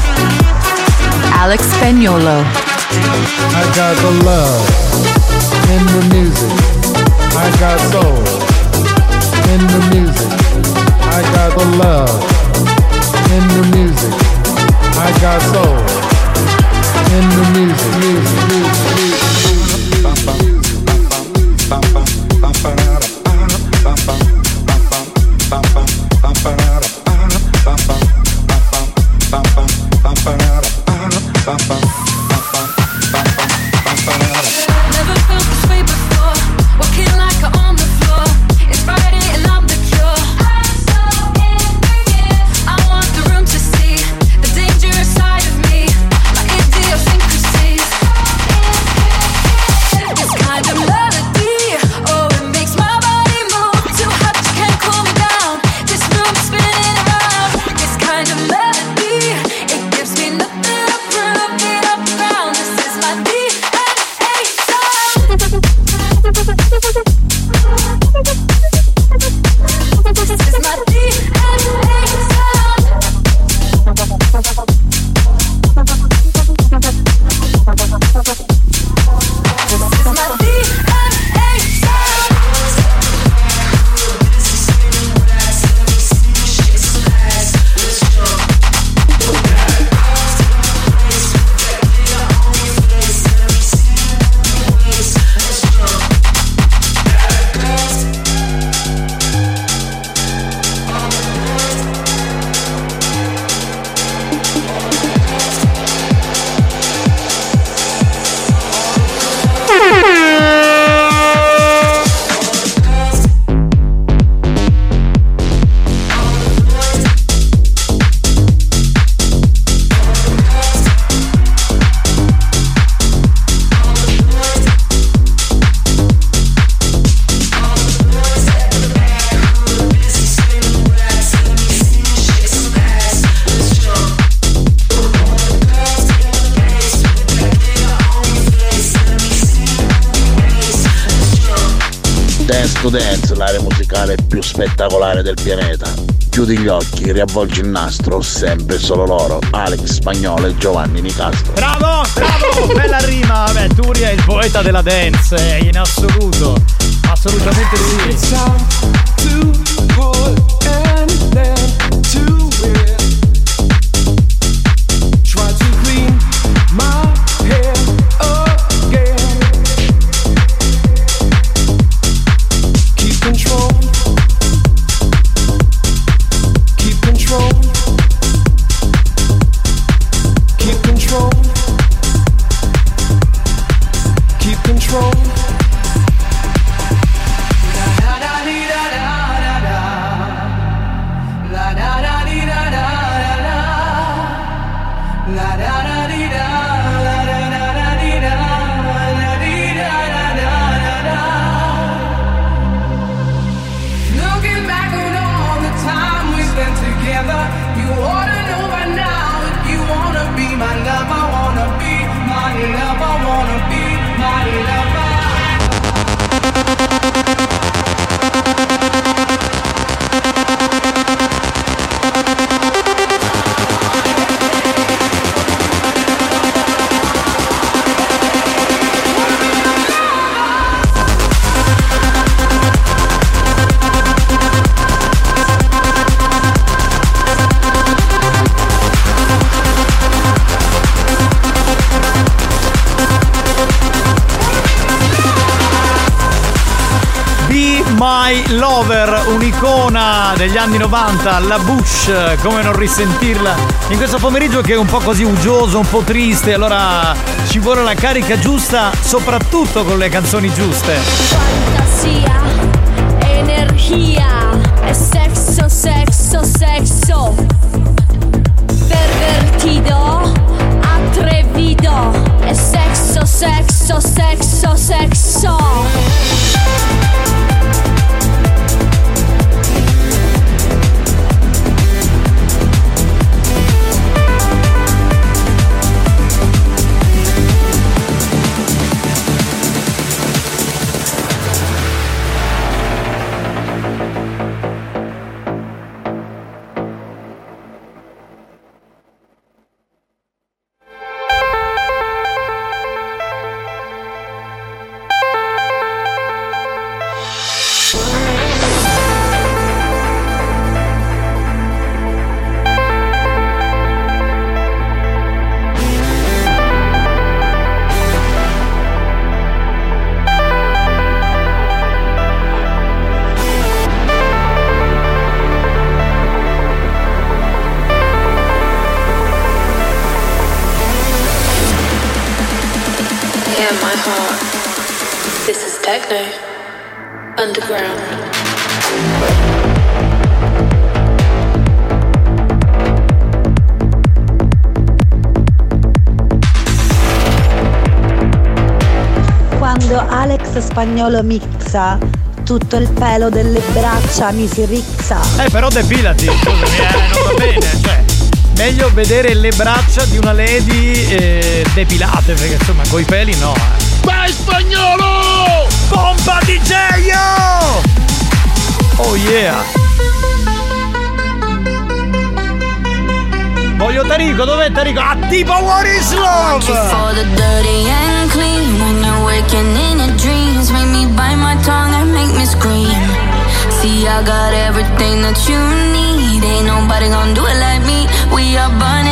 S38: Alex Spagnolo,
S3: I got the love in the music. I got soul in the music. I got the love in the music. I got soul in the music. Music,
S12: spettacolare del pianeta. Chiudi gli occhi, riavvolgi il nastro, sempre solo loro. Alex Spagnolo e Giovanni Nicastro.
S7: Bravo, bravo, bella rima. Beh, Turi è il poeta della dance, eh, in assoluto. Assolutamente sì. Degli anni 90, la Bush, come non risentirla in questo pomeriggio che è un po' così uggioso, un po' triste, allora ci vuole la carica giusta, soprattutto con le canzoni giuste.
S39: Fantasia, energia, e sexo, sexo, sexo. Pervertido, atrevido, e sexo, sexo, sexo, sexo.
S13: Spagnolo mixa, tutto il pelo delle braccia mi si rizza.
S7: Eh, però depilati, scusami, eh, non va bene, cioè. Meglio vedere le braccia di una lady eh, depilate, perché insomma coi peli no. eh.
S12: Vai spagnolo!
S7: Pompa DJ! Oh yeah! Voglio Tarico, dov'è Tarico? Ah, tipo What is love?
S3: Dreams, make me bite my tongue and make me scream. See, I got everything that you need. Ain't nobody gonna do it like me. We are burning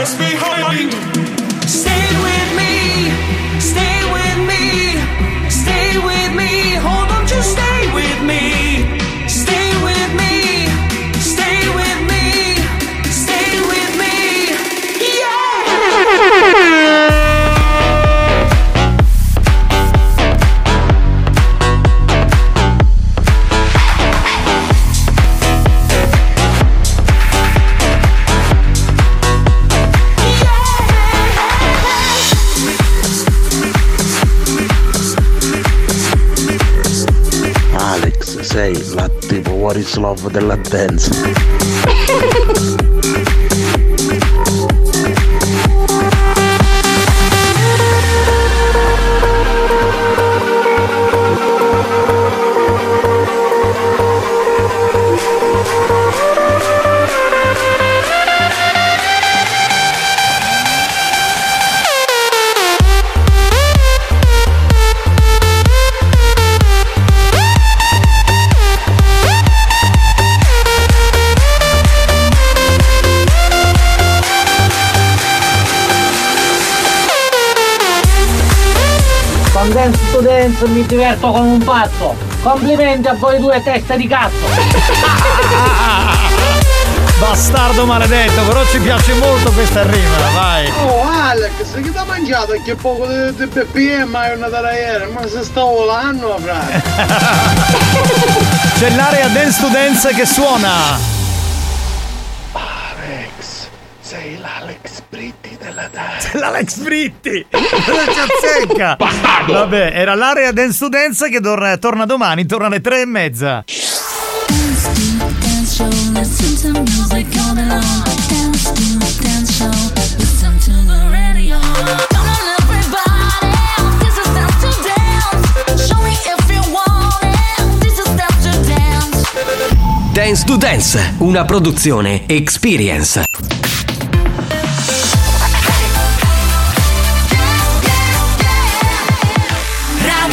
S6: leave the
S40: best behind.
S6: Stay
S12: tipo What is Love della dance.
S36: Dance mi diverto come un pazzo. Complimenti a voi due teste di cazzo.
S7: Bastardo maledetto, però ci piace molto questa rima, vai.
S35: Oh Alex, che ti ha mangiato che poco di, di BPM hai una da ieri? Ma se sto volando, frate.
S7: C'è l'area Dance to Dance che suona.
S12: Alex, sei l'Alex Britti della dance.
S7: L'Alex Britti! Cosa ci azzecca? Vabbè, era l'area Dance to Dance che dor- torna domani, torna alle tre e mezza.
S3: Dance to. Dance to dance show,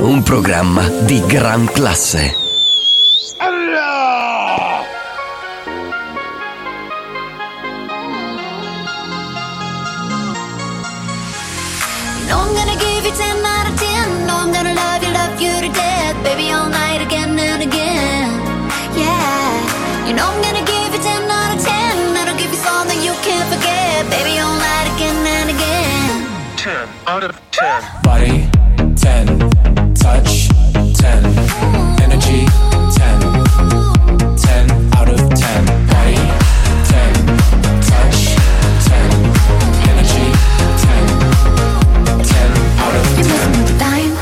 S2: un programma di gran classe.
S24: No, I'm gonna give you 10 out of 10. No, I'm gonna love you, love you to death. Baby, all night again and again. Yeah. You know, I'm gonna give you 10 out of 10. That'll give you something you can't forget. Baby, all night again and again.
S41: 10 out of 10. Body 10. Touch 10. Energy 10. 10 out of 10. Body 10. Touch 10. Energy 10. 10 out of 10.
S24: Dime,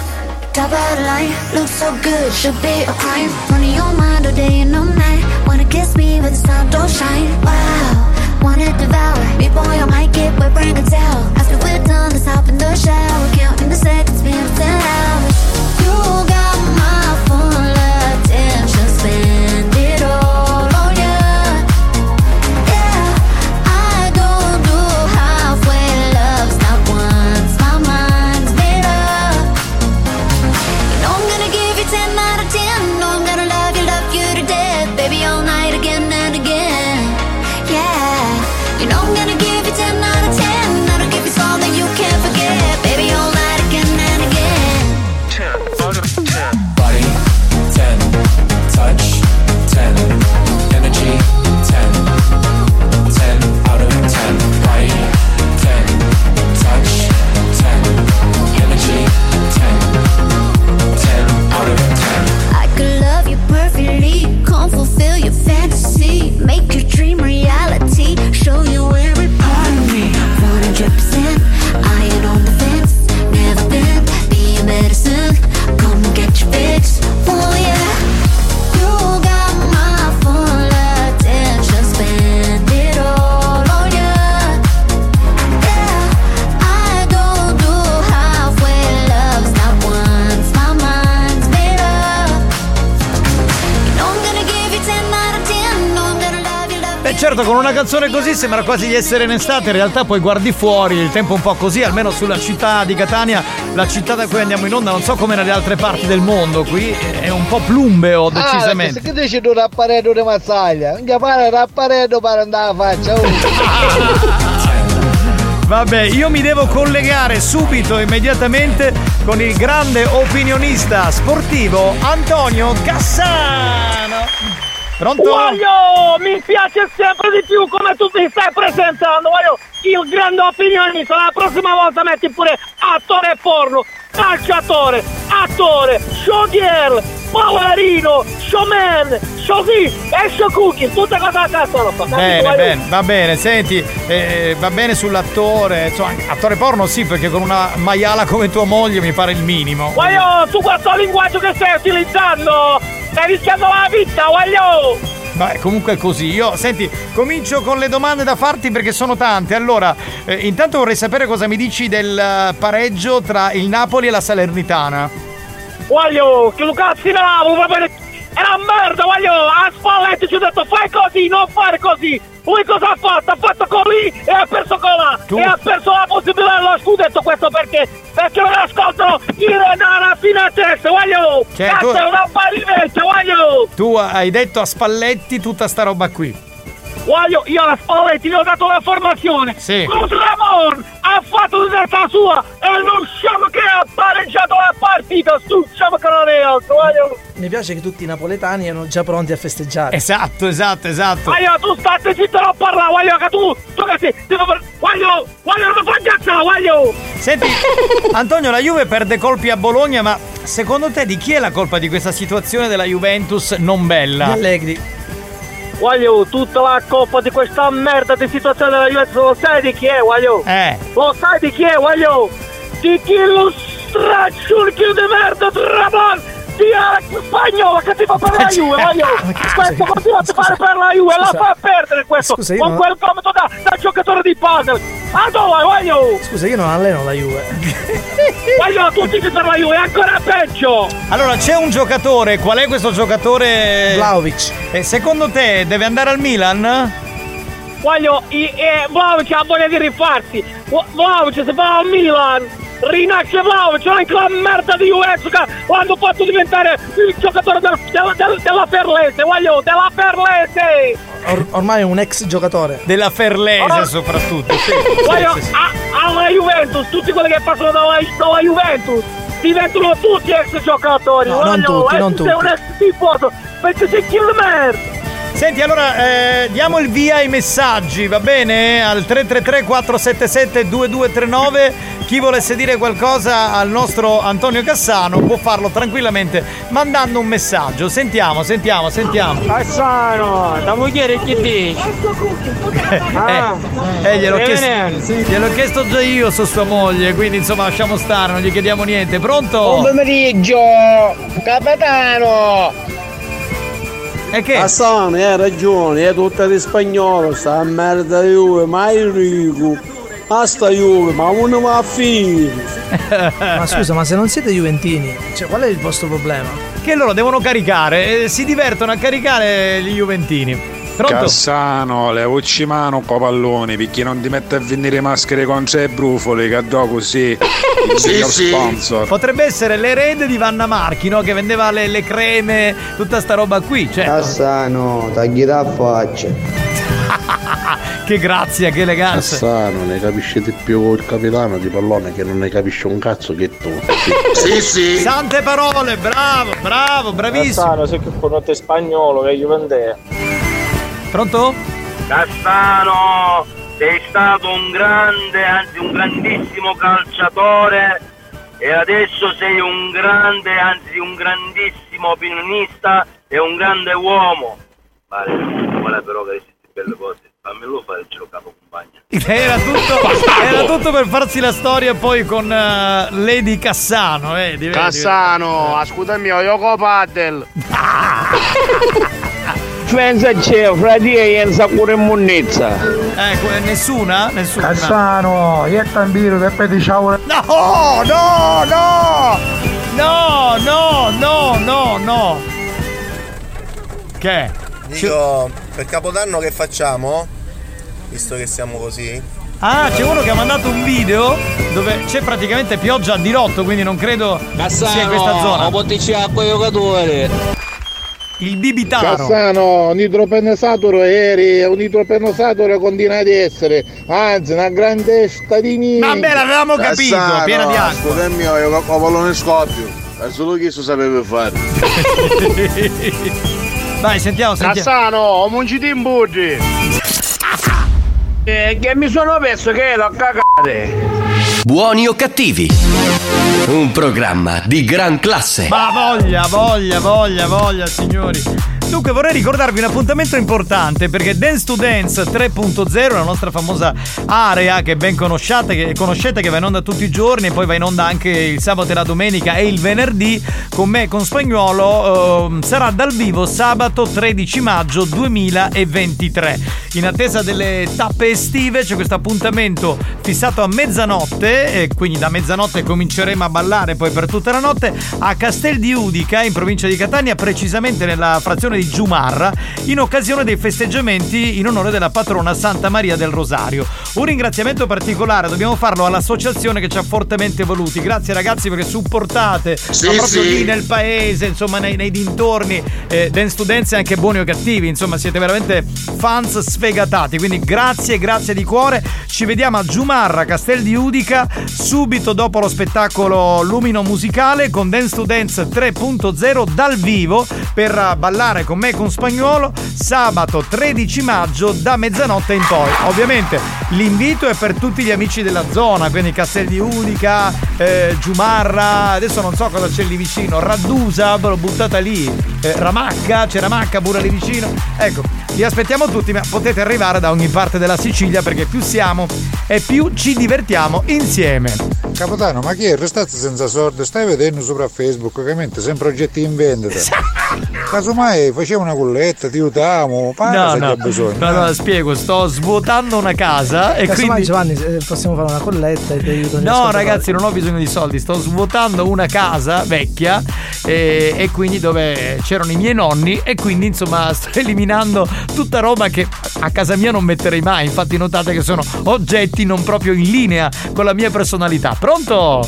S24: the line, looks so good, should be a crime. Running your mind all day and all night. Wanna kiss me, the sun don't shine. Wow, wanna devour me, boy, I might get wet, bring a towel. After we're done, let's hop in the shower. Counting the seconds, been 10 hours. You got
S7: certo, con una canzone così sembra quasi di essere in estate, in realtà poi guardi fuori, il tempo è un po' così, almeno sulla città di Catania, la città da cui andiamo in onda, non so come nelle altre parti del mondo, qui è un po' plumbeo decisamente.
S42: Ah, che dici tu rapparetto di mazzaglia? Non pare rapparetto per andare a faccia. oh.
S7: Vabbè, io mi devo collegare subito, immediatamente, con il grande opinionista sportivo Antonio Cassano. Pronto?
S32: Voglio, mi piace sempre di più come tu ti stai presentando. Voglio il grande opinionista. La prossima volta metti pure attore porno, calciatore, attore, showgirl, ballerino, showman, showzi e showcookie. Tutte cose a cazzo lo fa.
S7: Bene, bene, va bene, senti, eh, va bene sull'attore, insomma, attore porno sì, perché con una maiala come tua moglie mi pare il minimo.
S32: Voglio, tu questo linguaggio che stai utilizzando, stai rischiando la vita, voglio!
S7: Beh, comunque è così. Io, senti, comincio con le domande da farti perché sono tante. Allora, eh, intanto vorrei sapere cosa mi dici del eh, pareggio tra il Napoli e la Salernitana.
S32: Voglio, che lo cazzo bravo, va bene. Una merda, voglio, a Spalletti ci ho detto fai così, non fare così. Lui cosa ha fatto? Ha fatto così e ha perso con là. E ha perso la possibilità dello scudetto questo perché? Perché non ascoltano il Renana fino a testa, voglio.
S7: Cioè,
S32: Cazzo,
S7: tu-
S32: è una parimetta, voglio.
S7: Tu hai detto a Spalletti tutta sta roba qui.
S32: Voglio, io a Spalletti gli ho dato la formazione.
S7: Sì.
S32: Con Ramon ha fatto di testa sua e non siamo che ha pareggiato la partita. Su, siamo che non è altro, voglio.
S9: Mi piace che tutti i napoletani erano già pronti a festeggiare.
S7: Esatto, esatto, esatto.
S32: Voglio, tu state zitto non parla, voglio che tu, tu che sei, devo par- voglio, voglio non mi fa incazzare, voglio.
S7: Senti, Antonio, la Juve perde colpi a Bologna, ma secondo te di chi è la colpa di questa situazione della Juventus non bella?
S9: Di Allegri.
S32: Voglio, tutta la colpa di questa merda di situazione della Juventus, lo sai di chi è, voglio?
S7: Eh.
S32: Lo sai di chi è, voglio? Di chi lo straccione di merda, Ramon! Di Alex Spagnolo che ti fa per la Juve, voglio. Questo continua a fare per la Juve, la fa perdere questo,
S9: Scusa,
S32: con
S9: non-
S32: quel commento da, da giocatore di puzzle. A dove, voglio?
S9: Scusa, io non alleno la Juve.
S32: Voglio tutti che per la Juve, è ancora peggio.
S7: Allora, c'è un giocatore, qual è questo giocatore?
S9: Vlaovic.
S7: E secondo te deve andare al Milan?
S32: Voglio, i, eh, Vlaovic ha voglia di rifarsi. Vla- Vlaovic se va al Milan, rinasce Vlaovic, non è quella merda di Juventus che l'hanno fatto diventare il giocatore del- del- del- della Ferlese, voglio, della Ferlese.
S9: Or- ormai è un ex giocatore.
S7: Della Ferlese
S32: Oh.
S7: soprattutto. Sì,
S32: Voglio,
S7: sì, sì.
S32: a- alla Juventus, tutti quelli che passano dalla, dalla Juventus diventano tutti ex giocatori.
S9: No, non
S32: voglio,
S9: tutti,
S32: eh,
S9: non
S32: sei un
S9: tutti.
S32: ex tifoso, perché sei merda.
S7: Senti, allora eh, diamo il via ai messaggi, va bene? Al 333 477 2239. Chi volesse dire qualcosa al nostro Antonio Cassano può farlo tranquillamente mandando un messaggio. Sentiamo, sentiamo, sentiamo.
S32: Cassano, da moglie che dici? Ah.
S7: Eh, eh, gliel'ho, chiesto, gliel'ho chiesto già io su sua moglie, quindi insomma lasciamo stare, non gli chiediamo niente. Pronto?
S26: Buon pomeriggio, capitano!
S7: E che?
S5: Cassano, hai ragione, è tutta di spagnolo, sta merda di Juve, ma Enrico. Ah sta Juve, ma uno va a finire.
S9: Ma scusa, ma se non siete Juventini, cioè qual è il vostro problema?
S7: Che loro devono caricare, eh, si divertono a caricare gli Juventini. Pronto?
S43: Cassano, levucci mano con palloni, perché non ti metti a venire maschere con sé e brufoli, che do così.
S7: Sì, sì.
S43: sponsor.
S7: Potrebbe essere l'erede di Vanna Marchi, no? Che vendeva le, le creme, tutta sta roba qui, certo.
S27: Cassano, tagli da faccia.
S7: che grazia, che eleganza.
S12: Cassano, ne capisci di più il capitano di pallone che non ne capisce un cazzo che tu.
S7: Sante parole, bravo, bravo, bravissimo.
S26: Cassano, sei che conosce spagnolo, che Juventus.
S7: Pronto?
S44: Cassano, sei stato un grande, anzi un grandissimo calciatore e adesso sei un grande, anzi un grandissimo opinionista e un grande uomo. Vale, vale però che queste belle cose, fammelo fare il giro capo compagno.
S7: Era tutto, era tutto per farsi la storia poi con eh, Lady Cassano, eh. di-
S26: Cassano, ascoltami, io con Pensa c'è, fratelli, e non pure munnezza.
S7: Ecco, eh, nessuna? Nessuna.
S45: Cassano, io tambiro che poi diciamo
S7: No, no, no! No, no, no, no, no! Che?
S46: Dico, per Capodanno che facciamo? Visto che siamo così?
S7: Ah, c'è uno che ha mandato un video dove c'è praticamente pioggia a dirotto, quindi non credo sia in questa zona.
S26: acqua giocatore.
S7: Il bibitaro.
S35: Cassano, un idropenesatore eri, un idropenesatore continua ad essere, anzi una grande stadinina.
S7: Vabbè, l'avevamo capito, piena di acqua.
S12: Scusa mio, io con pallone scoppio. È solo chi so sapeva fare.
S7: Vai, sentiamo, sentiamo.
S26: Cassano, munciti in buddi. Eh, che mi sono perso che l'ho cagate.
S2: Buoni o cattivi? Un programma di gran classe.
S7: Ma voglia, voglia, voglia, voglia, signori. Dunque vorrei ricordarvi un appuntamento importante perché Dance to Dance 3.0, la nostra famosa area che ben conosciate, che conoscete, che va in onda tutti i giorni e poi va in onda anche il sabato e la domenica e il venerdì con me, con Spagnuolo, ehm, sarà dal vivo sabato 13 maggio 2023. In attesa delle tappe estive c'è questo appuntamento fissato a mezzanotte e quindi da mezzanotte cominceremo a ballare poi per tutta la notte a Castel di Udica in provincia di Catania, precisamente nella frazione di Giumarra, in occasione dei festeggiamenti in onore della patrona Santa Maria del Rosario. Un ringraziamento particolare dobbiamo farlo all'associazione che ci ha fortemente voluti. Grazie ragazzi perché supportate
S12: Sì,
S7: proprio
S12: sì.
S7: lì nel paese, insomma nei, nei dintorni, eh, Dance to Dance anche buoni o cattivi, insomma siete veramente fans sfegatati, quindi grazie, grazie di cuore. Ci vediamo a Giumarra, Castel di Udica, subito dopo lo spettacolo Lumino Musicale con Dance to Dance 3.0 dal vivo per ballare con me e con Spagnuolo sabato 13 maggio da mezzanotte in poi. Ovviamente l'invito è per tutti gli amici della zona, quindi Castel di Udica, eh, Giumarra, adesso non so cosa c'è lì vicino, Raddusa, l'ho buttata lì, eh, Ramacca, c'è Ramacca pure lì vicino. Ecco, li aspettiamo tutti, ma potete arrivare da ogni parte della Sicilia perché più siamo e più ci divertiamo insieme.
S47: Capitano, ma chi è? Restate senza soldi, stai vedendo sopra Facebook che mente sempre oggetti in vendita. Casomai facciamo una colletta, ti aiutiamo, paga
S7: No,
S47: se
S7: no,
S47: c'è bisogno.
S7: no, no, spiego, sto svuotando una casa e
S9: Casomai,
S7: quindi...
S9: Giovanni, possiamo fare una colletta e ti aiuto
S7: No ragazzi non ho bisogno di soldi, sto svuotando una casa vecchia e, e quindi dove c'erano i miei nonni e quindi insomma sto eliminando tutta roba che a casa mia non metterei mai, infatti notate che sono oggetti non proprio in linea con la mia personalità. Pronto?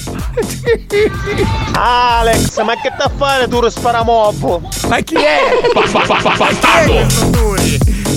S26: Alex, ma che sta a fare tu sparamobbo?
S7: Ma chi è? Ma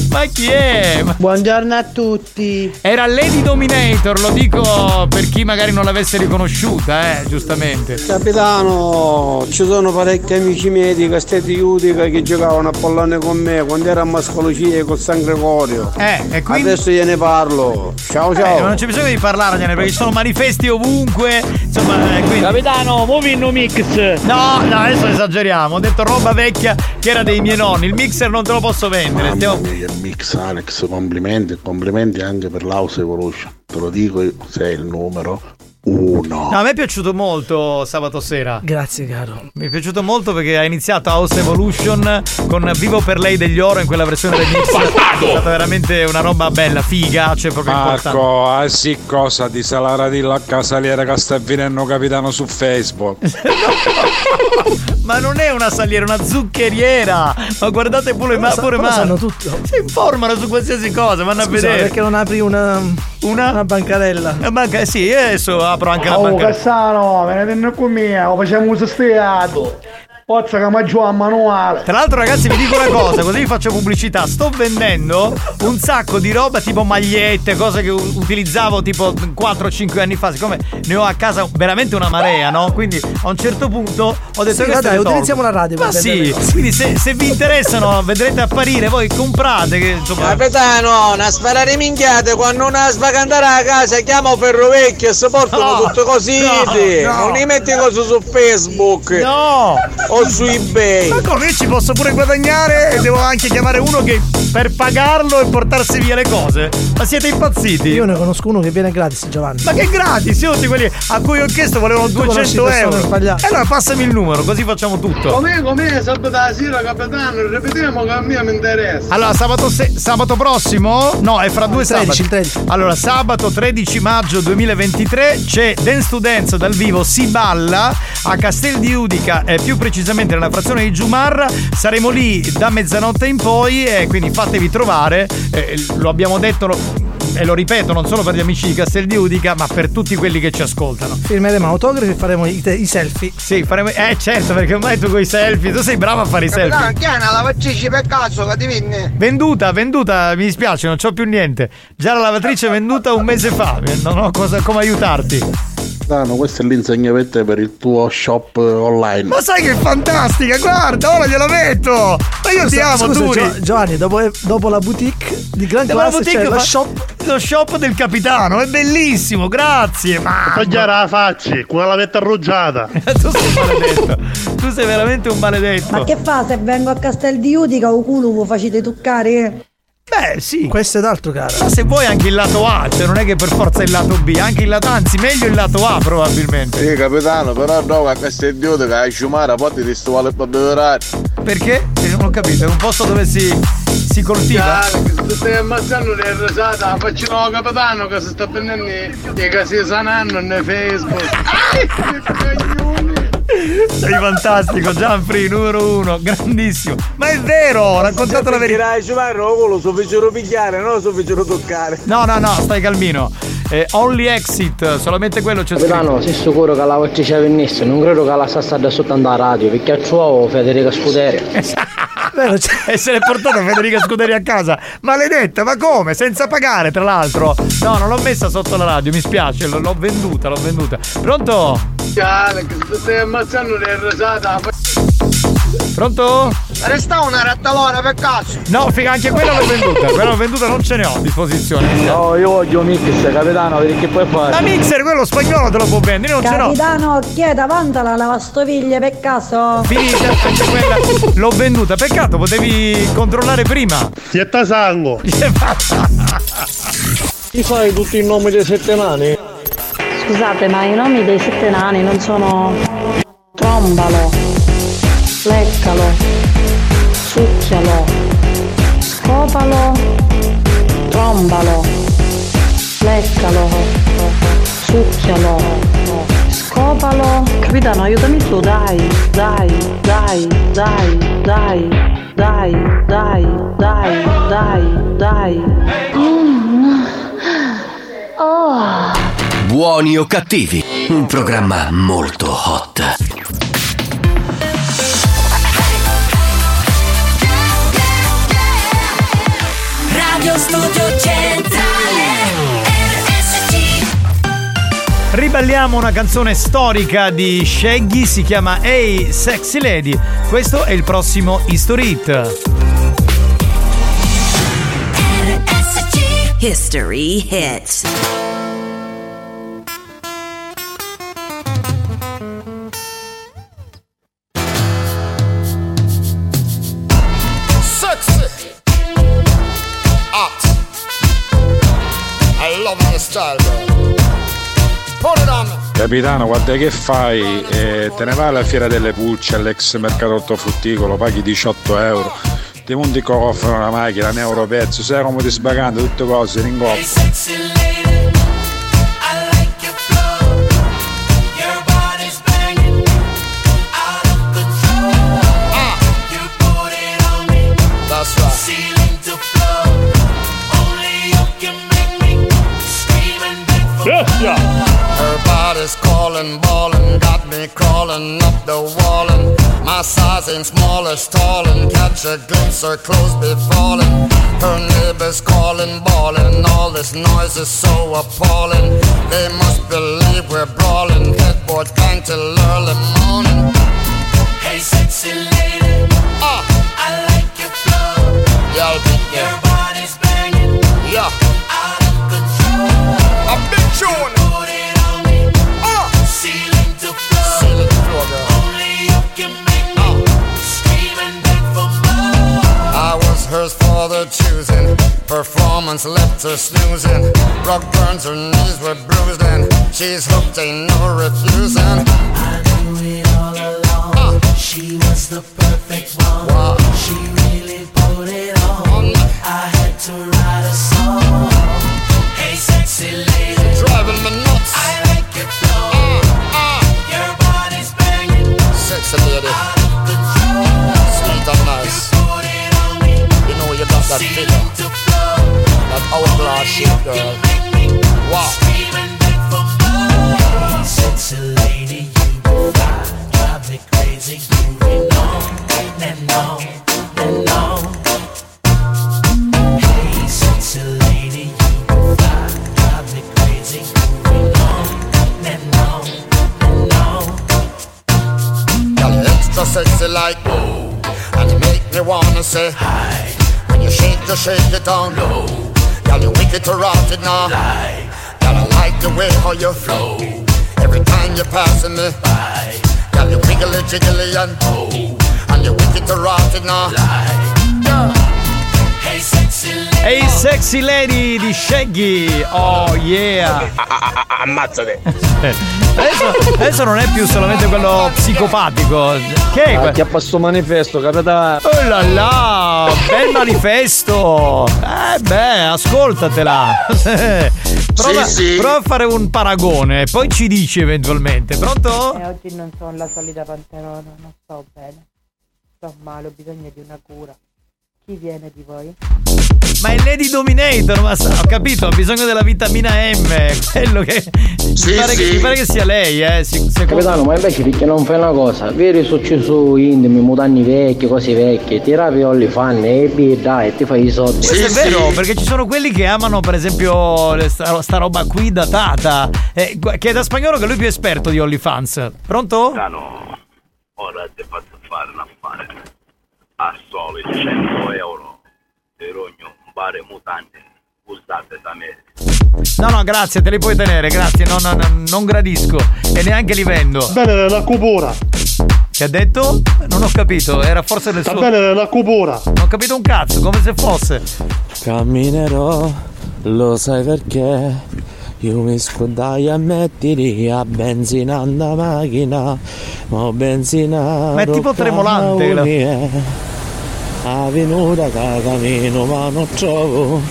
S7: Ma chi è?
S36: Buongiorno a tutti.
S7: Era Lady Dominator, lo dico per chi magari non l'avesse riconosciuta, eh, giustamente.
S5: Capitano, ci sono parecchi amici miei di Castelli Utica che giocavano a pallone con me quando ero a Mascolocie con San Gregorio.
S7: Eh, e quindi-
S5: Adesso gliene parlo. Ciao
S7: Eh,
S5: ciao.
S7: ma non c'è bisogno di parlare, Gianni, perché ci sono manifesti ovunque. Insomma, eh, quindi...
S26: Capitano, muovi il mix.
S7: No, no, adesso esageriamo. Ho detto roba vecchia che era dei miei nonni. Il mixer non te lo posso vendere.
S12: Mamma
S7: Stiamo...
S12: mix Alex, complimenti, complimenti anche per l'House Evolution. Te lo dico, sei il numero uno.
S7: No, a me è piaciuto molto sabato sera.
S9: Grazie, caro.
S7: Mi è piaciuto molto perché ha iniziato House Evolution con Vivo per lei degli oro in quella versione del mix. È stata veramente una roba bella, figa, cioè proprio.
S43: Marco, ah sì cosa di Salaradilla a casaliera che sta avvenendo capitano su Facebook.
S7: Ma non è una saliera, è una zuccheriera. Ma guardate pure, ma pure ma-
S9: sanno tutto.
S7: Si informano su qualsiasi cosa, vanno a
S9: Scusa,
S7: vedere.
S9: perché non apri una, una? bancarella?
S7: Una banca, sì, io adesso apro anche la
S48: Oh,
S7: banca.
S48: Cassano, me ne venne con me, lo facciamo uso stiato. Pozza che mi a manuale.
S7: Tra l'altro ragazzi vi dico una cosa, così vi faccio pubblicità. Sto vendendo un sacco di roba tipo magliette, cose che utilizzavo tipo 4-5 anni fa. Siccome ne ho a casa veramente una marea, no? Quindi a un certo punto ho detto
S9: Sì,
S7: che
S9: dai, utilizziamo la radio
S7: Ma sì, quindi se, se vi interessano vedrete apparire, voi comprate che insomma.
S5: Capitano, una sparare minchiate quando una svagandare a casa chiamo Ferro Vecchio e si portano
S7: No,
S5: tutte così.
S7: no, no.
S5: Non li metti cose su Facebook.
S7: No!
S5: O su eBay.
S7: Ma come io ci posso pure guadagnare e devo anche chiamare uno che per pagarlo e portarsi via le cose? Ma siete impazziti?
S9: Io ne conosco uno che viene gratis, Giovanni.
S7: Ma che gratis? Io tutti quelli a cui ho chiesto volevano
S9: Tu conosci
S7: 200
S9: persone
S7: euro. E allora passami il numero, così facciamo tutto.
S48: Come, come, sabato sera, capitano, ripetiamo che a me mi interessa.
S7: Allora, sabato, se- sabato prossimo? No, è fra due
S9: 13,
S7: sabati. Allora, sabato 13 maggio 2023 c'è Dance to Dance dal vivo, si balla a Castel di Udica, eh, più precisamente nella frazione di Giumarra. Saremo lì da mezzanotte in poi e quindi fatevi trovare. Eh, lo abbiamo detto lo- e lo ripeto non solo per gli amici di Castel di Udica, ma per tutti quelli che ci ascoltano.
S9: Firmeremo autografi e faremo i, i selfie.
S7: Sì, faremo. Eh certo, perché ormai tu con i selfie, tu sei bravo a fare i selfie.
S49: Capitano, chi è una lavatrice per cazzo che ti?
S7: Venduta, venduta, mi dispiace, non c'ho più niente. Già la lavatrice è venduta un mese fa, non ho cosa, come aiutarti.
S12: Dano, questo è l'insegnamento per il tuo shop eh, online.
S7: Ma sai che è fantastica, guarda, ora gliela metto! Ma io ti
S9: Scusa-
S7: amo,
S9: scusa! Gio- Giovanni, dopo, dopo la boutique di Gran
S7: la
S9: Classe
S7: boutique
S9: c'è
S7: fa-
S9: shop.
S7: Lo shop del capitano, è bellissimo, grazie! Ma
S50: Tagliare la faccia con la lavetta arruggiata.
S7: tu sei maledetto, tu sei veramente un maledetto.
S13: Ma che fa se vengo a Castel di Utica o culo lo facete toccare?
S7: Beh, sì.
S9: Questo è d'altro, cara.
S7: Ma se vuoi anche il lato A, cioè non è che per forza il lato B, anche il lato anzi meglio il lato A probabilmente.
S12: Sì, capitano, però no, a questo idiota che hai sciumare, poi ti sto vuole per beverare.
S7: Perché? Non ho capito, è un posto dove si, si coltiva.
S48: Se stai ammazzando le risate, facciamo il capitano che si sta prendendo i casi sanando nei Facebook.
S7: Fantastico, Gianfri, numero uno, grandissimo. Ma è vero, ho raccontato la verità.
S5: Tirai su lo so fecero pigliare, non lo so fecero toccare.
S7: No, no, no, stai calmino. Eh, only exit, solamente quello c'è
S14: Capitano,
S7: scritto.
S14: sei sicuro che la lavatrice venisse? Non credo che la sta stando sotto la radio, perché a ciò Federica Scuderi.
S7: e se l'è portata Federica Scuderi a casa. Maledetta, ma come? Senza pagare, tra l'altro. No, non l'ho messa sotto la radio, mi spiace, l- l'ho venduta, l'ho venduta. Pronto?
S48: Se stai ammazzando le risate,
S7: Pronto?
S49: Resta una rattalona per cazzo.
S7: No, figa, anche quella l'ho venduta. Quella l'ho venduta, non ce ne ho a disposizione.
S35: No, io voglio mix, capitano, perché puoi fare?
S7: La mixer, quello spagnolo te lo può vendere, io non ce l'ho.
S13: Capitano, chieda vanta la lavastoviglie per caso?
S7: Finita anche quella. L'ho venduta. Peccato, potevi controllare prima.
S50: Sietta sangue.
S5: Ti sai tutti i nomi dei sette nani?
S51: Scusate, ma i nomi dei sette nani non sono trombalo, leccalo, succhialo, scopalo, trombalo, leccalo, succhialo, scopalo. Capitano, aiutami tu, dai, dai, dai, dai, dai, dai, dai, dai, dai, dai. Mm. Oh.
S2: Buoni o cattivi, un programma molto hot.
S3: Studio Centrale RSC
S7: Riballiamo una canzone storica di Shaggy, si chiama Hey Sexy Lady. Questo è il prossimo History Hit.
S3: History Hits
S43: Capitano, guarda che fai? Eh, te ne vai alla fiera delle pulce, all'ex mercato ortofrutticolo, paghi 18 euro, ti monti cofano, una macchina, un euro pezzo, sei come ti sbagando, tutte cose, in
S52: body's calling, ballin', got me crawling up the wall and my size ain't small as tall catch a glimpse her clothes be falling. Her neighbors calling, bawling, all this noise is so appalling. They must believe we're brawling, headboard gang till early morning. Hey, sexy lady, ah, I like your flow. Yeah, your body's banging, yeah, out of control. A big tune. Choosing. Performance left her snoozing. Rock burns, her knees were bruised, and she's hooked, ain't no refusing. I knew it all along. She was the perfect one. She really put it on. I had to write a song. That figure, that hourglass shape, girl. Wow. Sexy lady, you fly, drive me crazy, moving on and on and on. Hey, sexy lady, you fly, drive me crazy, moving on and on and on. You're extra sexy like oh, and make me wanna say hi. Shake, you shake it down low. Girl, you wicked to rot it now. Lie. Girl, I like the way how you flow. Every time you're passing me by. Girl, you wiggly jiggly and oh, and you wicked to rot it now. Lie. Hey, lady.
S7: Hey Sexy Lady di Shaggy. Oh yeah.
S5: Ammazzate.
S7: Adesso, adesso non è più solamente quello psicopatico. Che è? que-
S21: Chi ha passato manifesto, capitano?
S7: Oh là là, bel manifesto! Eh beh, ascoltatela! prova,
S21: Sì, sì.
S7: prova a fare un paragone, poi ci dici eventualmente. Pronto?
S44: E oggi non sono la solita panterona, non sto bene. Sto male, ho bisogno di una cura. Chi viene di voi?
S7: Ma è Lady Dominator, ma sa- ho capito, ha bisogno della vitamina M. Quello che.
S21: Sì,
S7: mi, pare che
S21: sì.
S7: mi pare che sia lei, eh. Si- se-
S14: Capitano, ma invece perché non fai una cosa? Vedi successo intimi, mutanni vecchi, cose vecchie, ti rapi fan e bi, dai, ti fai i soldi.
S7: Questo è vero, perché ci sono quelli che amano, per esempio, sta, sta roba qui datata. Eh, che è da spagnolo che lui è più esperto di OnlyFans. Pronto?
S53: Cano, ora ti faccio fare un affare. A soli 100 euro per ogni un bare mutante usate da me.
S7: No, no, grazie, te li puoi tenere, grazie. No, no, no, non gradisco. E neanche li vendo.
S15: Bene, la cupura.
S7: Che ha detto? Non ho capito, era forse del suo.
S15: bene la cupura.
S7: Non ho capito un cazzo, come se fosse.
S54: Camminerò, lo sai perché?
S12: Io mi scordai a mettere a benzina alla macchina, ma benzina.
S7: Ma è tipo tremolante, la-
S12: A venuta cammino ma non trovo.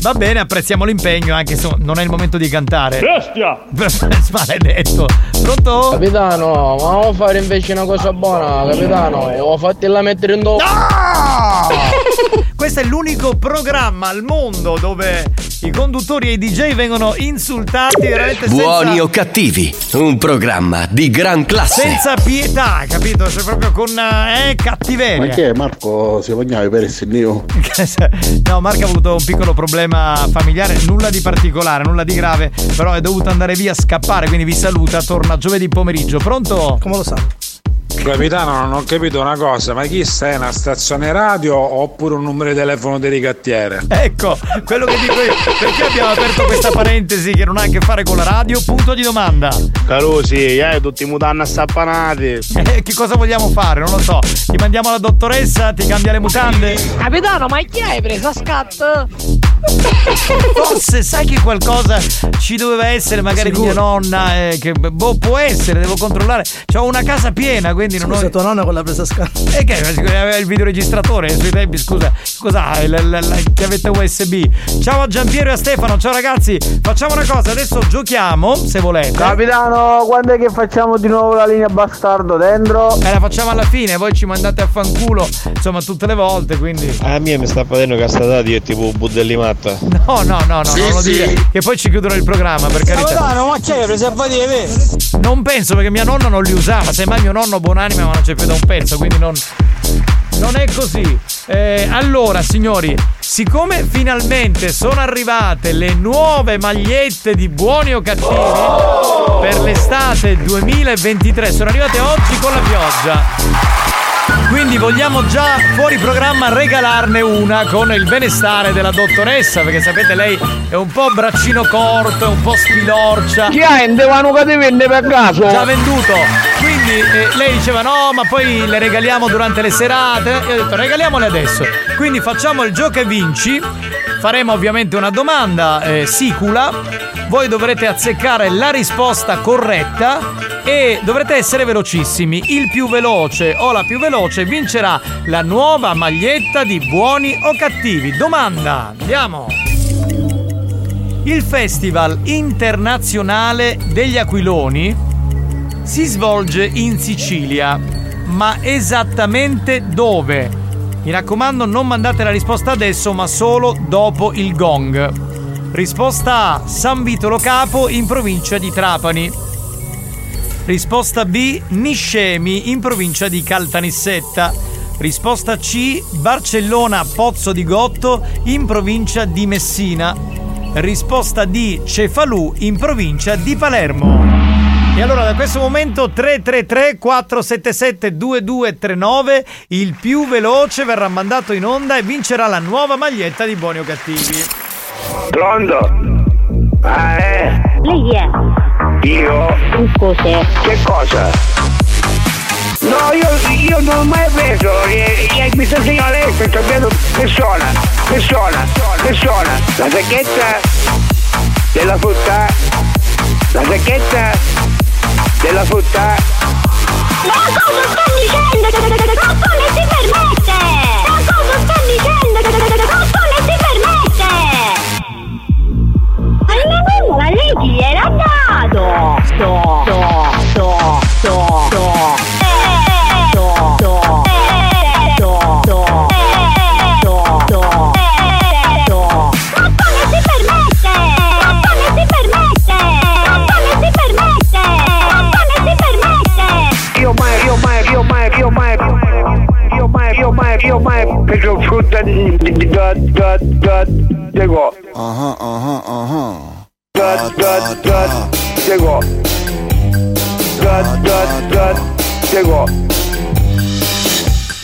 S7: Va bene, apprezziamo l'impegno, anche se non è il momento di cantare.
S26: Bestia!
S7: Maledetto. Pronto?
S14: Capitano, ma volevo fare invece una cosa buona, capitano. Ho fatto la mettere in dopo.
S7: Questo è l'unico programma al mondo dove i conduttori e i DJ vengono insultati veramente
S2: Buoni
S7: senza,
S2: o cattivi, un programma di gran classe.
S7: senza pietà, capito? Cioè proprio con eh, cattiveria.
S12: Ma che è Marco si vognava per essere neo?
S7: No, Marco ha avuto un piccolo problema familiare, nulla di particolare, nulla di grave, però è dovuto andare via, scappare, quindi vi saluta, torna giovedì pomeriggio. Pronto?
S9: Come lo sa?
S43: Capitano, non ho capito una cosa, ma chi sta? È una stazione radio oppure un numero di telefono di ricattiere?
S7: Ecco, quello che dico io, perché abbiamo aperto questa parentesi che non ha a che fare con la radio? Punto di domanda.
S26: Carusi, eh, tutti i mutanni assappanati.
S7: Eh, che cosa vogliamo fare? Non lo so. Ti mandiamo la dottoressa, ti cambia le mutande?
S36: Capitano, ma chi hai preso a scatto?
S7: Forse sai che qualcosa ci doveva essere, magari di mia nonna, eh, che boh, può essere, devo controllare. C'ho una casa piena, quindi non
S9: Scusa,
S7: ho.
S9: tua nonna con la presa a scatto.
S7: E che aveva il videoregistratore sui tempi, scusa, cos'ha? La, la, la chiavetta USB. Ciao a Giampiero e a Stefano, ciao ragazzi. Facciamo una cosa, adesso giochiamo, se volete.
S5: Capitano, quando è che facciamo di nuovo la linea bastardo dentro?
S7: E la facciamo alla fine, voi ci mandate a fanculo, insomma, tutte le volte, quindi.
S35: A me mi sta facendo castati è tipo budelli matta.
S7: No, no, no, no,
S35: Sì,
S7: non lo
S35: sì.
S7: dire. Che poi ci chiudono il programma, per carità.
S49: Capitano, ma c'è preservativi?
S7: Non penso perché mia nonna non li usava, semmai mio nonno buonanima ma non c'è più da un pezzo, quindi non. Non è così. Eh, allora, signori, siccome finalmente sono arrivate le nuove magliette di buoni o cattivi per l'estate 2023, sono arrivate oggi con la pioggia. Quindi vogliamo già fuori programma regalarne una con il benestare della dottoressa, perché sapete lei è un po' braccino corto, è un po' spilorcia.
S5: Chi ha in devano che ti vende per caso?
S7: Già venduto. Quindi eh, lei diceva no, ma poi le regaliamo durante le serate. Io ho detto regaliamole adesso. Quindi facciamo il gioco e vinci. Faremo ovviamente una domanda eh, sicula. Voi dovrete azzeccare la risposta corretta e dovrete essere velocissimi. Il più veloce o la più veloce vincerà la nuova maglietta di buoni o cattivi. Domanda, andiamo. Il Festival internazionale degli Aquiloni si svolge in Sicilia, ma esattamente dove? Mi raccomando, non mandate la risposta adesso, ma solo dopo il gong. Risposta A: San Vitolo Capo in provincia di Trapani. Risposta B: Niscemi in provincia di Caltanissetta. Risposta C: Barcellona Pozzo di Gotto in provincia di Messina. Risposta D: Cefalù in provincia di Palermo. E allora da questo momento 333 477 2239 il più veloce verrà mandato in onda e vincerà la nuova maglietta di buoni o cattivi.
S26: Pronto? Ah, eh?
S36: Lei è?
S26: Io?
S36: Cos'è?
S26: Che cosa? No, io, io non ho mai preso, eh, eh, mi sta insegnando lei, sto prendendo persona, persona, persona, la sacchetta della frutta, la sacchetta della frutta.
S36: Ma cosa sta dicendo? Come si permette? Ma cosa sta dicendo? Come si permette? Ma non ma lei chi era dato? Sto, sto, sto,
S26: mai preso frutta di, di, di, da, da, da, Diego.
S12: Ah ah ah
S26: Da, da, da, Diego. Da, da, da, Diego.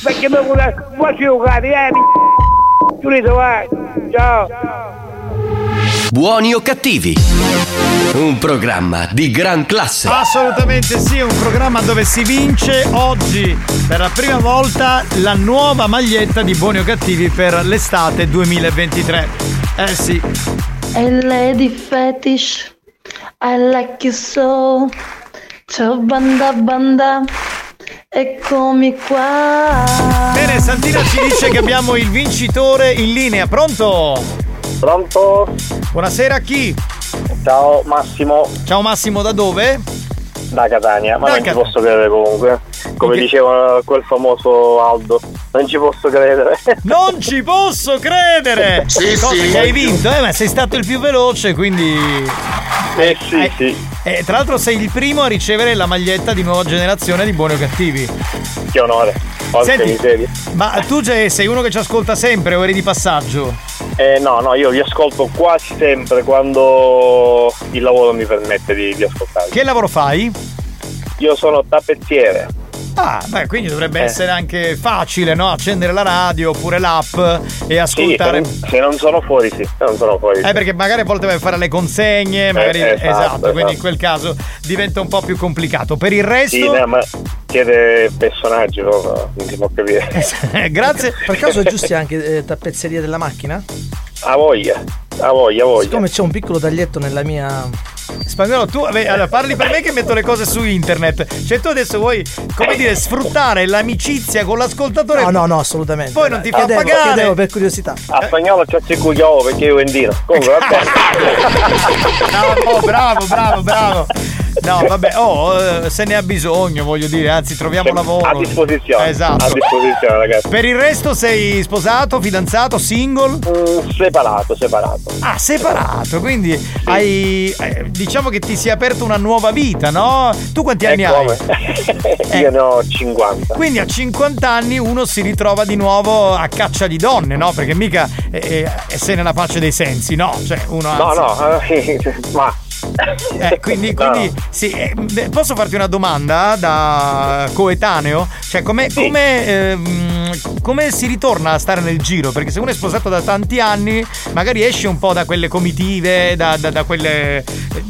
S26: Perché mi vuole, vuoi giocare, eh? Giulito, vai. Ciao.
S2: Buoni o cattivi? Un programma di gran classe.
S7: Assolutamente sì, un programma dove si vince oggi per la prima volta la nuova maglietta di buoni o cattivi per l'estate 2023. Eh sì.
S55: A lady fetish, I like you so. Ciao banda banda, eccomi qua.
S7: Bene, Santina ci dice che abbiamo il vincitore in linea. Pronto?
S56: Pronto?
S7: Buonasera a chi?
S56: Ciao Massimo.
S7: Ciao Massimo, da dove?
S56: Da Catania, ma
S7: Da
S56: non
S7: Cat-
S56: posso credere comunque. Come
S7: Che-
S56: diceva quel famoso Aldo, non ci posso credere.
S7: Non ci posso credere!
S56: Sì,
S7: Cosa
S56: sì.
S7: che hai vinto, eh, ma sei stato il più veloce, quindi.
S56: Eh sì, sì.
S7: E tra l'altro sei il primo a ricevere la maglietta di nuova generazione di Buoni o Cattivi.
S56: Che onore. Porca
S7: Senti. Ma tu sei uno che ci ascolta sempre o eri di passaggio?
S56: Eh, no, no, io vi ascolto quasi sempre quando il lavoro mi permette di, di ascoltarvi.
S7: Che lavoro fai?
S56: Io sono tappezziere.
S7: Ah, beh, quindi dovrebbe
S56: Eh.
S7: essere anche facile, no? Accendere la radio oppure l'app e
S56: Sì,
S7: ascoltare.
S56: se, se non sono fuori, sì. Se non sono fuori.
S7: Eh, perché magari a volte vai a fare le consegne, magari.
S56: Eh,
S7: esatto,
S56: esatto,
S7: quindi in
S56: esatto.
S7: quel caso diventa un po' più complicato. Per il resto.
S56: Sì, no, ma siete personaggi proprio, non si può capire.
S7: Grazie.
S9: Per caso è giusti anche eh, tappezzeria della macchina?
S56: A voglia, a voglia, a voglia.
S9: Siccome c'è un piccolo taglietto nella mia.
S7: Spagnolo, tu vabbè, allora, parli per me che metto le cose su internet. Cioè, tu adesso vuoi, come dire, sfruttare l'amicizia con l'ascoltatore.
S9: No, no, no, assolutamente.
S7: Poi non ti fa
S9: Chiedevo-
S7: pagare.
S9: chiedevo per curiosità.
S56: A spagnolo c'è il cugliavo perché io vendino. Comunque va bene.
S7: Oh, bravo, bravo, bravo. No, vabbè, oh, eh, se ne ha bisogno, voglio dire, anzi, troviamo lavoro.
S56: A disposizione.
S7: Esatto.
S56: A disposizione, ragazzi.
S7: Per il resto sei sposato, fidanzato, single?
S56: Mm, separato, separato.
S7: Ah, separato, quindi hai. eh, diciamo che ti si è aperta una nuova vita, no? Tu quanti anni
S56: E
S7: hai?
S56: come? Io ne ho 50.
S7: Quindi a 50 anni uno si ritrova di nuovo a caccia di donne, no? Perché mica eh, eh, sei nella pace dei sensi, no? Cioè, uno
S56: No,
S7: anzi-
S56: no, eh, ma
S7: Eh, quindi,
S56: No.
S7: quindi sì, eh, posso farti una domanda da coetaneo? Cioè, come, come, ehm, come si ritorna a stare nel giro? Perché se uno è sposato da tanti anni, magari esce un po' da quelle comitive, da, da- da quelle,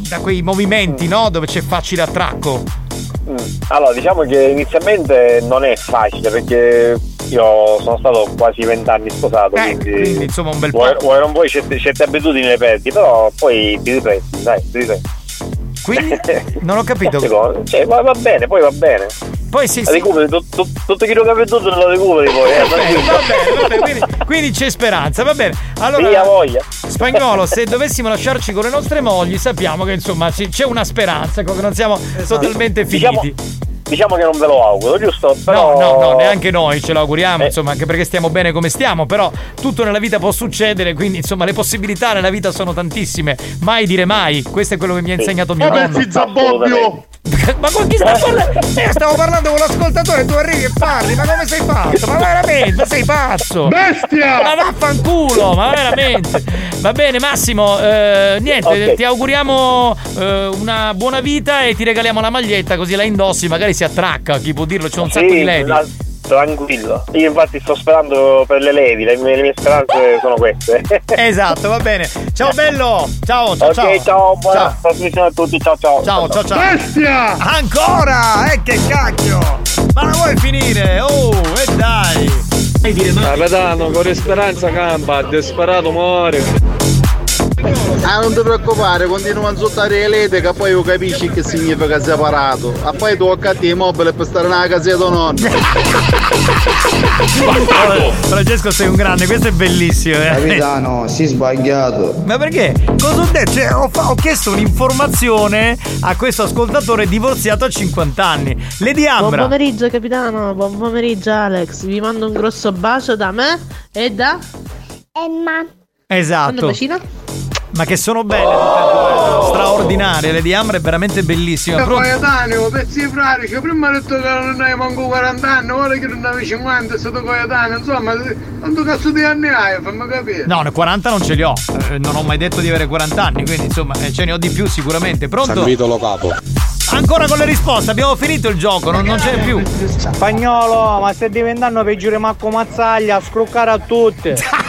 S7: da quei movimenti, no? Dove c'è facile attracco.
S56: Mm. Allora, diciamo che inizialmente non è facile perché io sono stato quasi vent'anni sposato, quindi,
S7: Eh, quindi, insomma un bel po'.
S56: vuoi, vuoi non vuoi certe, certe abitudini le perdi, però poi ti riprendi, dai, ti riprendi.
S7: Quindi non ho capito.
S56: Cioè, va, va bene, poi va bene.
S7: Poi sì, sì.
S56: Recuperi tu- tu- tutto quello che hai perduto lo recuperi poi. Eh,
S7: Va bene, va bene, va bene, quindi, quindi c'è speranza, va bene. Allora,
S56: Sì, ha voglia.
S7: Spagnolo, se dovessimo lasciarci con le nostre mogli, sappiamo che insomma c'è una speranza, ecco, che non siamo totalmente
S56: Diciamo-
S7: finiti.
S56: Diciamo che non ve lo auguro, giusto? Però...
S7: No, no, no, neanche noi ce lo auguriamo,
S56: Eh.
S7: insomma, anche perché stiamo bene come stiamo, però tutto nella vita può succedere, quindi insomma le possibilità nella vita sono tantissime. Mai dire mai, questo è quello che mi ha insegnato mio
S56: Eh,
S7: nonno.
S56: sì, Zabobbio!
S7: Ma con chi sta parlando? Eh, stavo parlando con l'ascoltatore, tu arrivi e parli, ma come sei fatto? Ma veramente, ma sei pazzo!
S50: Bestia!
S7: Ma vaffanculo, ma veramente! Va bene, Massimo, eh, niente,
S56: Ok.
S7: ti auguriamo eh, una buona vita e ti regaliamo la maglietta così la indossi, magari si attracca, chi può dirlo, c'è un sacco di lady.
S56: la- tranquillo. Io infatti sto sperando per le levi, le mie, le mie speranze sono queste.
S7: Esatto, va bene. Ciao bello! Ciao, ciao,
S56: ok,
S7: ciao.
S56: ciao, buona
S7: Ciao.
S56: trasmissione a tutti, ciao ciao.
S7: Ciao, ciao, ciao.
S50: Bestia!
S7: Ancora! Eh che cacchio! Ma la vuoi finire? Oh, e dai!
S35: Capitano, con speranza campa, disperato muore.
S27: Ah, non ti preoccupare, continua a insultare le lete che poi capisci che significa separato. E poi tocca a te mobile per stare nella casetta nonno.
S7: Francesco sei un grande, questo è bellissimo, eh.
S27: Capitano, si è sbagliato.
S7: Ma perché? Cosa ho detto? Cioè, ho, fa- ho chiesto un'informazione a questo ascoltatore divorziato a 50 anni. Lady
S55: Buon
S7: Ambra.
S55: pomeriggio capitano, buon pomeriggio Alex, vi mando un grosso bacio da me e da Emma.
S7: Esatto.
S55: Quando bacino?
S7: Ma che sono belle tutte e due, straordinarie. Lady Ambra è veramente bellissima.
S48: Da
S7: Pronto?
S48: coetaneo, pezzi fratici, prima ha detto che non hai manco 40 anni, ora che non avevi 50, è stato coetaneo, insomma, quanto cazzo di anni hai, fammi capire.
S7: No, ne 40 non ce li ho. Eh, non ho mai detto di avere 40 anni, quindi insomma eh, ce ne ho di più sicuramente. Pronto?
S43: San Vito lo capo.
S7: Ancora con le risposte, abbiamo finito il gioco, non, non ce n'è più.
S49: Spagnolo, ma stai diventando peggiore Marco Mazzaglia, a scroccare a tutte.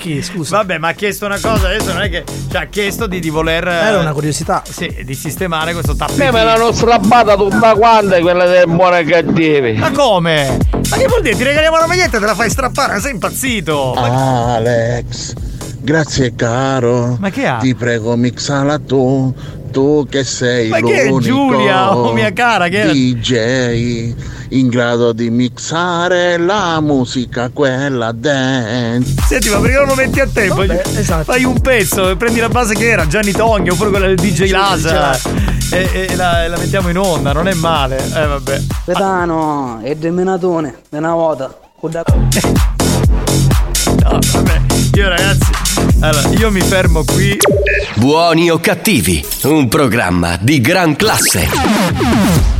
S9: Chi, scusa?
S7: Vabbè, ma ha chiesto una cosa, adesso non è che. Cioè, ha chiesto di, di voler. eh,
S9: Era una curiosità.
S7: Sì, di sistemare questo
S35: Me
S7: tappetino.
S35: me l'hanno strappata tutta quanta quella dei buoni e cattivi.
S7: Ma come? Ma che vuol dire? Ti regaliamo la maglietta e te la fai strappare? Sei impazzito?
S12: Alex, Grazie caro.
S7: Ma che ha?
S12: Ti prego mixala tu, tu che sei
S7: Ma che è
S12: l'unico
S7: Giulia? Oh, mia cara, che era?
S12: DJ in grado di mixare la musica quella dance.
S7: Senti, ma perché non lo metti a tempo?
S9: esatto.
S7: Fai un pezzo e prendi la base che era Gianni Togni oppure quella del DJ Lasa e, e la, e la mettiamo in onda, non è male. Eh vabbè.
S57: Pedano, è demenatone, di una volta.
S7: No, vabbè. Io ragazzi, allora, io mi fermo qui.
S2: Buoni o cattivi, un programma di gran classe.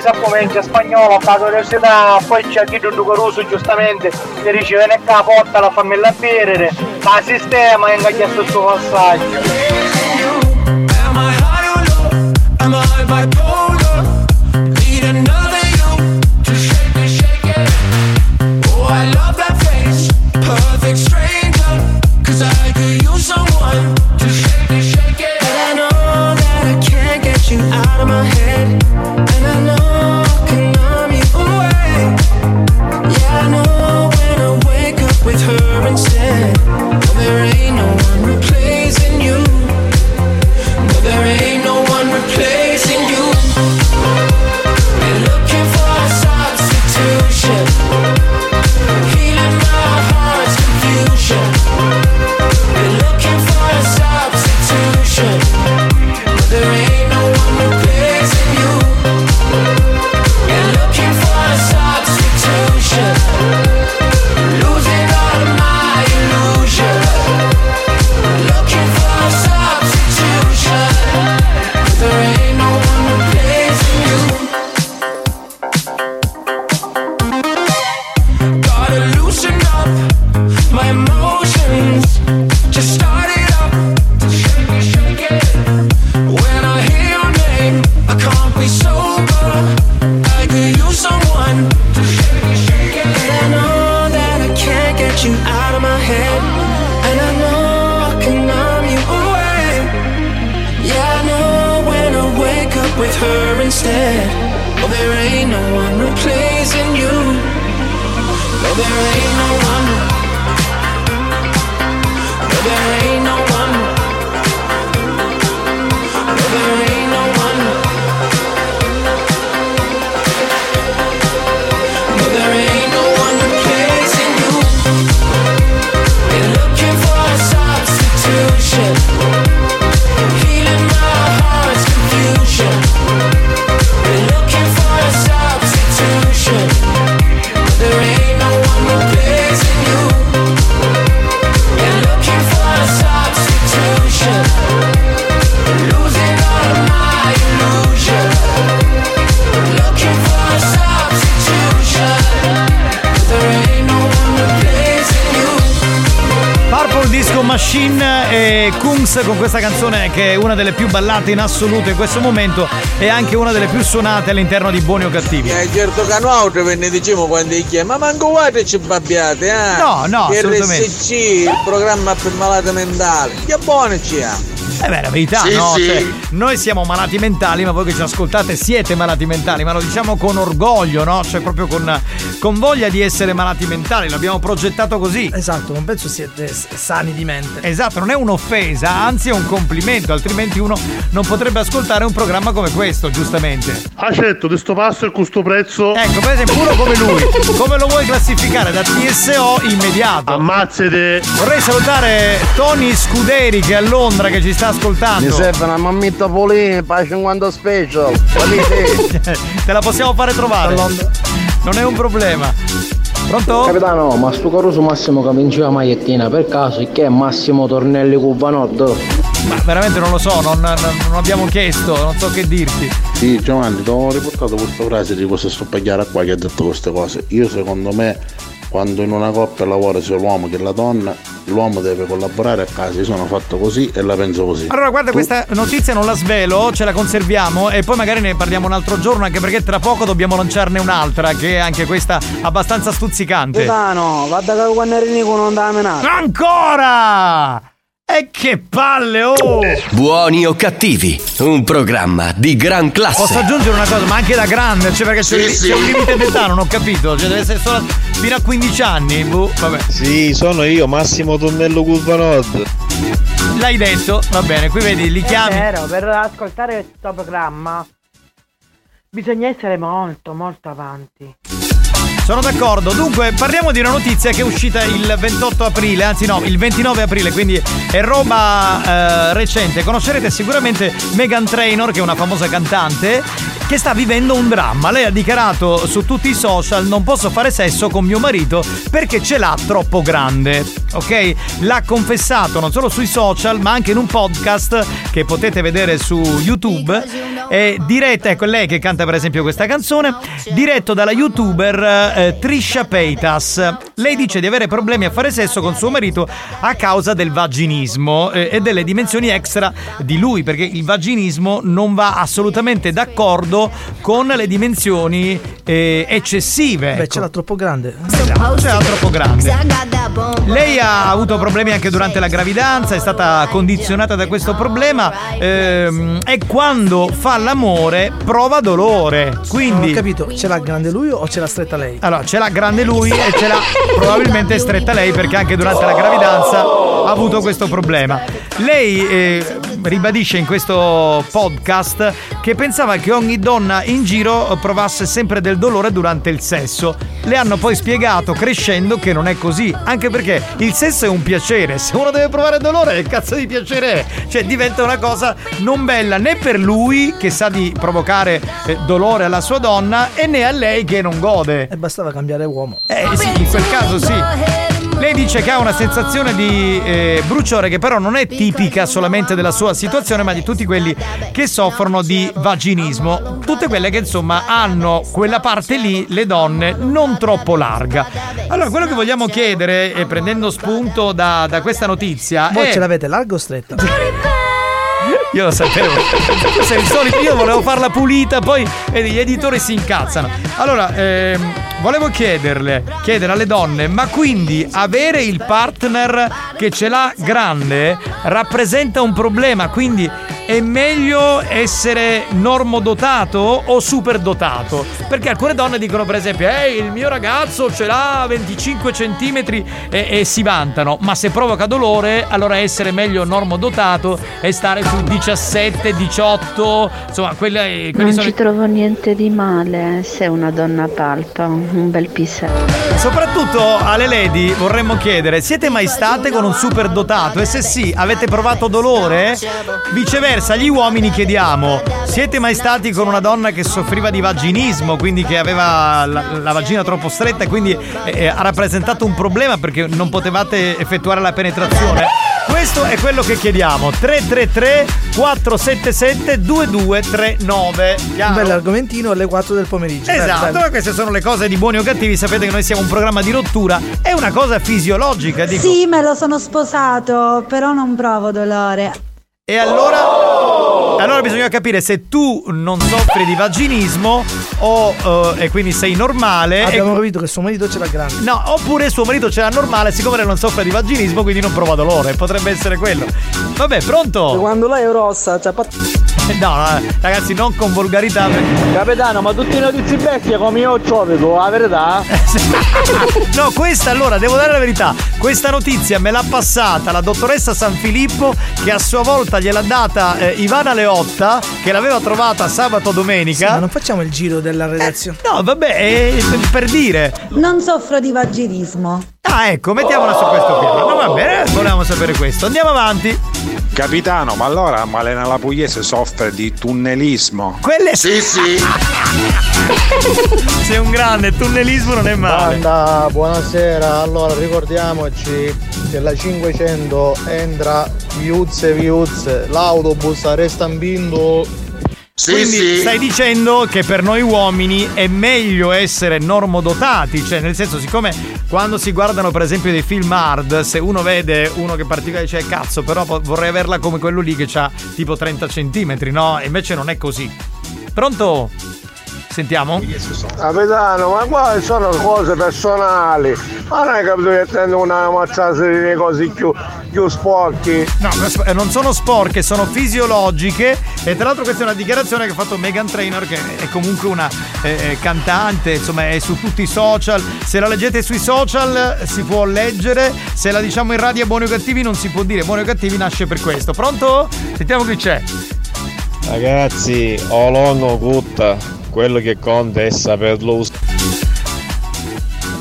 S49: Supplementi a spagnolo, a università, poi c'è chi tutto Caruso giustamente ti dice viene qua porta la famiglia a bere, ma sistema e ha chiesto il suo passaggio.
S7: Ballate in assoluto in questo momento e anche una delle più suonate all'interno di Buoni o Cattivi.
S5: Eh, certo che noi altri ve ne diciamo quando è chiama, ma manco guardate ci babbiate, eh?
S7: No, no, assolutamente.
S5: RSC, il programma per malati mentali. Che buono ci ha.
S7: Eh beh, la verità,
S5: Sì,
S7: no?
S5: sì.
S7: Cioè, noi siamo malati mentali, ma voi che ci ascoltate siete malati mentali, ma lo diciamo con orgoglio, no? Cioè proprio con, con voglia di essere malati mentali, l'abbiamo progettato così.
S9: Esatto, non penso siete sani di mente.
S7: Esatto, non è un'offesa, anzi è un complimento, altrimenti uno non potrebbe ascoltare un programma come questo, giustamente.
S50: Accetto di sto passo e con sto prezzo.
S7: Ecco, per esempio, uno come lui, come lo vuoi classificare? Da TSO immediato.
S50: Ammazzate.
S7: Vorrei salutare Tony Scuderi che è a Londra che ci sta ascoltando.
S12: Mi serve una mammetta polina per 50 special.
S7: Te la possiamo fare trovare. Non è un problema. Pronto?
S14: Capitano, ma sto caruso Massimo che vinceva la magliettina per caso che è Massimo Tornelli Cubanotto?
S7: Ma veramente non lo so, non, non- non abbiamo chiesto, non so che dirti.
S12: Sì, Giovanni, ti ho riportato questa frase di questo stoppagliare qua che ha detto queste cose. Io secondo me, quando in una coppia lavora sia l'uomo che la donna, l'uomo deve collaborare a casa. Io sono fatto così e la penso così.
S7: Allora, guarda,
S12: Tu-
S7: questa notizia non la svelo, ce la conserviamo e poi magari ne parliamo un altro giorno, anche perché tra poco dobbiamo lanciarne un'altra, che è anche questa abbastanza stuzzicante.
S57: Capitano, vada che quando eri con non da menare.
S7: Ancora! E che palle, oh!
S2: Buoni o cattivi, un programma di gran classe.
S7: Posso aggiungere una cosa, ma anche da grande, cioè perché c'è,
S2: Sì,
S7: il-
S2: sì.
S7: c'è un limite d'età, non ho capito. Cioè deve essere solo fino a 15 anni. Boh, vabbè.
S58: Sì, sono io, Massimo Tonnello Curvanod.
S7: L'hai detto, va bene, qui vedi, li
S36: È
S7: chiami.
S36: vero, per ascoltare questo programma bisogna essere molto, molto avanti.
S7: Sono d'accordo. Dunque, parliamo di una notizia che è uscita il 28 aprile, anzi no, il 29 aprile, quindi è roba eh, recente. Conoscerete sicuramente Megan Trainor, che è una famosa cantante, che sta vivendo un dramma. Lei ha dichiarato su tutti i social: non posso fare sesso con mio marito perché ce l'ha troppo grande. Ok? L'ha confessato non solo sui social, ma anche in un podcast che potete vedere su YouTube. È diretta, ecco lei che canta per esempio questa canzone, diretto dalla youtuber eh, Trisha Paytas. Lei dice di avere problemi a fare sesso con suo marito a causa del vaginismo eh, e delle dimensioni extra di lui, perché il vaginismo non va assolutamente d'accordo con le dimensioni eh, eccessive.
S9: Beh,
S7: ecco.
S9: ce l'ha troppo grande.
S7: Ce l'ha troppo grande. Lei ha avuto problemi anche durante la gravidanza, è stata condizionata da questo problema ehm, e quando fa l'amore prova dolore.
S9: Non
S7: Quindi
S9: ho capito, ce l'ha grande lui o ce l'ha stretta lei?
S7: allora, ce l'ha grande lui e ce l'ha probabilmente stretta lei perché anche durante la gravidanza ha avuto questo problema. Lei eh, ribadisce in questo podcast che pensava che ogni donna in giro provasse sempre del dolore durante il sesso. Le hanno poi spiegato crescendo che non è così, anche perché il sesso è un piacere. Se uno deve provare dolore, che cazzo di piacere è? Cioè diventa una cosa non bella né per lui che sa di provocare eh, dolore alla sua donna e né a lei che non gode.
S9: E bastava cambiare uomo.
S7: Eh sì, in quel caso sì. Lei dice che ha una sensazione di eh, bruciore che però non è tipica solamente della sua situazione, ma di tutti quelli che soffrono di vaginismo. Tutte quelle che insomma hanno quella parte lì, le donne, non troppo larga. Allora, quello che vogliamo chiedere, e prendendo spunto da, da questa notizia,
S9: Voi
S7: è...
S9: ce l'avete larga o stretta?
S7: Io lo sapevo. Tu sei il solito, io volevo farla pulita, poi gli editori si incazzano. Allora, ehm, volevo chiederle, chiedere alle donne, ma quindi avere il partner che ce l'ha grande rappresenta un problema? Quindi è meglio essere normodotato o superdotato? Perché alcune donne dicono, per esempio, ehi, il mio ragazzo ce l'ha 25 centimetri e, e si vantano, ma se provoca dolore, allora essere meglio normodotato e stare su 17, 18, insomma, quelle, quelli
S59: Non
S7: sono
S59: ci trovo niente di male se una donna palpa un bel pisello.
S7: Soprattutto alle lady vorremmo chiedere, siete mai state con un superdotato? E se sì, avete provato dolore? Viceversa, agli uomini chiediamo, siete mai stati con una donna che soffriva di vaginismo, quindi che aveva la, la vagina troppo stretta e quindi eh, ha rappresentato un problema perché non potevate effettuare la penetrazione? Questo è quello che chiediamo. 333 477 2239.
S9: Un bel argomentino alle 4 del pomeriggio.
S7: Esatto,
S9: bello.
S7: queste sono le cose di buoni o cattivi. Sapete che noi siamo un programma di rottura. È una cosa fisiologica, dico.
S60: Sì, me lo sono sposato, però non provo dolore.
S7: E allora? Allora bisogna capire se tu non soffri di vaginismo o eh, e quindi sei normale.
S9: Abbiamo
S7: e-
S9: capito che suo marito ce l'ha grande.
S7: No, oppure suo marito ce l'ha normale, siccome lei non soffre di vaginismo, quindi non prova dolore. Potrebbe essere quello. Vabbè, pronto?
S57: Quando lei è rossa, cioè, pat-
S7: No, no, ragazzi, non con volgarità.
S57: Capitano, ma tutti i notizie bestie come io ciovito, la verità?
S7: No, questa allora, devo dare la verità. Questa notizia me l'ha passata la dottoressa San Filippo, che a sua volta gliel'ha data eh, Ivana Leotta, che l'aveva trovata sabato domenica.
S9: Ma non facciamo il giro della redazione.
S7: No, vabbè, è per dire.
S60: Non soffro di vaginismo.
S7: Ah, ecco, mettiamola su questo piano. No, va bene, volevamo sapere questo. Andiamo avanti.
S12: Capitano, ma allora Malena la Pugliese soffre di tunnelismo?
S7: Quelle
S12: sì, sì.
S7: Sei un grande, tunnelismo non è male.
S61: Banda, buonasera. Allora ricordiamoci che la 500 entra viuzze viuzze, l'autobus resta in bindo.
S7: Quindi stai dicendo che per noi uomini è meglio essere normodotati, cioè nel senso siccome quando si guardano per esempio dei film hard, se uno vede uno che particolare dice cazzo però vorrei averla come quello lì che ha tipo 30 centimetri, no? E invece non è così. Pronto? Sentiamo?
S5: Capitano, ma qua sono cose personali. Ma non hai capito che tendo una mazzata di cose più, più sporchi.
S7: No, eh, non sono sporche, sono fisiologiche e tra l'altro questa è una dichiarazione che ha fatto Megan Trainor che è comunque una eh, cantante, insomma è su tutti i social. Se la leggete sui social si può leggere, se la diciamo in radio buoni o cattivi non si può dire. Buoni o cattivi nasce per questo. Pronto? Sentiamo chi c'è.
S21: Ragazzi, Olono Gutta, quello che conta è saperlo usare.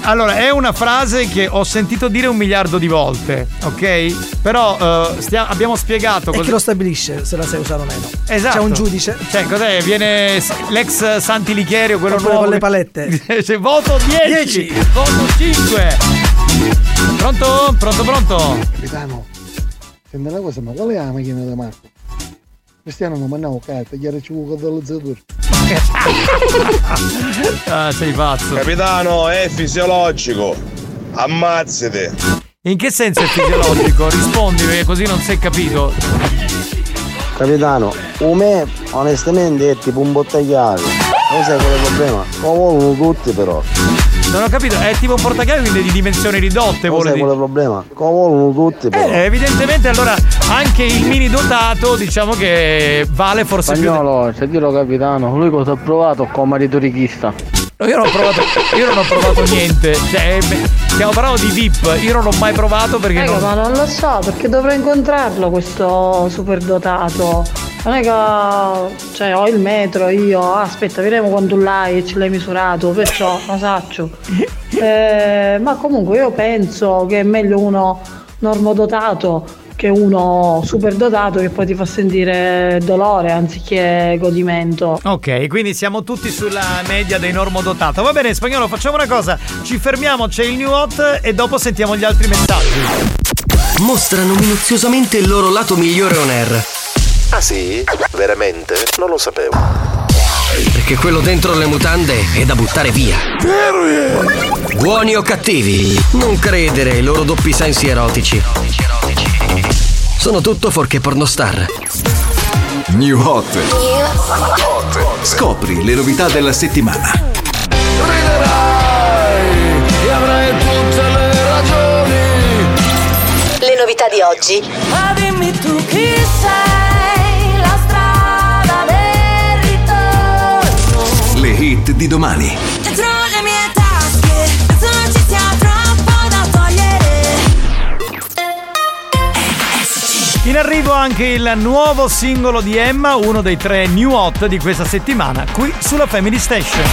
S7: Allora, è una frase che ho sentito dire un miliardo di volte, ok? Però eh, stia- abbiamo spiegato
S9: E chi lo stabilisce se la sai usare o meno?
S7: Esatto.
S9: C'è un giudice.
S7: Cioè, cos'è? Viene s- l'ex Santi Licherio, quello
S9: Oppure
S7: nuovo.
S9: con le palette.
S7: Cioè, voto 10,
S9: 10.
S7: voto 5. Pronto? Pronto, pronto?
S35: Capitano, senti una cosa, ma qual è la macchina da Marco? Cristiano non mandavo carta, gli ha ricevuto catalizzatore.
S7: Ah, sei pazzo.
S21: Capitano, è fisiologico. Ammazzate.
S7: In che senso è fisiologico? Rispondi perché così non si è capito.
S62: Capitano, un me onestamente è tipo un bottegliato. Non sai qual è il problema? Lo vogliono tutti però.
S7: Non ho capito, è tipo un portachiavi quindi di dimensioni ridotte,
S62: Non
S7: vuole dire.
S62: il problema? Vogliono tutti però.
S7: Eh, evidentemente allora anche il mini dotato diciamo che vale forse più.
S14: Spagnolo, sentilo capitano, lui cosa ha provato con marito richiesta?
S7: No, Io non ho provato, io non ho provato niente. Cioè, beh, stiamo parlando di VIP, io non ho mai provato perché
S51: Raga,
S7: non.
S51: ma non lo so, perché dovrò incontrarlo questo superdotato. Non è che cioè, ho il metro io, aspetta, vedremo quanto l'hai e ce l'hai misurato, perciò lo saccio. Eh, ma comunque io penso che è meglio uno normodotato che uno superdotato che poi ti fa sentire dolore anziché godimento.
S7: Ok, quindi siamo tutti sulla media dei normodotato. Va bene, spagnolo, facciamo una cosa. Ci fermiamo, c'è il new hot e dopo sentiamo gli altri messaggi.
S2: Mostrano minuziosamente il loro lato migliore on air.
S63: Ah sì? Veramente? Non lo sapevo.
S2: Perché quello dentro le mutande è da buttare via. Buoni o cattivi, non credere ai loro doppi sensi erotici. Sono tutto fuorché pornostar.
S43: New Hot. Scopri le novità della settimana.
S3: E avrai tutte le ragioni.
S64: Le novità di oggi.
S43: Domani.
S3: Dentro le mie tasche, penso non ci sia troppo da togliere.
S7: In arrivo anche il nuovo singolo di Emma, uno dei tre new hot di questa settimana, qui sulla Family Station.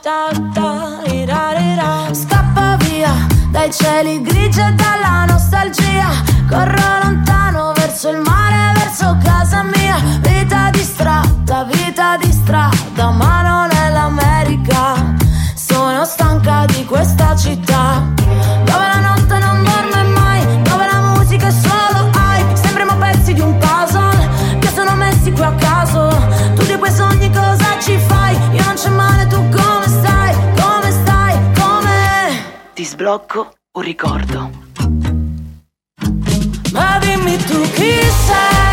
S3: Scappa dai cieli grigi e dalla nostalgia. Corro lontano verso il mare, verso casa mia. Vita distratta, vita di strada, ma non è l'America. Sono stanca di questa città.
S64: Ti sblocco un ricordo.
S3: Ma dimmi tu chi sei,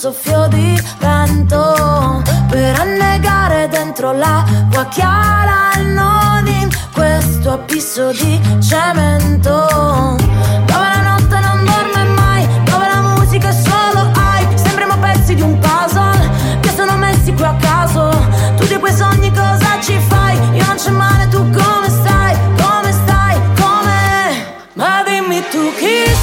S65: soffio di vento per annegare dentro l'acqua chiara e non in questo abisso di cemento. Dove la notte non dorme mai dove la musica solo hai sembriamo pezzi di un puzzle che sono messi qui a caso. Tu di quei sogni cosa ci fai? Io non c'è male tu come stai? Come stai? Come? Ma dimmi tu chi sei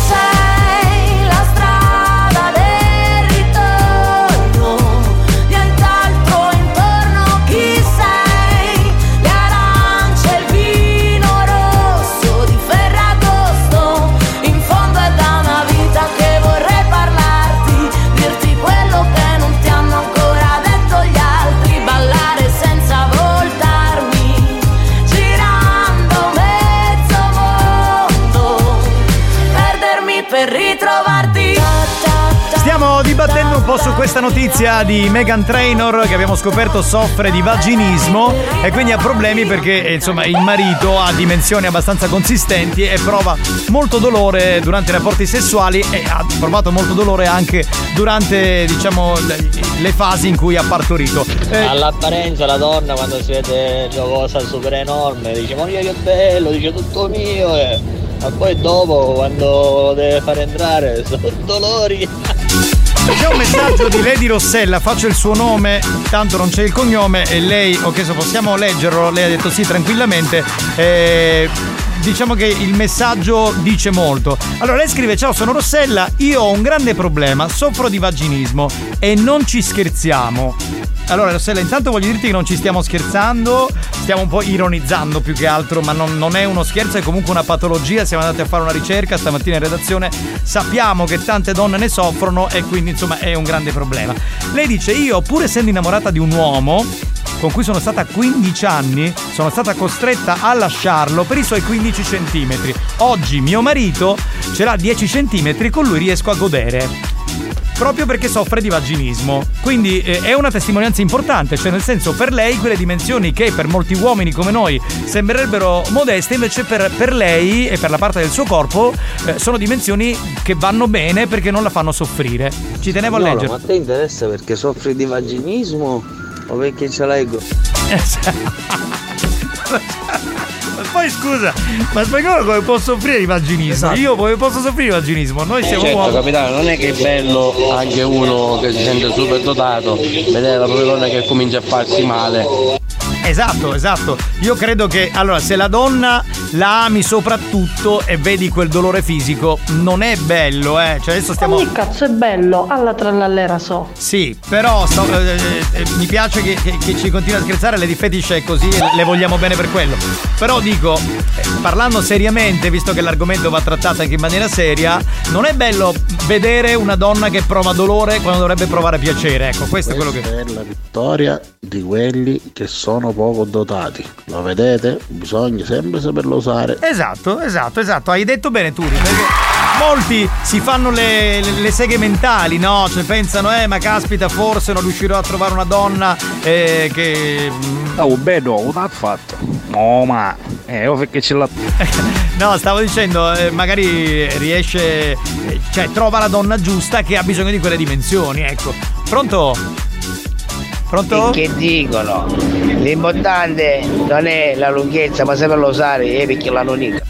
S7: questa notizia di Megan Trainor che abbiamo scoperto soffre di vaginismo e quindi ha problemi perché eh, insomma il marito ha dimensioni abbastanza consistenti e prova molto dolore durante i rapporti sessuali e ha provato molto dolore anche durante diciamo le, fasi in cui ha partorito. Eh,
S66: All'apparenza la donna quando si vede qualcosa super enorme dice ma che bello, dice tutto mio e... ma poi dopo quando lo deve fare entrare sono dolori.
S7: C'è un messaggio di Lady Rossella, faccio il suo nome, tanto non c'è il cognome e lei, ok se possiamo leggerlo, lei ha detto sì tranquillamente. eh, Diciamo che il messaggio dice molto. Allora lei scrive: Ciao, sono Rossella, io ho un grande problema, soffro di vaginismo e non ci scherziamo. Allora Rossella, intanto voglio dirti che non ci stiamo scherzando, stiamo un po' ironizzando più che altro, ma non, non è uno scherzo, è comunque una patologia. Siamo andati a fare una ricerca stamattina in redazione, sappiamo che tante donne ne soffrono e quindi insomma è un grande problema. Lei dice: Io, pur essendo innamorata di un uomo, con cui sono stata 15 anni, sono stata costretta a lasciarlo per i suoi 15 centimetri. Oggi mio marito ce l'ha 10 centimetri, con lui riesco a godere. Proprio perché soffre di vaginismo. Quindi eh, è una testimonianza importante, cioè nel senso per lei quelle dimensioni che per molti uomini come noi sembrerebbero modeste, invece per, per lei e per la parte del suo corpo eh, sono dimensioni che vanno bene perché non la fanno soffrire. Ci tenevo a leggere.
S27: Ma a te interessa perché soffri di vaginismo o perché ce l'hai go-
S7: Ma poi scusa, ma spagnolo come può soffrire di vaginismo?
S27: Esatto.
S7: Io come posso soffrire di vaginismo? Noi siamo
S27: certo,
S7: uomini.
S27: capitano, non è che è bello anche uno che si sente super dotato vedere la propria donna che comincia a farsi male.
S7: Esatto, esatto. Io credo che allora se la donna la ami soprattutto e vedi quel dolore fisico, non è bello, eh. Cioè adesso stiamo.
S51: Ogni cazzo è bello, alla trallallera so.
S7: Sì, però sto- eh, eh, mi piace che, che- che ci continua a scherzare, Lady Fetish è così, e le vogliamo bene per quello. Però dico, eh, parlando seriamente, visto che l'argomento va trattato anche in maniera seria, non è bello vedere una donna che prova dolore quando dovrebbe provare piacere. Ecco, questo è quello che.
S12: Questa è la vittoria di quelli che sono poco dotati. Lo vedete? Bisogna sempre saperlo usare.
S7: Esatto, esatto, esatto. Hai detto bene tu, perché molti si fanno le, le- le seghe mentali, no? Cioè pensano, eh, ma caspita, forse non riuscirò a trovare una donna eh, che.
S67: Oh, beh, no, non ha fatto. No, ma. Eh, oh, perché ce l'ha.
S7: No, stavo dicendo, eh, magari riesce. eh, Cioè, trova la donna giusta che ha bisogno di quelle dimensioni, ecco. Pronto? Pronto?
S68: Che dicono? L'importante non è la lunghezza, ma saperlo usare, eh, perché l'hanno unito.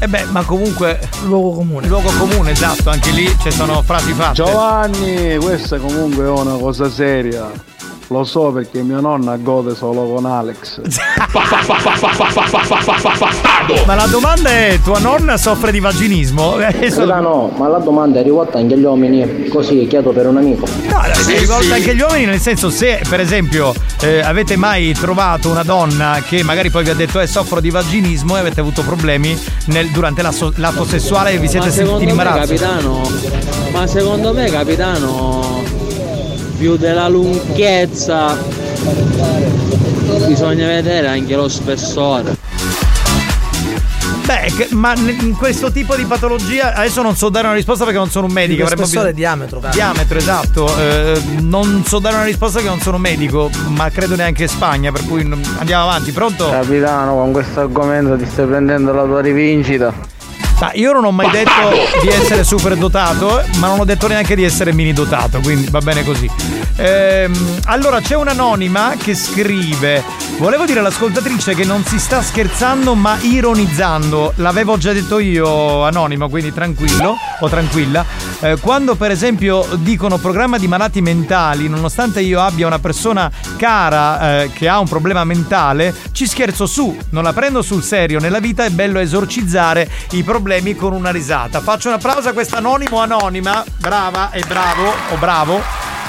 S7: Eh beh, ma comunque. Luogo comune. Luogo comune, esatto, anche lì ci sono frasi fatte.
S69: Giovanni, questa comunque è una cosa seria. Lo so perché mia nonna gode solo con Alex.
S7: Ma la domanda è: tua nonna soffre di vaginismo? Eh, so-
S14: no, ma la domanda è rivolta anche agli uomini, così chiedo per un amico.
S7: No, è rivolta anche agli uomini, nel senso, se per esempio eh, avete mai trovato una donna che magari poi vi ha detto eh soffro di vaginismo e avete avuto problemi nel- durante la so- l'atto sessuale e vi siete sentiti in
S57: secondo me,
S7: imbarazzo.
S57: capitano, ma secondo me, capitano, più della lunghezza bisogna vedere anche lo spessore.
S7: Beh, ma in questo tipo di patologia adesso non so dare una risposta perché non sono un medico.
S9: Dico
S7: avremmo bisogno-
S9: diametro, cara.
S7: Diametro, esatto. Eh, non so dare una risposta perché non sono medico, ma credo neanche in Spagna, per cui andiamo avanti. Pronto?
S27: Capitano, con questo argomento ti stai prendendo la tua rivincita.
S7: Ma io non ho mai detto di essere super dotato, ma non ho detto neanche di essere mini dotato, quindi va bene così. Ehm, allora c'è un'anonima che scrive: Volevo dire all'ascoltatrice che non si sta scherzando, ma ironizzando. L'avevo già detto io, anonimo, quindi tranquillo o tranquilla. Eh, quando per esempio dicono programma di malati mentali, nonostante io abbia una persona cara eh, che ha un problema mentale, ci scherzo su, non la prendo sul serio. Nella vita è bello esorcizzare i problemi con una risata. Faccio un applauso a questa anonimo anonima, brava e bravo o bravo,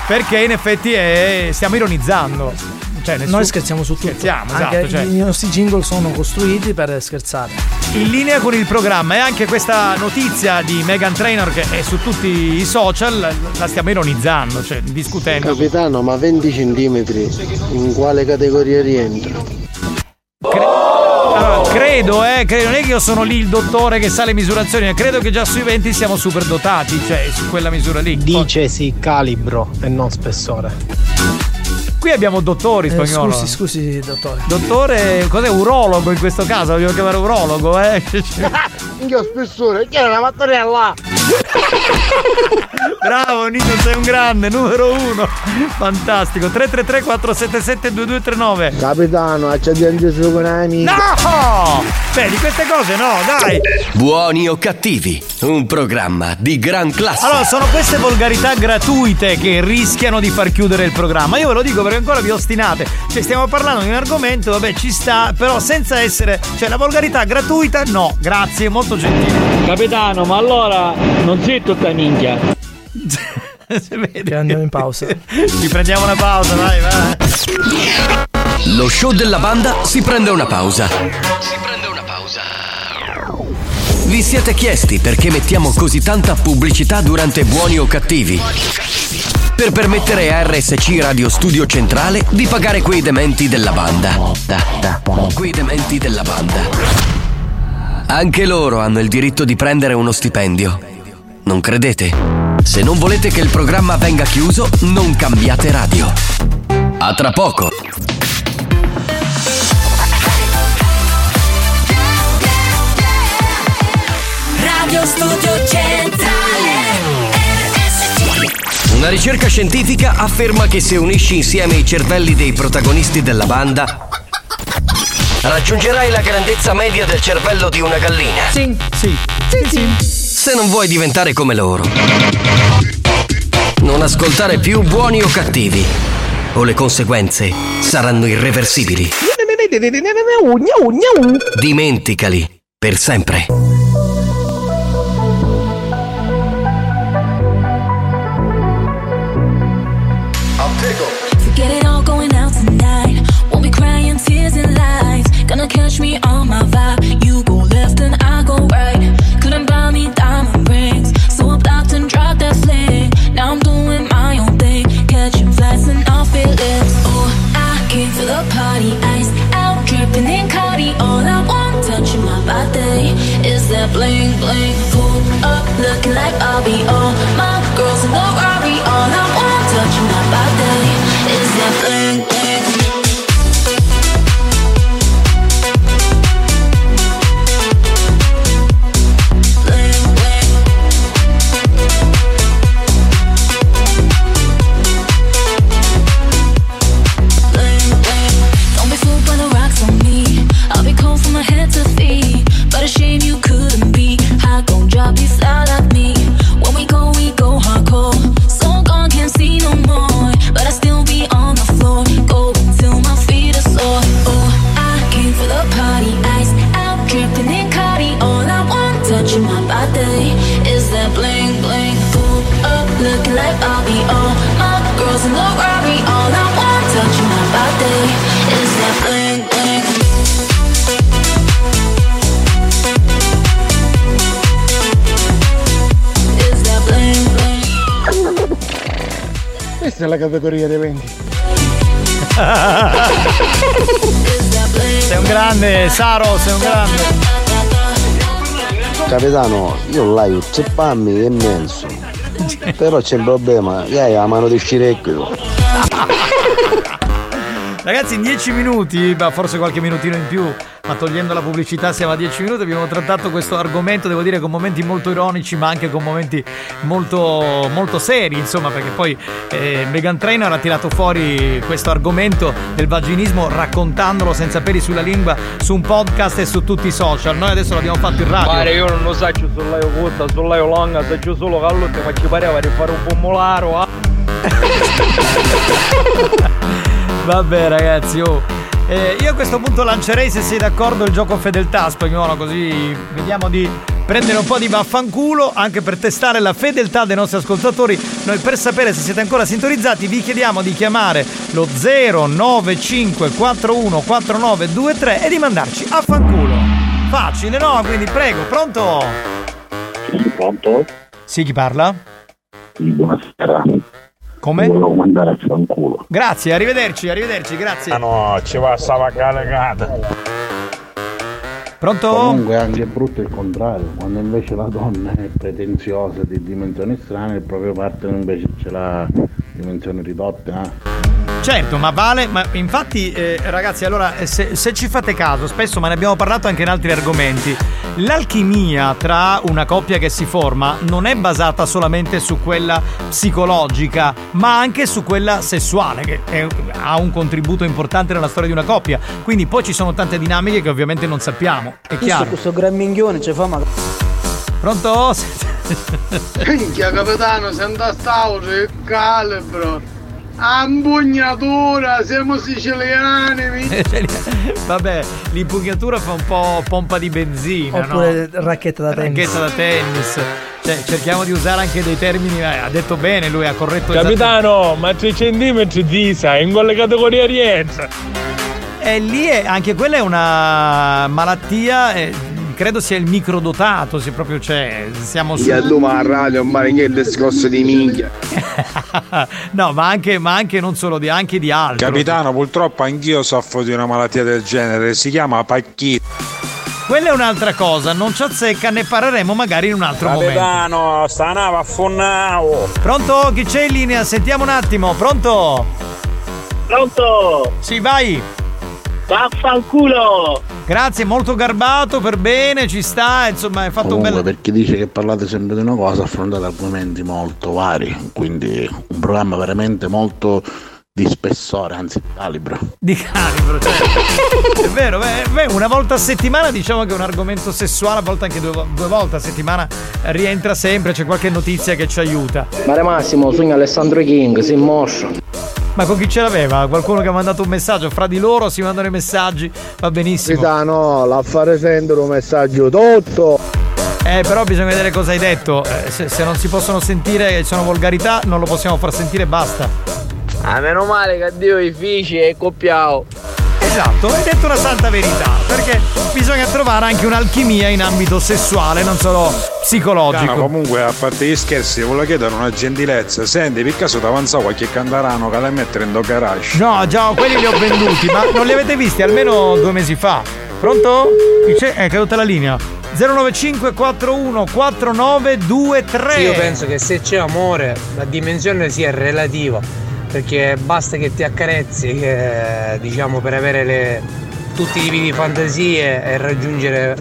S7: perché in effetti è, stiamo ironizzando. Cioè, nessun-
S9: Noi scherziamo su tutto.
S7: Scherziamo,
S9: Anche
S7: esatto. Cioè,
S9: I nostri jingle sono costruiti per scherzare.
S7: in linea con il programma e anche questa notizia di Megan Trainor che è su tutti i social la stiamo ironizzando, cioè discutendo.
S35: Capitano, ma 20 centimetri in quale categoria rientra?
S7: Allora, credo, eh, credo, non è che io sono lì il dottore che sa le misurazioni, ma credo che già sui 20 siamo super dotati, cioè su quella misura lì.
S8: Dice sì, calibro e non spessore.
S7: Qui abbiamo dottori
S9: Eh,
S7: spagnolo.
S9: scusi, scusi, dottore.
S7: Dottore, cos'è urologo in questo caso? Dobbiamo chiamare urologo, eh?
S35: Io spessore, che è una mattonella?
S7: Bravo Nino, sei un grande, numero uno. Fantastico. 333 477 2239.
S35: Capitano, accendi su con amici.
S7: No! Beh, di queste cose no, dai.
S3: Buoni o cattivi, un programma di gran classe.
S7: Allora, sono queste volgarità gratuite che rischiano di far chiudere il programma. Io ve lo dico perché ancora vi ostinate. Cioè, stiamo parlando di un argomento, vabbè, ci sta, però senza essere. Cioè, la volgarità gratuita, no. Grazie, molto gentile.
S21: Capitano, ma allora non sei tutta minchia.
S9: Andiamo in pausa.
S7: Ci prendiamo una pausa, dai, vai.
S3: Lo show della banda si prende una pausa. Vi siete chiesti perché mettiamo così tanta pubblicità durante buoni o cattivi? Per permettere a RSC Radio Studio Centrale di pagare quei dementi della banda. Da, da, quei dementi della banda. Anche loro hanno il diritto di prendere uno stipendio. Non credete? Se non volete che il programma venga chiuso, non cambiate radio. A tra poco.
S2: Radio Studio Centrale
S3: Una ricerca scientifica afferma che se unisci insieme i cervelli dei protagonisti della banda, raggiungerai la grandezza media del cervello di una gallina.
S7: Sì, sì, sì, sì.
S3: Se non vuoi diventare come loro, non ascoltare più buoni o cattivi, o le conseguenze saranno irreversibili. Dimenticali per sempre.
S70: Questa è la categoria dei 20.
S7: Sei un grande, Saro, sei un grande.
S68: Capitano, io l'aio zeppammi e mezzo. Però c'è un problema, che hai la mano di scirecchio.
S7: Ragazzi, in 10 minuti, ma forse qualche minutino in più, ma togliendo la pubblicità siamo a 10 minuti, abbiamo trattato questo argomento, devo dire, con momenti molto ironici, ma anche con momenti molto, molto seri, insomma, perché poi eh, Megan Trainor ha tirato fuori questo argomento del vaginismo raccontandolo senza peli sulla lingua su un podcast e su tutti i social. Noi adesso l'abbiamo fatto in radio.
S21: Pare io non lo so sull'aio corta, sull'aio lunga, so solo che all'ultimo ci pareva di fare un pomolaro. Ah.
S7: Vabbè ragazzi, oh. Eh, io a questo punto lancerei se sei d'accordo il gioco fedeltà spagnolo, così vediamo di prendere un po' di vaffanculo anche per testare la fedeltà dei nostri ascoltatori. Noi per sapere se siete ancora sintonizzati vi chiediamo di chiamare lo 095414923 e di mandarci a fanculo. Facile, no? Quindi prego, pronto?
S12: Pronto?
S7: Sì, chi parla?
S12: Sì, buonasera.
S7: Come?
S12: Volevo mandare a fanculo.
S7: Grazie, arrivederci, arrivederci, grazie.
S12: Ah no, ci va sta legata.
S7: Pronto?
S12: Comunque è anche brutto il contrario, quando invece la donna è pretenziosa di dimensioni strane, il proprio partner invece ce l'ha dimensioni ridotte. Eh?
S7: Certo, ma vale, ma infatti eh, ragazzi, allora eh, se, se, ci fate caso, spesso, ma ne abbiamo parlato anche in altri argomenti, l'alchimia tra una coppia che si forma non è basata solamente su quella psicologica, ma anche su quella sessuale, che è, ha un contributo importante nella storia di una coppia. Quindi poi ci sono tante dinamiche che ovviamente non sappiamo, è chiaro.
S57: Questo gran minchione ci fa male.
S7: Pronto?
S5: Minchia capitano, sento a stavo, calibro. Ambugnatura, siamo siciliani.
S7: Vabbè, l'impugnatura fa un po' pompa di benzina,
S9: Oppure
S7: no?
S9: racchetta da tennis.
S7: Racchetta da tennis. Cioè, cerchiamo di usare anche dei termini. eh, ha detto bene, lui ha corretto
S21: Capitano, ma 3 centimetri di sa, in quale categoria rientra?
S7: E lì è, anche quella è una malattia. eh, credo sia il microdotato, se proprio c'è. Siamo su.
S68: Io ma a radio un baringhetto scosso di minchia.
S7: no, ma anche, ma anche non solo di, anche di altro.
S71: Capitano, purtroppo anch'io soffro di una malattia del genere, si chiama pacchito.
S7: Quella è un'altra cosa, non ci azzecca, ne parleremo magari in un altro momento.
S71: Capitano, sta nave affonnavo.
S7: Pronto? Chi c'è in linea? Sentiamo un attimo, pronto?
S21: Pronto?
S7: Sì, vai.
S21: Vaffanculo!
S7: Grazie, molto garbato, per bene, ci sta, insomma, hai fatto un
S12: Comunque,
S7: bel...
S12: per chi dice che parlate sempre di una cosa, affrontate argomenti molto vari, quindi un programma veramente molto di spessore, anzi di calibro.
S7: Di calibro, certo. è vero, beh, beh, una volta a settimana diciamo che un argomento sessuale, a volte anche due, due volte a settimana rientra sempre, c'è qualche notizia che ci aiuta.
S14: Mare Massimo, sogna Alessandro King, si moscia.
S7: Ma con chi ce l'aveva? Qualcuno che ha mandato un messaggio? Fra di loro si mandano i messaggi, va benissimo.
S5: Capitano, l'affare sentire un messaggio tutto.
S7: Eh, però bisogna vedere cosa hai detto. Eh, se, se non si possono sentire, ci sono volgarità, non lo possiamo far sentire, basta.
S68: Ah, meno male che Dio i fici è coppiao.
S7: Esatto, hai detto una santa verità, perché bisogna trovare anche un'alchimia in ambito sessuale, non solo psicologico.
S71: Capitano, comunque, a parte gli scherzi, volevo chiedere una gentilezza. Senti, per caso ti avanza qualche candarano che da mettere in do garage?
S7: No, già, quelli li ho venduti, ma non li avete visti almeno due mesi fa. Pronto? C'è? È caduta la linea. 095 41 4923
S72: Io penso che se c'è amore la dimensione sia relativa, perché basta che ti accarezzi, eh, diciamo, per avere le- tutti i tipi di fantasie e raggiungere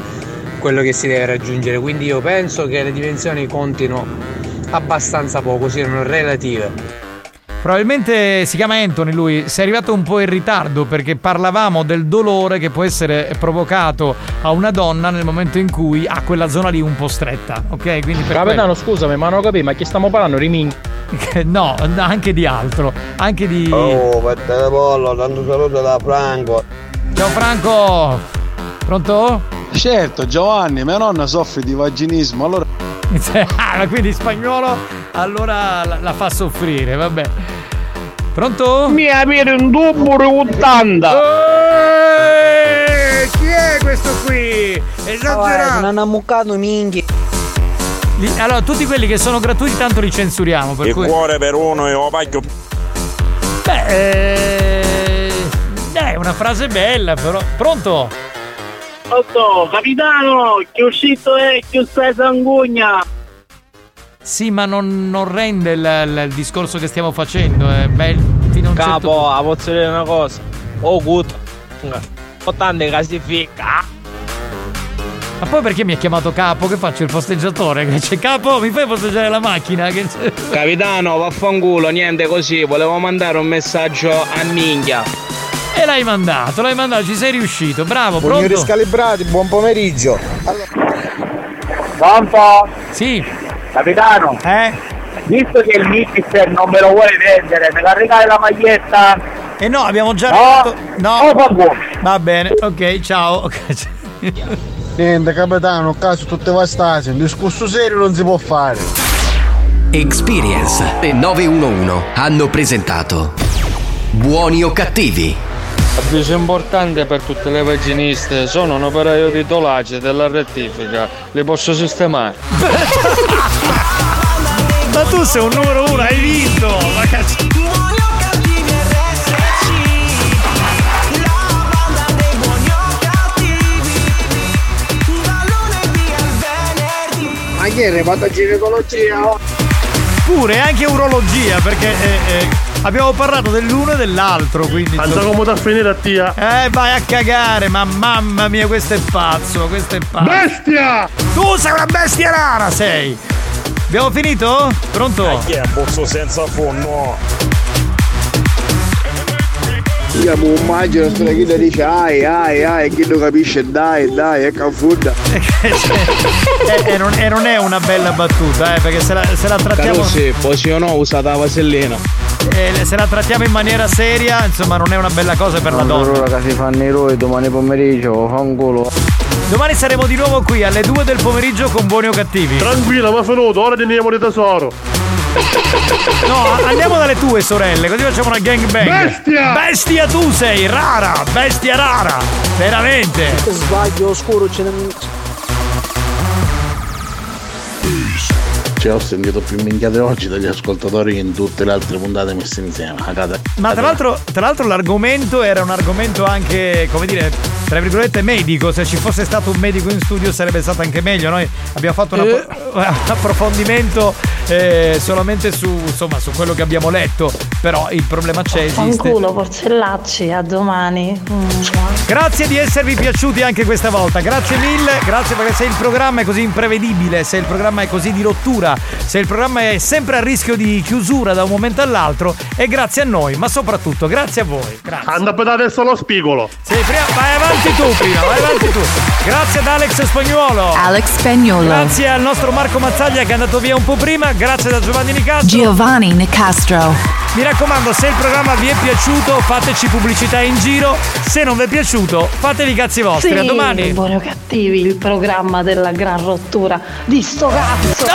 S72: quello che si deve raggiungere. Quindi io penso che le dimensioni contino abbastanza poco, siano relative.
S7: Probabilmente si chiama Anthony lui, sei arrivato un po' in ritardo perché parlavamo del dolore che può essere provocato a una donna nel momento in cui ha quella zona lì un po' stretta, ok? Quindi per
S21: Capitano, scusami, ma non capito, ma chi stiamo parlando? Rimin.
S7: No, anche di altro, anche di...
S68: Oh, per pollo, tanto saluto da Franco.
S7: Ciao Franco! Pronto?
S69: Certo, Giovanni, mia nonna soffre di vaginismo, allora
S7: Ah, quindi spagnolo allora la, la fa soffrire, vabbè. Pronto?
S21: Mi avere un tubo di 80!
S7: Eh, chi è questo qui? Esagerato!
S57: Non hanno muccato minchia.
S7: Li- allora, tutti quelli che sono gratuiti tanto li censuriamo. Per
S71: Il
S7: cui...
S71: cuore per uno e un paio.
S7: Beh, eh, è una frase bella, però. Pronto?
S21: Otto, capitano, che uscito è, che stai sangugna!
S7: Sì, ma non, non rende il, il- il discorso che stiamo facendo. Eh. Beh, fino a un
S21: Capo,
S7: certo
S21: a posso dire una cosa? Oh, good. Ottante classifica.
S7: Ma poi perché mi ha chiamato capo? Che faccio il posteggiatore? Che c'è capo? Mi fai posteggiare la macchina? Che c'è?
S21: Capitano, vaffanculo, niente così. Volevo mandare un messaggio a minchia.
S7: E l'hai mandato, l'hai mandato, ci sei riuscito. Bravo,
S35: Signori
S7: pronto?
S35: scalibrati, buon pomeriggio.
S73: Pronto?
S7: Sì.
S73: Capitano?
S7: Eh?
S73: Visto che il mister non me lo vuole vendere, me la regali la maglietta?
S7: E no, abbiamo già
S73: No?
S7: No.
S73: Oh,
S7: Va bene, ok, ciao.
S35: Niente capitano, caso tutte vastate, un discorso serio non si può fare.
S2: Experience e 911 hanno presentato Buoni o cattivi?
S74: Avviso importante per tutte le vaginiste, sono un operaio di tolace della rettifica, li posso sistemare.
S7: Ma tu sei un numero uno, hai vinto! Ma cazzo.
S35: Ma chi è reparto a ginecologia?
S7: Pure anche urologia, perché eh, eh, abbiamo parlato dell'uno e dell'altro, quindi.
S15: Pensa come da finire a tia.
S7: Eh, vai a cagare, ma mamma mia, questo è pazzo, questo è pazzo.
S15: Bestia!
S7: Tu sei una bestia rara, sei! Abbiamo finito? Pronto?
S5: Chi è bozzo senza fondo?
S35: Io mi immagino sto chi dice ai ai ai chi lo capisce dai dai è cafudda.
S7: e, e non, e non è una bella battuta, eh, perché se la, se la trattiamo.
S21: sì, poi sì o no usata la vasellina.
S7: eh, se la trattiamo in maniera seria, insomma, non è una bella cosa per la donna.
S14: Allora che si fanno i roi domani pomeriggio, fa un culo.
S7: Domani saremo di nuovo qui alle 2 del pomeriggio con buoni o cattivi.
S15: Tranquilla, ma finito, ora teniamo di tesoro.
S7: No, andiamo dalle tue sorelle, così facciamo una gangbang.
S15: Bestia!
S7: Bestia tu sei, rara, bestia rara, veramente.
S9: Sbaglio oscuro ce ne...
S12: Cioè ho sentito più minchiate oggi dagli ascoltatori che in tutte le altre puntate messe insieme. Cagate.
S7: Ma tra l'altro, tra l'altro l'argomento era un argomento anche, come dire, tra virgolette medico. Se ci fosse stato un medico in studio sarebbe stato anche meglio. Noi abbiamo fatto un appro- un approfondimento eh, solamente su, insomma, su quello che abbiamo letto. Però il problema c'è, esiste.
S51: Fanculo, porcellacci, a domani. Mm.
S7: Grazie di esservi piaciuti anche questa volta, grazie mille, grazie perché se il programma è così imprevedibile, se il programma è così di rottura, se il programma è sempre a rischio di chiusura da un momento all'altro, è grazie a noi, ma soprattutto grazie a voi. Grazie.
S15: Anda per adesso lo spigolo.
S7: Sì, prima, vai avanti tu prima, vai avanti tu. Grazie ad Alex Spagnuolo.
S75: Alex Spagnolo.
S7: Grazie al nostro Marco Mazzaglia che è andato via un po' prima, grazie da Giovanni Nicastro.
S75: Giovanni Nicastro.
S7: Mi raccomando, se il programma vi è piaciuto, fateci pubblicità in giro. Se non vi è piaciuto, fatevi i cazzi vostri.
S51: Sì,
S7: A domani.
S51: Buoni o cattivi, il programma della gran rottura di sto cazzo.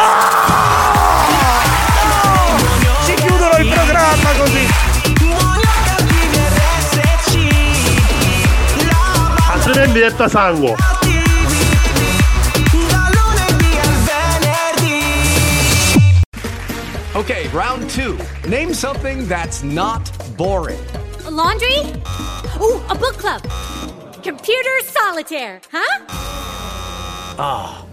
S7: Si chiudono il programma così.
S15: Altrimenti è sangue.
S76: Okay, round two. Name something that's not boring.
S77: A laundry? Ooh, a book club. Computer solitaire, huh?
S76: Ah,